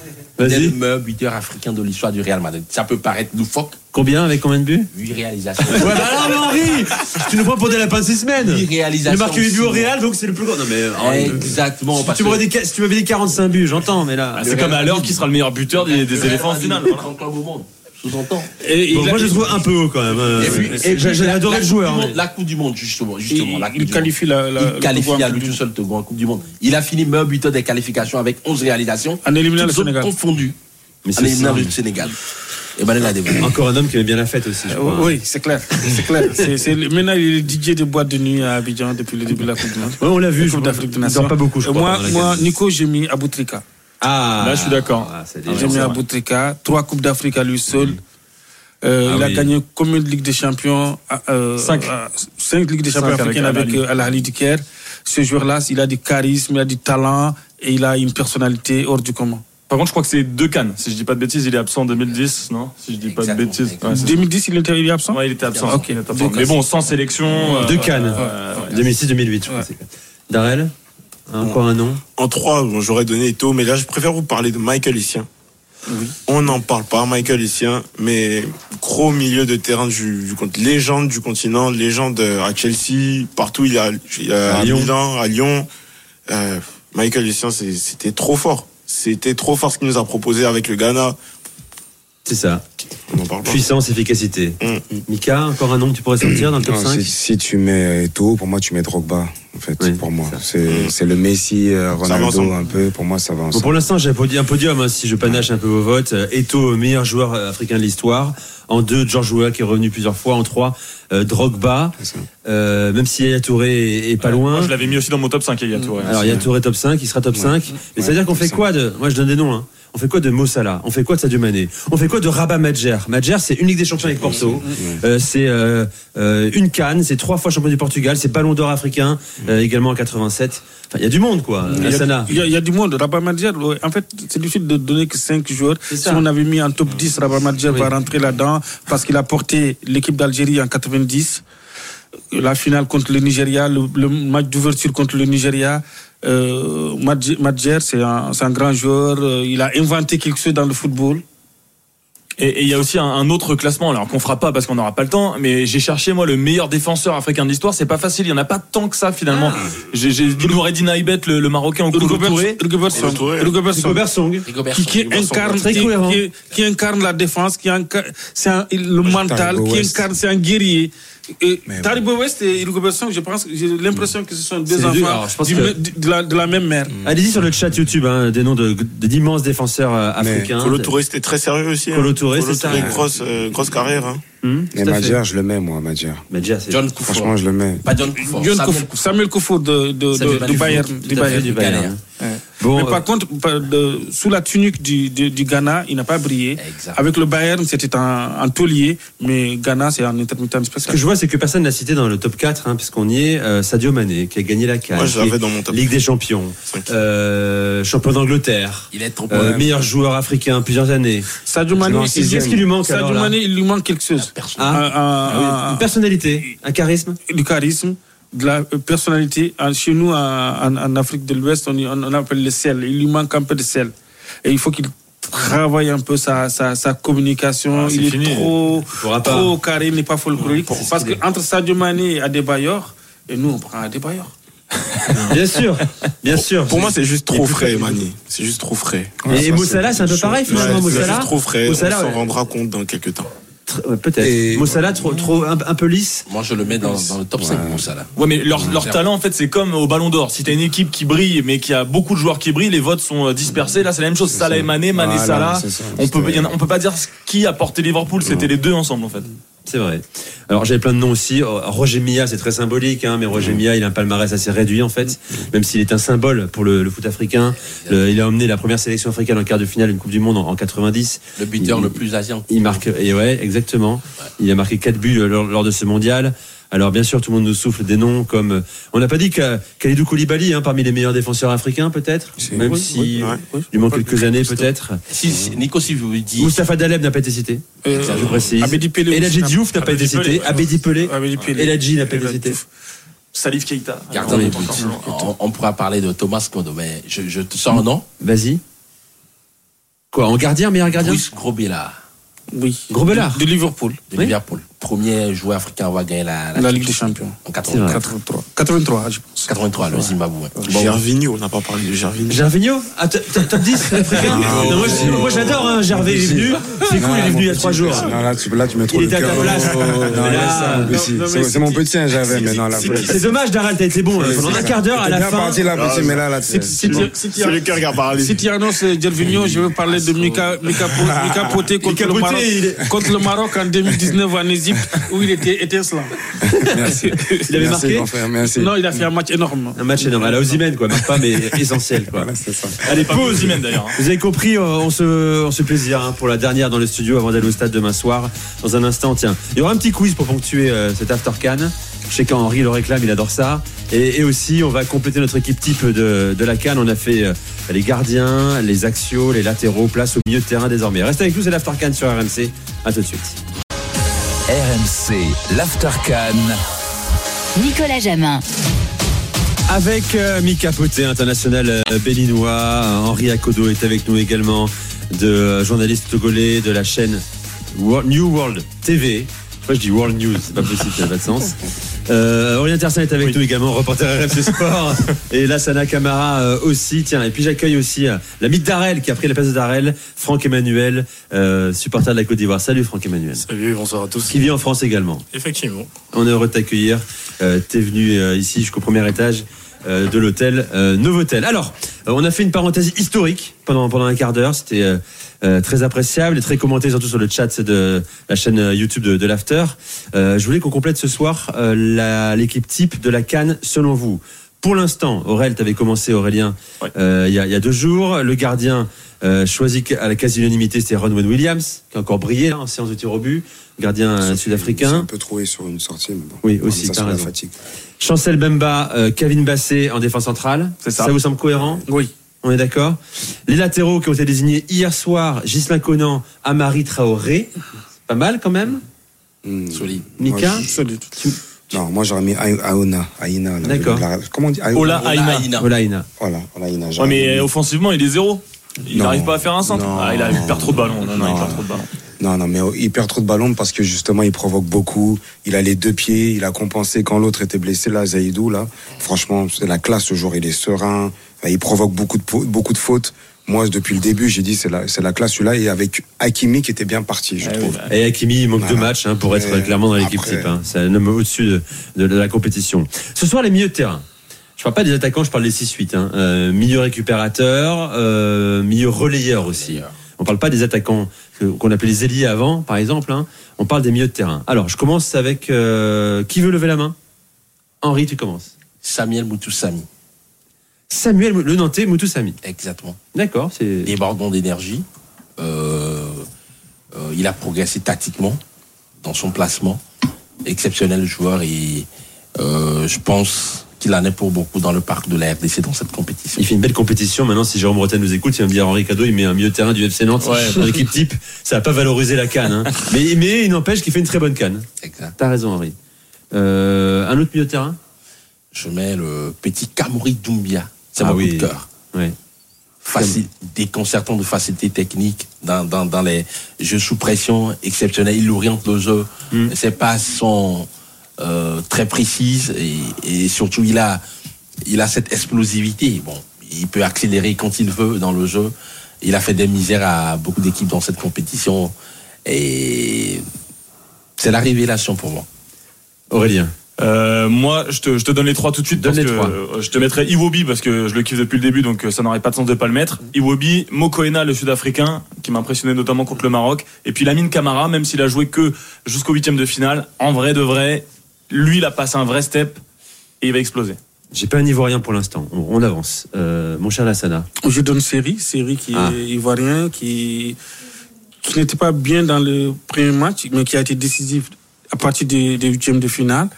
[SPEAKER 4] Vas-y.
[SPEAKER 10] Il est le meilleur buteur africain de l'histoire du Real Madrid. Ça peut paraître loufoque.
[SPEAKER 4] Combien avec combien de buts
[SPEAKER 10] 8 réalisations.
[SPEAKER 4] Ouais, bah mais Henri Tu nous prends pour des lapins de 6 semaines
[SPEAKER 10] Huit
[SPEAKER 4] Il
[SPEAKER 10] réalisations.
[SPEAKER 4] a marqué 8 buts au Real, donc c'est le plus grand. Non, mais Henri,
[SPEAKER 10] Exactement.
[SPEAKER 4] si
[SPEAKER 10] parce
[SPEAKER 4] tu
[SPEAKER 10] que-
[SPEAKER 4] m'aurais dit, si tu m'avais dit 45 buts, j'entends, mais là.
[SPEAKER 9] Ah, c'est comme à l'heure qui sera le meilleur buteur des, des éléphants en finale.
[SPEAKER 10] le
[SPEAKER 9] voilà.
[SPEAKER 10] plus grand club au monde. Sous-entend.
[SPEAKER 7] Et
[SPEAKER 4] Bon, moi, je le trouve un peu haut quand même. euh,
[SPEAKER 10] Et puis- et
[SPEAKER 4] le
[SPEAKER 10] Coupe
[SPEAKER 4] joueur.
[SPEAKER 10] du
[SPEAKER 4] mais-
[SPEAKER 10] Monde- La Coupe du Monde, justement. justement la Coupe
[SPEAKER 7] il
[SPEAKER 10] du
[SPEAKER 7] qualifie
[SPEAKER 10] Monde.
[SPEAKER 7] la,
[SPEAKER 10] Il qualifie à lui
[SPEAKER 7] Coupe
[SPEAKER 10] tout
[SPEAKER 7] du
[SPEAKER 10] seul en Coupe du Monde. Il a fini meilleur buteur des qualifications avec 11 réalisations.
[SPEAKER 7] En éliminant le Sénégal.
[SPEAKER 10] confondues.
[SPEAKER 4] Mais
[SPEAKER 10] En éliminant le Sénégal. Emmanuel Adebayor.
[SPEAKER 4] Encore un homme qui aimait bien la fête aussi, je crois.
[SPEAKER 7] Euh, Oui, c'est clair. C'est clair. C'est- c'est- maintenant, il est DJ de boîte de nuit à Abidjan depuis le début de la Coupe du Monde.
[SPEAKER 4] Ouais, on l'a vu,
[SPEAKER 7] Coupe
[SPEAKER 4] crois.
[SPEAKER 7] d'Afrique des
[SPEAKER 4] Il
[SPEAKER 7] Nations.
[SPEAKER 4] pas beaucoup, je
[SPEAKER 7] Et
[SPEAKER 4] crois,
[SPEAKER 7] Moi, moi. Nico, j'ai mis Aboutrika.
[SPEAKER 4] Ah,
[SPEAKER 9] Là, je suis d'accord.
[SPEAKER 4] Ah,
[SPEAKER 9] vrai.
[SPEAKER 7] Aboutrika. Trois Coupes d'Afrique à lui seul. Euh,
[SPEAKER 4] Ah
[SPEAKER 7] il a
[SPEAKER 4] oui.
[SPEAKER 7] gagné combien de Ligue des Champions euh,
[SPEAKER 9] Cinq.
[SPEAKER 7] euh, cinq Ligues des Champions
[SPEAKER 9] avec
[SPEAKER 7] africaines
[SPEAKER 9] Al
[SPEAKER 7] avec
[SPEAKER 9] Ahly.
[SPEAKER 7] euh, Al Ahly du Caire. Ce joueur-là, il a du charisme, il a du talent et il a une personnalité hors du commun.
[SPEAKER 9] Par contre, je crois que c'est deux cannes. Si je dis pas de bêtises, il est absent en 2010, non? Si je dis pas de bêtises. Ouais, c'est ça.
[SPEAKER 7] 2010, il était il est absent?
[SPEAKER 9] Ouais, il était absent.
[SPEAKER 7] Ok.
[SPEAKER 9] Il était absent. Mais bon, sans sélection. euh,
[SPEAKER 4] Deux cannes.
[SPEAKER 9] ouais, ouais.
[SPEAKER 4] 2006-2008, je crois. Darrell? Encore un nom
[SPEAKER 15] En trois, j'aurais donné Eto, mais là, je préfère vous parler de Michael Essien. On n'en parle pas, Michael Essien, mais gros milieu de terrain du, du continent, légende du continent, légende euh, à Chelsea, partout il y a, il y a
[SPEAKER 4] À
[SPEAKER 15] à
[SPEAKER 4] Lyon.
[SPEAKER 15] Milan, à Lyon. Euh, Michael Essien, c'était trop fort. C'était trop fort ce qu'il nous a proposé avec le Ghana.
[SPEAKER 4] C'est ça.
[SPEAKER 15] On n'en parle pas.
[SPEAKER 4] Puissance, efficacité.
[SPEAKER 15] Mm.
[SPEAKER 4] Mika, encore un nom que tu pourrais sortir dans le top
[SPEAKER 8] Non,
[SPEAKER 4] 5
[SPEAKER 8] si, si tu mets Eto'o, pour moi, tu mets Drogba, en fait,
[SPEAKER 4] Oui,
[SPEAKER 8] pour moi. C'est c'est le Messi, euh, Ronaldo,
[SPEAKER 15] ensemble.
[SPEAKER 8] un peu. Pour moi, ça va
[SPEAKER 4] Bon,
[SPEAKER 8] ensemble.
[SPEAKER 4] pour l'instant, j'ai un podi- un podium, hein, si je panache un peu vos votes. Euh, Eto, meilleur joueur euh, africain de l'histoire. En deux, George Weah qui est revenu plusieurs fois. En trois, euh, Drogba. Euh, même si Yaya Touré est, est pas loin.
[SPEAKER 9] Moi, je l'avais mis aussi dans mon top 5, Yaya Touré.
[SPEAKER 4] Alors, Yaya Touré top 5, il sera top 5. Mais ça veut dire qu'on fait quoi de. Moi, je donne des noms. Hein. On fait quoi de Mossala On fait quoi de Sadio Mané? On fait quoi de Rabat Madjer? Madjer, c'est une Ligue des Champions avec Porto. Euh, c'est euh, euh, une canne, c'est trois fois champion du Portugal, c'est Ballon d'Or africain, euh, également en 87. Il y a du monde, quoi.
[SPEAKER 7] Il y, a,
[SPEAKER 4] Lassana.
[SPEAKER 7] il y a- il y a du monde. Rabat Madjer, en fait, c'est difficile de donner que 5 joueurs. Si on avait mis un top 10, Rabat Madjer va rentrer là-dedans parce qu'il a porté l'équipe d'Algérie en 90. La finale contre le Nigeria, le, le match d'ouverture contre le Nigeria. Euh, Madjer, Madjer, c'est un, c'est un grand joueur. Euh, Il a inventé quelque chose dans le football.
[SPEAKER 9] Et il y a aussi un, un autre classement, alors qu'on fera pas parce qu'on n'aura pas le temps, mais j'ai cherché moi le meilleur défenseur africain de l'histoire. C'est pas facile, il y en a pas tant que ça finalement. J'ai j'ai dit Noureddin Aibet, le, le Marocain, ou Kolo Touré.
[SPEAKER 7] Rigobert Song. Qui, qui incarne, qui, incarne la défense, qui incarne, un- le mental, qui incarne, c'est un guerrier. Et Taribo West et Song, je pense, j'ai l'impression que ce sont deux
[SPEAKER 4] C'est
[SPEAKER 7] enfants
[SPEAKER 4] Alors,
[SPEAKER 7] du
[SPEAKER 4] que-
[SPEAKER 7] de, la, de la même mère.
[SPEAKER 4] Allez-y sur le chat YouTube, hein, des noms de- de- d'immenses défenseurs euh, africains.
[SPEAKER 15] Colo Touré, c'était très sérieux aussi. hein.
[SPEAKER 4] Colo Touré, c'est ça.
[SPEAKER 15] grosse, euh, grosse carrière. hein.
[SPEAKER 8] Et
[SPEAKER 4] fait.
[SPEAKER 8] Madjer, je le mets, moi, Madjer.
[SPEAKER 4] Madjer, c'est
[SPEAKER 10] John Koufour.
[SPEAKER 8] Franchement, je le mets.
[SPEAKER 10] Pas John Koufour.
[SPEAKER 7] John
[SPEAKER 10] Samuel
[SPEAKER 7] Kouf- Samuel Koufour de, de,
[SPEAKER 10] Samuel
[SPEAKER 7] de- Bayern. Du Bayern.
[SPEAKER 4] Bon,
[SPEAKER 7] Mais
[SPEAKER 4] euh,
[SPEAKER 7] par contre, par- de- sous la tunique du, du, du Ghana, il n'a pas brillé.
[SPEAKER 10] Exact.
[SPEAKER 7] Avec le Bayern, c'était un, un taulier, mais Ghana, c'est un intermittent
[SPEAKER 4] Ce que
[SPEAKER 7] spécial.
[SPEAKER 4] je vois, c'est que personne n'a cité dans le top 4, hein, puisqu'on y est, euh, Sadio Mané, qui a gagné la CAN,
[SPEAKER 15] Moi, je
[SPEAKER 4] qui est
[SPEAKER 15] l'avais dans mon top.
[SPEAKER 4] Ligue des Champions, euh, champion d'Angleterre,
[SPEAKER 10] Il est trop
[SPEAKER 4] euh, meilleur joueur africain plusieurs années.
[SPEAKER 7] Sadio Mané.
[SPEAKER 4] Qu'est-ce qui lui manque
[SPEAKER 7] Sadio
[SPEAKER 4] alors, là
[SPEAKER 7] Mané, il lui manque quelque chose.
[SPEAKER 4] Ah,
[SPEAKER 7] Un- un-
[SPEAKER 4] Ah Une personnalité, un charisme.
[SPEAKER 7] du charisme, de la personnalité. Chez nous, en, Afrique de l'Ouest, on, appelle le sel. Il lui manque un peu de sel. Et il faut qu'il travaille un peu sa, sa, sa communication.
[SPEAKER 9] Ah,
[SPEAKER 7] il est
[SPEAKER 9] fini.
[SPEAKER 7] trop, carré, il n'est pas folklorique.
[SPEAKER 4] Ce
[SPEAKER 7] Parce
[SPEAKER 4] qu'il
[SPEAKER 7] que
[SPEAKER 4] est.
[SPEAKER 7] entre Sadio Mané et Adebayor, et nous, on prend Adebayor.
[SPEAKER 4] Bien sûr, bien sûr.
[SPEAKER 15] Pour moi, c'est juste trop frais. Mani. C'est juste trop frais.
[SPEAKER 4] Et, et Moussala, c'est un peu pareil finalement.
[SPEAKER 15] Ouais, c'est
[SPEAKER 4] Moussala,
[SPEAKER 15] juste trop frais.
[SPEAKER 4] Moussala,
[SPEAKER 15] on s'en
[SPEAKER 4] ouais.
[SPEAKER 15] rendra compte dans quelques temps.
[SPEAKER 4] Ouais, peut-être. Moussala, trop, trop, un, un peu lisse.
[SPEAKER 10] Moi, je le mets dans, dans le top 5 pour ça là.
[SPEAKER 9] Ouais, mais leur, leur talent, en fait, c'est comme au Ballon d'Or. Si t'as une équipe qui brille, mais qui a beaucoup de joueurs qui brillent, les votes sont euh, dispersés. Là, c'est la même chose. Salah et Mané, Mané,
[SPEAKER 8] Voilà,
[SPEAKER 9] Salah. On peut, on peut pas dire qui a porté Liverpool. C'était les deux ensemble, en fait.
[SPEAKER 4] C'est vrai. Alors j'avais plein de noms aussi. Oh, Roger Mia, c'est très symbolique, hein, mais Roger Mia, il a un palmarès assez réduit en fait, même s'il est un symbole pour le, le foot africain. Le- il a emmené la première sélection africaine en quart de finale d'une Coupe du Monde en, en 90.
[SPEAKER 10] Le buteur
[SPEAKER 4] Il-
[SPEAKER 10] le plus asiatique.
[SPEAKER 4] Il marque, et ouais, exactement. Il a marqué 4 buts euh, lors, lors de ce mondial. Alors bien sûr, tout le monde nous souffle des noms comme. euh, On n'a pas dit que Khalidou Koulibaly, hein, parmi les meilleurs défenseurs africains, peut-être, même
[SPEAKER 15] Oui,
[SPEAKER 4] si
[SPEAKER 15] oui, ouais.
[SPEAKER 4] il lui manque quelques années, peut-être.
[SPEAKER 10] Si, si, Nico, si je vous dis.
[SPEAKER 4] Moustapha Daleb n'a pas été cité.
[SPEAKER 7] Euh,
[SPEAKER 4] je précise.
[SPEAKER 7] Abedi Pelé
[SPEAKER 4] Eladji Diouf n'a pas été cité. Abedi Pelé. Eladji n'a pas été cité.
[SPEAKER 9] Salif Keita.
[SPEAKER 10] Gardien de but. On, on pourra parler de Thomas Kondo, mais je, je te sors un nom.
[SPEAKER 4] Vas-y. Quoi, en gardien, meilleur gardien?
[SPEAKER 10] Bruce Grobela
[SPEAKER 7] Oui.
[SPEAKER 4] Gros Bellard.
[SPEAKER 7] De Liverpool.
[SPEAKER 10] de
[SPEAKER 4] Oui.
[SPEAKER 10] Liverpool. Premier joueur africain à avoir gagné la,
[SPEAKER 7] La Ligue des Champions.
[SPEAKER 10] en
[SPEAKER 4] C'est vrai.
[SPEAKER 10] 83.
[SPEAKER 7] 83. 83, je pense.
[SPEAKER 10] 83, le Zimbabwe.
[SPEAKER 15] Gervinho, on n'a pas parlé de Gervinho.
[SPEAKER 4] Gervinho ah, Top 10 africain Non, Moi, j'adore, hein, Gervais il est venu. C'est cool, il est venu il y a 3 jours.
[SPEAKER 8] Non, là, tu, là, tu mets trop
[SPEAKER 4] Il
[SPEAKER 8] le
[SPEAKER 4] était à ta place.
[SPEAKER 8] C'est- mon petit, hein, j'avais, mais non, là.
[SPEAKER 4] C'est dommage, Daral, t'as été bon. hein, Pendant un quart d'heure, à la
[SPEAKER 8] bien
[SPEAKER 4] fin.
[SPEAKER 8] parti, là, petit, mais là, là, bon.
[SPEAKER 15] C'est le cœur qui a parlé.
[SPEAKER 7] Si tu annonces Gervinho, je veux parler de Mika, Mika, Po- Mika Poté contre le Maroc en 2019 en Égypte, où il était étincelant.
[SPEAKER 8] Merci.
[SPEAKER 4] Il avait
[SPEAKER 8] Merci,
[SPEAKER 4] marqué
[SPEAKER 8] grand frère, merci.
[SPEAKER 7] Non, il a fait un match énorme.
[SPEAKER 4] un match énorme. À la Osimhen, quoi. Marque pas, mais essentiel, quoi.
[SPEAKER 8] Voilà, c'est ça.
[SPEAKER 4] Allez,
[SPEAKER 9] Pas
[SPEAKER 4] pause.
[SPEAKER 9] Osimhen, d'ailleurs.
[SPEAKER 4] Vous avez compris, euh, on se, on se plaisir hein, pour la dernière dans le studio avant d'aller au stade demain soir. Dans un instant, tiens, il y aura un petit quiz pour ponctuer euh, cet after can. Je sais qu'Henri le réclame, il adore ça. Et, et aussi, on va compléter notre équipe type de, de la Cannes. On a fait euh, les gardiens, les axiaux, les latéraux, place au milieu de terrain désormais. Restez avec nous, c'est l'after can sur RMC. À tout de suite.
[SPEAKER 2] RMC, l'Aftercan.
[SPEAKER 3] Nicolas Jamin.
[SPEAKER 4] Avec euh, Mika Poté, international euh, béninois, Henri Akodo est avec nous également, de euh, journaliste togolais de la chaîne New World TV. Moi je dis World News, c'est pas possible, ça n'a pas de sens. Euh, Aurélien est avec nous également, reporter RMC Sport. et Lassana Camara euh, aussi. Tiens, et puis j'accueille aussi euh, l'ami de Darel qui a pris la place de Darel, Franck Emmanuel, euh, supporter de la Côte d'Ivoire. Salut Franck Emmanuel.
[SPEAKER 16] Salut, bonsoir à tous.
[SPEAKER 4] Qui vit en France également.
[SPEAKER 16] Effectivement.
[SPEAKER 4] On est heureux de t'accueillir. Euh, T'es venu euh, ici jusqu'au premier étage. euh, de l'hôtel euh, Novotel. Alors, euh, on a fait une parenthèse historique pendant, pendant un quart d'heure. C'était euh, très appréciable et très commenté, surtout sur le chat de la chaîne euh, YouTube de, de l'After. Euh, je voulais qu'on complète ce soir euh, l'équipe type de la Cannes selon vous. Pour l'instant, Aurel, tu avais commencé, Aurélien, il y, a, il y a deux jours. Le gardien euh, choisi à la quasi-unanimité, c'était Ronwen Williams, qui a encore brillé en séance de tir au but. Gardien
[SPEAKER 8] C'est un
[SPEAKER 4] sud-africain.
[SPEAKER 8] peu trouvé sur une sortie. Mais bon,
[SPEAKER 4] Oui,
[SPEAKER 8] On
[SPEAKER 4] aussi,
[SPEAKER 8] ça sur la fatigue.
[SPEAKER 4] Chancel Bemba, euh, Kevin Basset en défense centrale.
[SPEAKER 9] C'est ça.
[SPEAKER 4] vous semble cohérent?
[SPEAKER 7] Oui.
[SPEAKER 4] On est d'accord Les latéraux qui ont été désignés hier soir, Gislain Conan, Amari Traoré. Pas mal quand même.
[SPEAKER 10] Solide.
[SPEAKER 4] Mika
[SPEAKER 7] Solide.
[SPEAKER 8] Non, moi j'aurais mis Aona, Aïna. là,
[SPEAKER 4] D'accord.
[SPEAKER 8] Comment on dit Aï-
[SPEAKER 9] Ola Aina.
[SPEAKER 10] Aina.
[SPEAKER 4] Olaïna.
[SPEAKER 8] Voilà, Olaïna.
[SPEAKER 9] Ouais, mais
[SPEAKER 8] mis-
[SPEAKER 9] offensivement, il est zéro. Il n'arrive pas à faire un centre.
[SPEAKER 8] Non.
[SPEAKER 9] Ah, il, a, il perd trop de ballons. Non, non, il perd trop de ballons.
[SPEAKER 8] Non, non, mais il perd trop de ballons parce que justement, il provoque beaucoup. Il a les deux pieds. Il a compensé quand l'autre était blessé, là, Zaïdou, là. Franchement, c'est la classe ce jour. Il est serein. Enfin, Il provoque beaucoup de, beaucoup de fautes. Moi, depuis le début, j'ai dit, c'est la, c'est la classe, celui-là. Et avec Hakimi qui était bien parti, je
[SPEAKER 9] oui,
[SPEAKER 8] trouve.
[SPEAKER 9] bah,
[SPEAKER 4] Et Hakimi, il manque
[SPEAKER 8] Voilà.
[SPEAKER 4] deux matchs hein, pour être clairement dans l'équipe type. hein. C'est un homme au-dessus de, de- de la compétition. Ce soir, les milieux de terrain. Je parle pas des attaquants, je parle des 6-8. Hein. Euh, milieu récupérateur, euh, milieu relayeur aussi. On parle pas des attaquants qu'on appelait les ailiers avant, par exemple. hein. On parle des milieux de terrain. Alors, je commence avec... euh, qui veut lever la main? Henri, tu commences.
[SPEAKER 10] Samuel Moutoussami.
[SPEAKER 4] Samuel, le Nantais, Moutoussami.
[SPEAKER 10] Exactement.
[SPEAKER 4] D'accord, c'est...
[SPEAKER 10] Débordant d'énergie. Euh, euh, il a progressé tactiquement dans son placement. Exceptionnel joueur et euh, je pense qu'il en est pour beaucoup dans le parc de la RDC dans cette compétition.
[SPEAKER 4] Il fait une belle compétition. Maintenant, si Jérôme Bretagne nous écoute, il va me dire Henri Cadeau, il met un milieu de terrain du FC Nantes
[SPEAKER 9] Ouais.
[SPEAKER 4] dans l'équipe type. Ça va pas valoriser la canne. hein. Mais, mais il n'empêche qu'il fait une très bonne canne.
[SPEAKER 10] Exact.
[SPEAKER 4] T'as raison, Henri. Euh, un autre milieu de terrain?
[SPEAKER 10] Je mets le petit Kamori Doumbia. C'est
[SPEAKER 4] Ah
[SPEAKER 10] mon
[SPEAKER 4] oui.
[SPEAKER 10] coup de cœur. Facile, déconcertant de facilité technique dans, dans, dans les jeux sous pression exceptionnels. Il oriente le jeu.
[SPEAKER 4] Mm.
[SPEAKER 10] Ses passes sont euh, très précises et, et surtout il a, il a cette explosivité. Bon, il peut accélérer quand il veut dans le jeu. Il a fait des misères à beaucoup d'équipes dans cette compétition et c'est la révélation pour moi.
[SPEAKER 4] Aurélien.
[SPEAKER 9] Euh, moi, je te, je te donne les trois tout de suite.
[SPEAKER 4] Donne
[SPEAKER 9] parce
[SPEAKER 4] les
[SPEAKER 9] que,
[SPEAKER 4] trois.
[SPEAKER 9] euh, je te mettrai Iwobi parce que je le kiffe depuis le début, donc euh, ça n'aurait pas de sens de pas le mettre. Iwobi, Mokoena, le Sud-Africain, qui m'a impressionné notamment contre le Maroc, et puis Lamine Camara, même s'il a joué que jusqu'au huitième de finale, en vrai de vrai, lui, il a passé un vrai step et il va exploser.
[SPEAKER 4] J'ai pas un Ivoirien pour l'instant. On, on avance. Euh, mon cher Lassana.
[SPEAKER 7] Je donne Série, Série qui
[SPEAKER 4] Ah.
[SPEAKER 7] est ivoirien, qui, qui n'était pas bien dans le premier match, mais qui a été décisif à partir des, des huitièmes de finale.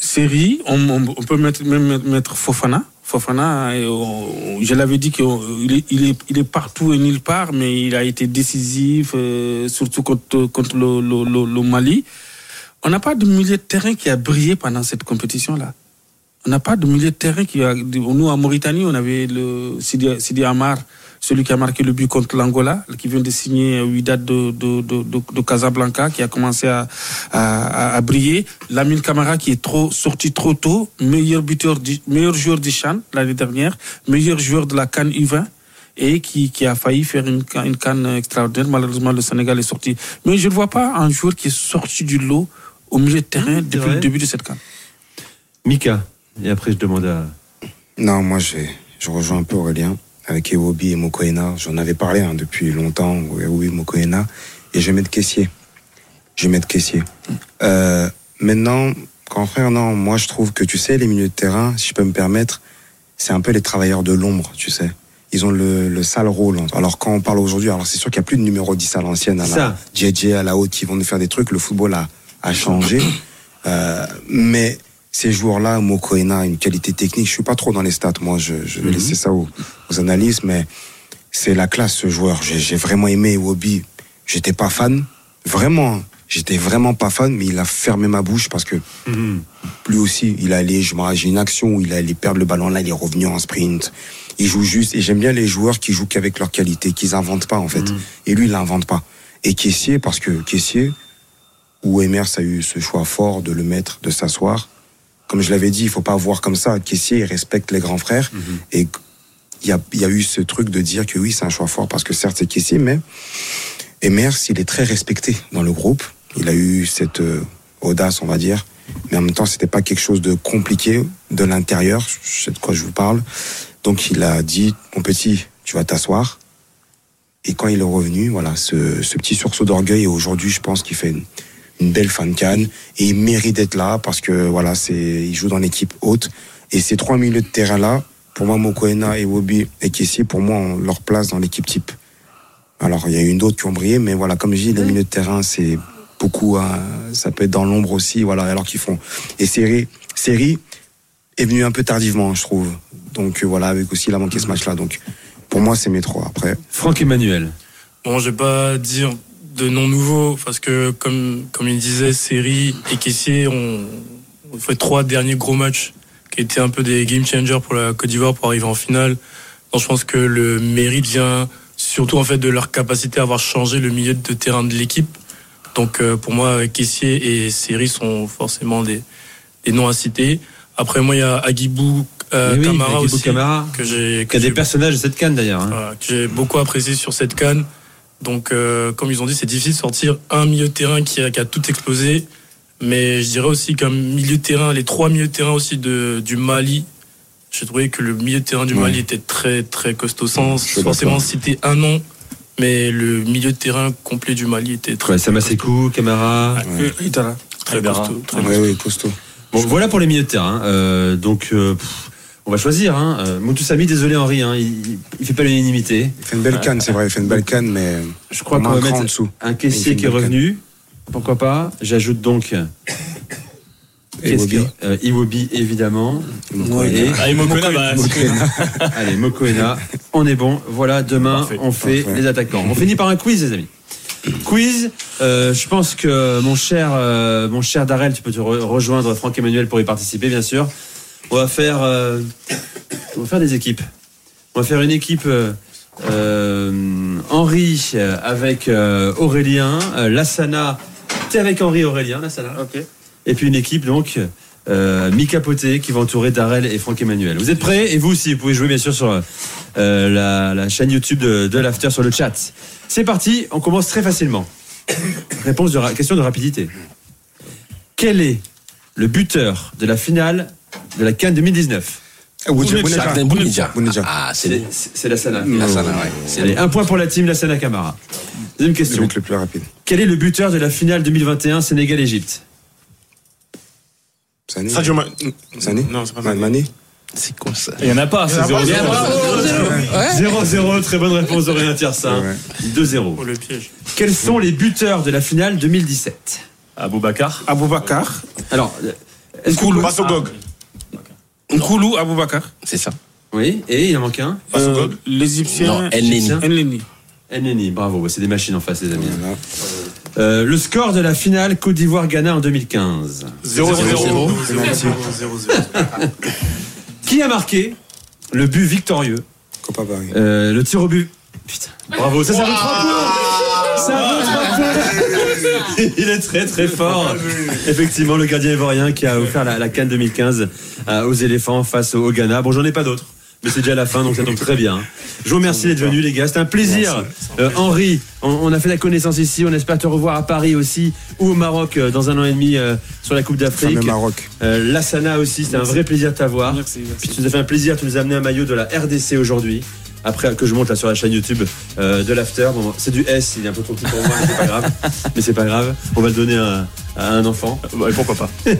[SPEAKER 7] Série, on, peut mettre, même mettre- Fofana. Fofana, je l'avais dit qu'il est, il est, il partout et nulle part, mais il a été décisif, euh, surtout contre, contre le, le- Mali. On n'a pas de milieu de terrain qui a brillé pendant cette compétition-là. On n'a pas de milieu de terrain qui a. Nous, en Mauritanie, on avait le Sidi Amar, celui qui a marqué le but contre l'Angola, qui vient de signer huit dates de, de, de, de, de Casablanca, qui a commencé à, à, à- à briller. Lamine Camara, qui est trop, sorti trop tôt, meilleur buteur, du- meilleur joueur du Chan l'année dernière, meilleur joueur de la Cannes U20 et qui, qui a failli faire une, ca- une canne extraordinaire. Malheureusement, le Sénégal est sorti. Mais je ne vois pas un joueur qui est sorti du lot au milieu de terrain depuis
[SPEAKER 4] vrai.
[SPEAKER 7] le début de cette canne.
[SPEAKER 4] Mika. Et après, je demande à.
[SPEAKER 8] Non, moi, je, je rejoins un peu Aurélien avec Ewobi et Mokoena. J'en avais parlé hein, depuis longtemps, Ewobi et Mokoena. Et je vais mettre caissier. Je vais mettre caissier. Euh, maintenant, grand frère, non, moi, je trouve que, tu sais, les milieux de terrain, si je peux me permettre, c'est un peu les travailleurs de l'ombre, tu sais. Ils ont le, le sale rôle. Alors, quand on parle aujourd'hui, alors c'est sûr qu'il n'y a plus de numéro 10 à l'ancienne, à la
[SPEAKER 4] Ça.
[SPEAKER 8] JJ, à la haute, qui vont nous faire des trucs. Le football a, a changé. Euh, mais ces joueurs-là, Mokoena a une qualité technique. Je suis pas trop dans les stats, moi. Je, je vais
[SPEAKER 4] Mhm.
[SPEAKER 8] laisser ça aux, aux analystes, mais c'est la classe, ce joueur. J'ai j'ai vraiment aimé Iwobi. J'étais pas fan. Vraiment. J'étais vraiment pas fan, mais il a fermé ma bouche parce que lui aussi, il allait, je me j'ai une action où il allait perdre le ballon, là, il est revenu en sprint. Il joue juste, et j'aime bien les joueurs qui jouent qu'avec leur qualité, qu'ils inventent pas, en fait. Et lui, il l'invente pas. Et Caissier, parce que Caissier, où Emers a eu ce choix fort de le mettre, de s'asseoir. Comme je l'avais dit, il faut pas voir comme ça. Caissier, il respecte les grands frères. Et il y a, il y a eu ce truc de dire que oui, c'est un choix fort parce que certes, c'est Caissier, mais Emers, il est très respecté dans le groupe. Il a eu cette euh, audace, on va dire. mais en même temps, c'était pas quelque chose de compliqué de l'intérieur. Je sais de quoi je vous parle. Donc, il a dit, mon petit, tu vas t'asseoir. Et quand il est revenu, voilà, ce, ce petit sursaut d'orgueil. Et aujourd'hui, je pense qu'il fait une, une belle fin de canne et il mérite d'être là parce que voilà, c'est, il joue dans l'équipe haute. Et ces trois milieux de terrain là, pour moi, Mokoena, Iwobi et Kessie, pour moi, ont leur place dans l'équipe type. Alors, il y a eu d'autres qui ont brillé, mais voilà, comme je dis, les milieux de terrain, c'est beaucoup, hein, ça peut être dans l'ombre aussi, voilà, alors qu'ils font. Et série, série est venue un peu tardivement, je trouve. Donc euh, voilà, avec aussi il a manqué ce match-là. Donc pour moi, c'est mes trois. Après,
[SPEAKER 4] Franck Emmanuel.
[SPEAKER 16] Bon, je vais pas dire de nom nouveau parce que comme comme il disait, Série et Caissier ont, fait trois derniers gros matchs qui étaient un peu des game changers pour la Côte d'Ivoire pour arriver en finale. Donc je pense que le mérite vient surtout en fait de leur capacité à avoir changé le milieu de terrain de l'équipe. Donc euh, pour moi, Caissier et Série sont forcément des, des noms à citer. Après moi, il y a Agibou euh,
[SPEAKER 4] oui,
[SPEAKER 16] Camara
[SPEAKER 4] Agibou
[SPEAKER 16] aussi
[SPEAKER 4] Camara,
[SPEAKER 16] que j'ai
[SPEAKER 4] Qui a des personnages de cette canne d'ailleurs. hein.
[SPEAKER 16] voilà, que j'ai beaucoup apprécié sur cette canne. Donc, euh, comme ils ont dit, c'est difficile de sortir un milieu de terrain qui a, qui a tout explosé. Mais je dirais aussi qu'un milieu de terrain, les trois milieux de terrain aussi de, du Mali, j'ai trouvé que le milieu de terrain du
[SPEAKER 8] Ouais.
[SPEAKER 16] Mali était très, très costaud. Sans forcément citer un nom, mais le milieu de terrain complet du Mali était très.
[SPEAKER 4] Ouais, Samasekou, Camara.
[SPEAKER 16] Ouais.
[SPEAKER 7] Itala.
[SPEAKER 16] Très costaud. très
[SPEAKER 8] ouais, oui, costaud.
[SPEAKER 4] Bon, voilà pour les milieux de terrain. Euh, donc, euh, pff, on va choisir. Hein. Euh, désolé Henri, hein, il, il fait pas l'unanimité.
[SPEAKER 8] Il fait une belle canne, c'est vrai, il fait une belle canne, mais
[SPEAKER 4] Je crois qu'on va
[SPEAKER 8] en
[SPEAKER 4] mettre
[SPEAKER 8] dessous.
[SPEAKER 4] un caissier qui est revenu. Pourquoi pas J'ajoute donc.
[SPEAKER 8] Iwobi.
[SPEAKER 4] que- euh, Iwobi, évidemment.
[SPEAKER 8] Mokoena.
[SPEAKER 4] Et-
[SPEAKER 9] Ah, Mokoena, bah,
[SPEAKER 4] Allez, Mokoena, on est bon. Voilà, demain,
[SPEAKER 9] Parfait,
[SPEAKER 4] on fait
[SPEAKER 8] parfait.
[SPEAKER 4] les attaquants. On finit par un quiz, les amis. Quiz, euh, je pense que mon cher, euh, mon cher Darrell, tu peux te re- rejoindre Franck Emmanuel pour y participer, bien sûr. On va faire, euh, on va faire des équipes. On va faire une équipe euh, euh, Henri avec Aurélien, Lassana, t'es avec Henri Aurélien, Lassana. Et puis une équipe donc euh, Mika Poté qui va entourer Darrell et Franck Emmanuel. Vous êtes prêts? Et vous aussi, vous pouvez jouer bien sûr sur euh, la, la chaîne YouTube de, de l'After sur le chat. C'est parti, on commence très facilement. Réponse de question de rapidité. Quel est le buteur de la finale de la Cannes 2019
[SPEAKER 8] Bounedjah.
[SPEAKER 10] Jardin Bounedjah.
[SPEAKER 8] Bounedjah.
[SPEAKER 10] Ah, c'est
[SPEAKER 4] la Sana.
[SPEAKER 10] la Sana, ouais. C'est
[SPEAKER 4] Allez,
[SPEAKER 10] le-
[SPEAKER 4] un point pour la team La Sana Camara. Deuxième question.
[SPEAKER 8] le plus rapide.
[SPEAKER 4] Quel est le buteur de la finale 2021 Sénégal-Égypte?
[SPEAKER 8] Sané
[SPEAKER 7] Sadio
[SPEAKER 8] Sané
[SPEAKER 7] Non, c'est pas
[SPEAKER 8] Man-
[SPEAKER 7] ça.
[SPEAKER 8] Mané
[SPEAKER 10] C'est quoi ça?
[SPEAKER 9] Il y en a pas, c'est 0-0.
[SPEAKER 4] 0-0, très bonne réponse d'Aurélien Tiersin.
[SPEAKER 8] Ouais.
[SPEAKER 4] 2-0.
[SPEAKER 16] Oh, le piège.
[SPEAKER 4] Quels sont les buteurs de la finale 2017
[SPEAKER 9] Aboubacar.
[SPEAKER 7] Aboubakar.
[SPEAKER 4] Alors, euh, est-ce que...
[SPEAKER 7] Nkoulou. Basogog. Nkoulou, Aboubakar.
[SPEAKER 10] C'est ça.
[SPEAKER 4] Oui, et il en manque un
[SPEAKER 7] Euh, L'Égyptien.
[SPEAKER 10] Neni.
[SPEAKER 4] Enneni, bravo, c'est des machines en face, les amis.
[SPEAKER 8] Voilà.
[SPEAKER 4] Euh, le score de la finale Côte d'Ivoire-Ghana en 2015.
[SPEAKER 16] 0-0.
[SPEAKER 4] Qui a marqué le but victorieux
[SPEAKER 8] Copa.
[SPEAKER 4] Euh, Le tir au but. Putain, bravo, ça, ça vaut 3 points Ça vaut 3 points Il est très très fort. Effectivement, le gardien ivoirien qui a offert la, la Cannes 2015 euh, aux éléphants face au, au Ghana. Bon, j'en ai pas d'autres. Mais c'est déjà la fin, donc ça tombe très bien. Je vous remercie d'être venus, les gars. C'était un plaisir. Euh, Henri, on, on a fait la connaissance ici. On espère te revoir à Paris aussi ou au Maroc euh, dans un an et demi sur la Coupe d'Afrique.
[SPEAKER 8] Fameux Maroc.
[SPEAKER 4] Lassana aussi, c'était un vrai plaisir de t'avoir.
[SPEAKER 7] Merci, merci.
[SPEAKER 4] Puis tu nous as fait un plaisir, tu nous as amené un maillot de la RDC aujourd'hui. Après que je monte là sur la chaîne YouTube euh, de l'After. Bon, c'est du S, il est un peu trop petit pour moi, mais c'est pas grave. Mais c'est pas grave. On va le donner à, à un enfant.
[SPEAKER 9] Bah, et pourquoi pas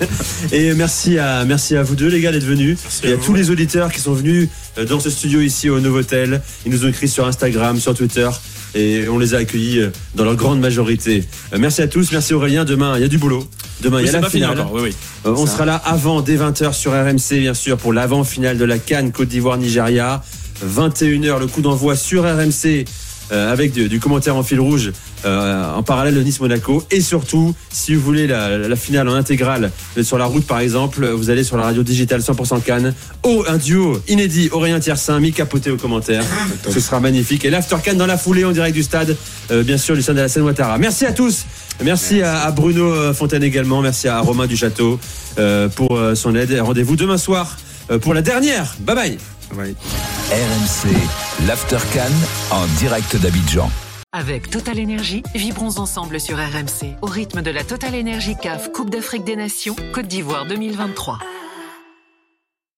[SPEAKER 4] Et merci à, merci à vous deux, les gars, d'être venus.
[SPEAKER 16] Merci
[SPEAKER 4] Et
[SPEAKER 16] à
[SPEAKER 4] tous les auditeurs qui sont venus euh, dans ce studio ici au Novotel. Ils nous ont écrit sur Instagram, sur Twitter. Et on les a accueillis euh, dans leur grande majorité. Euh, Merci à tous, merci Aurélien. Demain, il y a du boulot. Demain, il y a la finale.
[SPEAKER 9] encore, oui, oui.
[SPEAKER 4] Euh, on sera là avant, dès 20h sur RMC, bien sûr, pour l'avant-finale de la Cannes Côte d'Ivoire-Nigeria. 21h, le coup d'envoi sur RMC. euh, avec du, commentaire en fil rouge euh, en parallèle de Nice-Monaco. Et surtout si vous voulez la, finale en intégrale êtes sur la route par exemple vous allez sur la radio digitale 100% Cannes. Oh un duo inédit Aurélien Tiersin Mika Poté au commentaire. Ce sera magnifique. Et l'After Cannes dans la foulée en direct du stade euh, bien sûr du stade de la Seine Ouattara. Merci à tous. Merci, à, à Bruno euh, Fontaine également. Merci à Romain Duchâteau euh, pour euh, son aide. Rendez-vous demain soir euh, pour la dernière. Bye bye
[SPEAKER 2] RMC, l'After Cannes en direct d'Abidjan.
[SPEAKER 1] Avec Total Energy, vibrons ensemble sur RMC au rythme de la Total Energy CAF Coupe d'Afrique des Nations Côte d'Ivoire 2023.